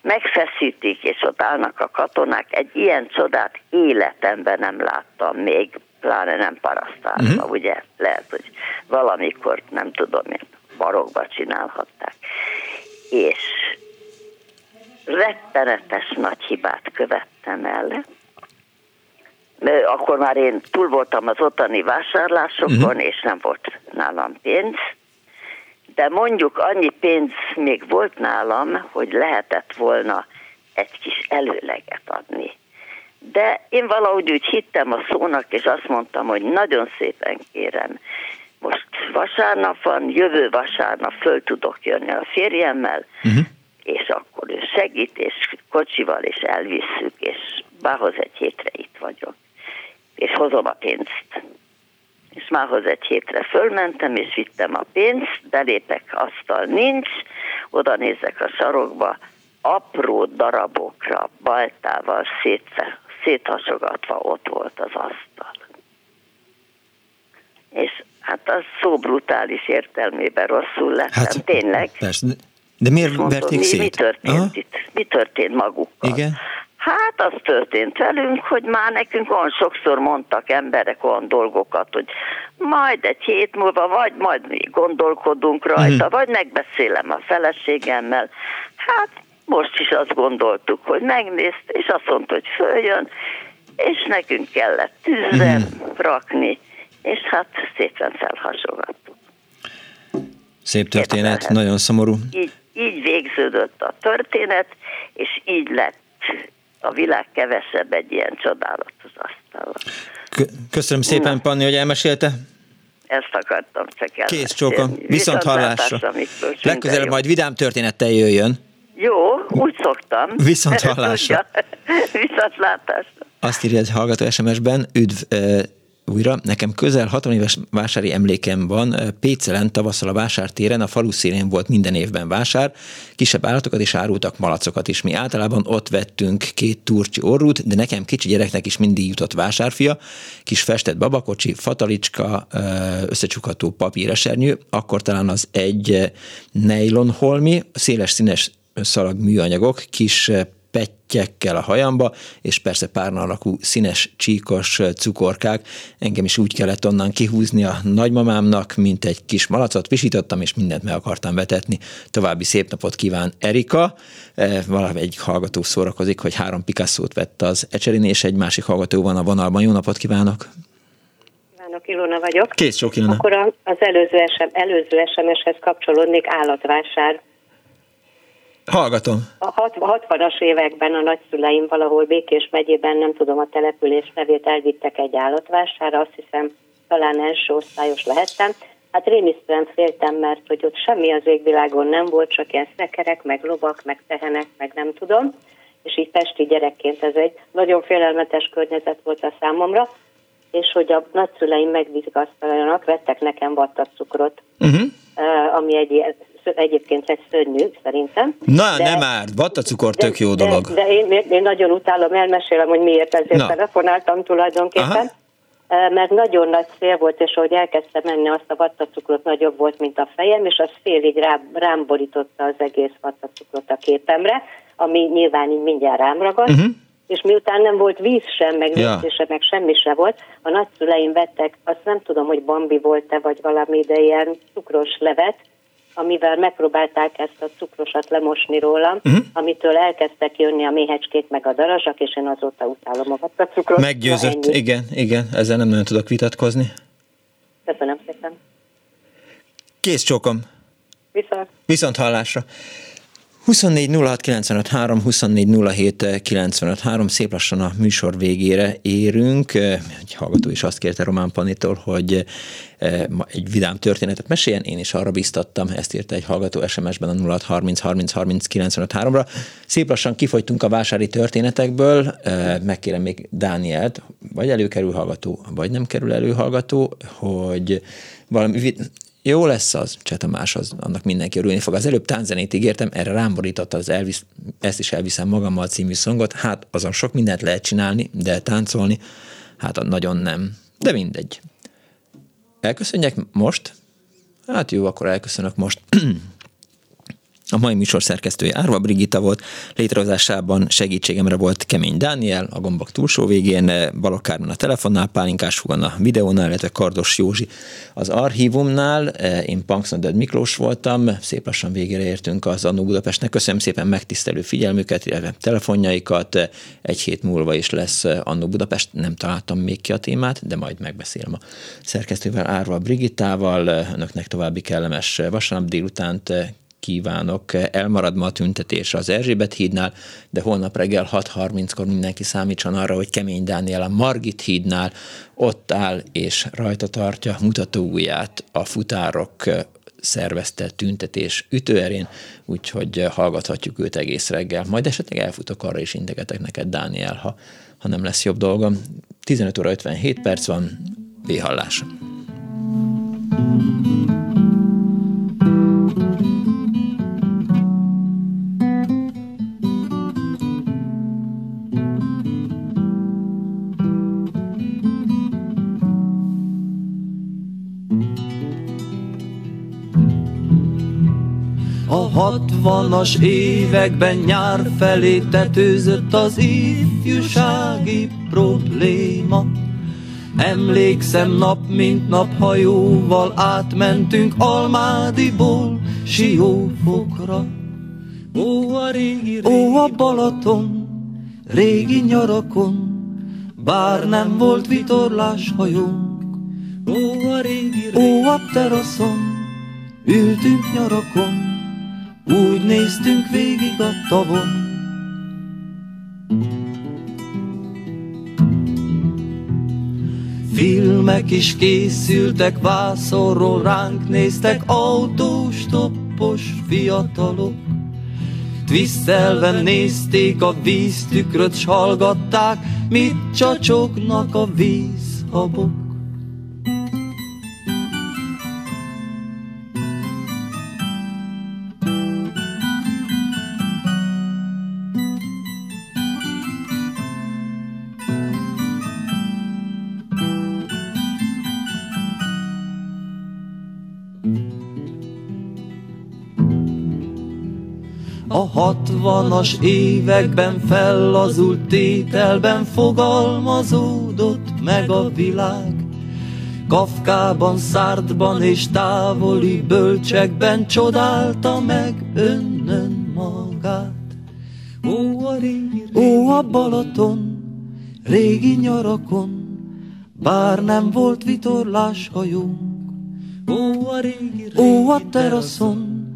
megfeszítik, és ott állnak a katonák, egy ilyen csodát életemben nem láttam még, pláne nem parasztálva, uh-huh. ugye? Lehet, hogy valamikor, nem tudom én, barokba csinálhatták. És rettenetes nagy hibát követtem el. Akkor már én túl voltam az ottani vásárlásokon, uh-huh. és nem volt nálam pénz, de mondjuk annyi pénz még volt nálam, hogy lehetett volna egy kis előleget adni. De én valahogy úgy hittem a szónak, és azt mondtam, hogy nagyon szépen kérem, most vasárnap van, jövő vasárnap föl tudok jönni a férjemmel, uh-huh. és akkor ő segít, és kocsival is elvisszük, és bához egy hétre itt vagyok. És hozom a pénzt. És mához egy hétre fölmentem, és vittem a pénzt, belépek, asztal nincs, oda nézek a sarokba, apró darabokra, baltával szétve, széthasogatva ott volt az asztal. És Hát az szó brutális értelmében rosszul lettem, hát, tényleg. Persze. De miért mondom, verték mi, szét? Mi történt Aha. itt? Mi történt magukkal? Igen. Hát az történt velünk, hogy már nekünk olyan sokszor mondtak emberek olyan dolgokat, hogy majd egy hét múlva, vagy majd mi gondolkodunk rajta, hmm. vagy megbeszélem a feleségemmel. Hát most is azt gondoltuk, hogy megnézte, és azt mondta, hogy följön, és nekünk kellett tűzre mm. rakni, és hát szépen felhasogattuk. Szép történet, Én nagyon szomorú. Így, így végződött a történet, és így lett a világ kevesebb egy ilyen csodálatos asztal. Köszönöm szépen, Na. Panni, hogy elmesélte. Ezt akartam csak el. Kész csókom, viszont hallásra. Legközelebb majd vidám történettel jöjjön. Jó, úgy szoktam. Viszont hallásra. Viszont látásra. Azt írja egy hallgató SMS-ben, üdv, újra. Nekem közel 60 éves vásári emlékem van. Pécelen tavasszal a vásártéren a falu szélén volt minden évben vásár. Kisebb állatokat is árultak, malacokat is. Mi általában ott vettünk két turcsi orrút, de nekem kicsi gyereknek is mindig jutott vásárfia. Kis festett babakocsi, fatalicska, összecsukható papíresernyő, akkor talán az egy nylon holmi, széles színes szalag műanyagok, kis pettyekkel a hajamba, és persze párna alakú színes, csíkos cukorkák. Engem is úgy kellett onnan kihúzni a nagymamámnak, mint egy kis malacot, visítottam, és mindent meg akartam vetetni. További szép napot kíván Erika. Valami egy hallgató szórakozik, hogy három Picasso-t vett az Ecserin, és egy másik hallgató van a vonalban. Jó napot kívánok! kívánok, Ilona vagyok. Kész sok Ilona. Akkor az előző, SM, előző SMS-hez kapcsolódnék állatvásár. Hallgatom. A 60-as években a nagyszüleim valahol Békés megyében, nem tudom a település nevét, elvittek egy állatvására, azt hiszem talán első osztályos lehettem. Hát rémisztően féltem, mert hogy ott semmi az égvilágon nem volt, csak ilyen szekerek, meg lovak, meg tehenek, meg nem tudom. És így pesti gyerekként ez egy nagyon félelmetes környezet volt a számomra, és hogy a nagyszüleim megvizsgasztaljanak, vettek nekem vattacukrot, uh-huh. ami egy egyébként egy szörnyű, szerintem. Na, de, nem már, vattacukor tök jó de, dolog. De, de én, én nagyon utálom, elmesélem, hogy miért ezért Na. telefonáltam tulajdonképpen. Aha. Mert nagyon nagy szél volt, és ahogy elkezdtem menni, azt a vattacukrot nagyobb volt, mint a fejem, és az félig rám, rám borította az egész vattacukrot a képemre, ami nyilván így mindjárt rám ragadt. Uh-huh és miután nem volt víz sem, meg ja. sem, meg semmi sem volt, a nagyszüleim vettek, azt nem tudom, hogy bambi volt-e, vagy valami, de ilyen cukros levet, amivel megpróbálták ezt a cukrosat lemosni rólam, uh-huh. amitől elkezdtek jönni a méhecskék meg a darazsak, és én azóta utálom a cukrot. Meggyőzött, igen, igen, ezzel nem nagyon tudok vitatkozni. Köszönöm szépen. Kész csókom. Viszont. Viszont hallásra. 24 06 95 3, 24 07 szép lassan a műsor végére érünk. Egy hallgató is azt kérte Román Panitól, hogy eh, egy vidám történetet meséljen, én is arra biztattam, ezt írta egy hallgató SMS-ben a 06 30 30 30 95 3-ra. Szép lassan kifogytunk a vásári történetekből, eh, megkérem még Dánielt, vagy előkerül hallgató, vagy nem kerül elő hallgató, hogy valami jó lesz az, Csetamás, az, annak mindenki örülni fog. Az előbb tánzenét ígértem, erre rám borította az Elvis, ezt is elviszem magammal című szongot. Hát azon sok mindent lehet csinálni, de táncolni, hát nagyon nem. De mindegy. Elköszönjek most? Hát jó, akkor elköszönök most. A mai műsor szerkesztője Árva Brigitta volt, létrehozásában segítségemre volt Kemény Dániel, a gombok túlsó végén, Kármen a telefonnál, Pálinkás Hugon a videónál, illetve Kardos Józsi az archívumnál, én Punksnoded Miklós voltam, szép lassan végére értünk az Annó Budapestnek, köszönöm szépen megtisztelő figyelmüket, illetve telefonjaikat, egy hét múlva is lesz Annó Budapest, nem találtam még ki a témát, de majd megbeszélem a szerkesztővel Árva Brigittával, önöknek további kellemes vasárnap délutánt kívánok. Elmarad ma a tüntetés az Erzsébet hídnál, de holnap reggel 6.30-kor mindenki számítson arra, hogy Kemény Dániel a Margit hídnál ott áll és rajta tartja mutatóujját a futárok szervezte tüntetés ütőerén, úgyhogy hallgathatjuk őt egész reggel. Majd esetleg elfutok arra is integetek neked, Dániel, ha, ha nem lesz jobb dolgom. 15 óra 57 perc van, véhallás. thank you hatvanas években nyár felé tetőzött az ifjúsági probléma. Emlékszem nap mint nap hajóval átmentünk Almádiból Siófokra. Ó, a régi, régi Ó, a Balaton, régi nyarakon, bár nem volt vitorlás hajónk. Ó, a régi, régi Ó, a teraszon, ültünk nyarakon, úgy néztünk végig a tavon. Filmek is készültek, vászorról ránk néztek, autós, fiatalok. Twisztelve nézték a víztükröt, s hallgatták, mit csacsognak a vízhabok. 60-as években fellazult tételben fogalmazódott meg a világ. Kafkában, szárdban és távoli bölcsekben csodálta meg önnön magát. Ó, a régi, ó, a Balaton, régi nyarakon, bár nem volt vitorlás hajunk. Ó, a régi, régi ó, a teraszon,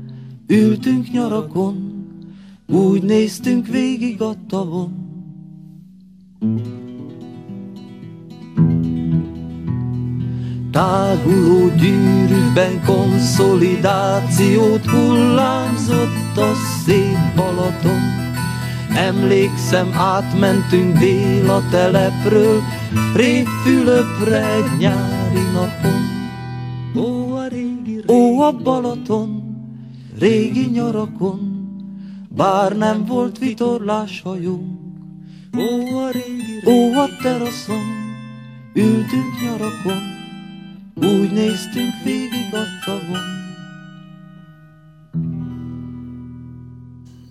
ültünk nyarakon, úgy néztünk végig a tavon. Táguló gyűrűben konszolidációt hullámzott a szép Balaton. Emlékszem, átmentünk Béla telepről, Révfülöpre egy nyári napon. Ó, a régi, régi Ó, a Balaton, régi nyarakon, bár nem volt vitorlás hajónk. Ó, a régi, ó, a teraszon, ültünk nyarakon, úgy néztünk végig a tavon.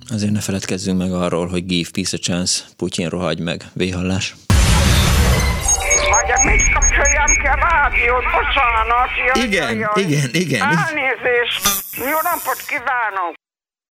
Azért ne feledkezzünk meg arról, hogy give peace a chance, Putyin rohagy meg, véhallás. Vagy mit kapcsoljam ki a rádiót, bocsánat. Jaj, igen, jaj. igen, igen. Elnézést. Jó napot kívánok.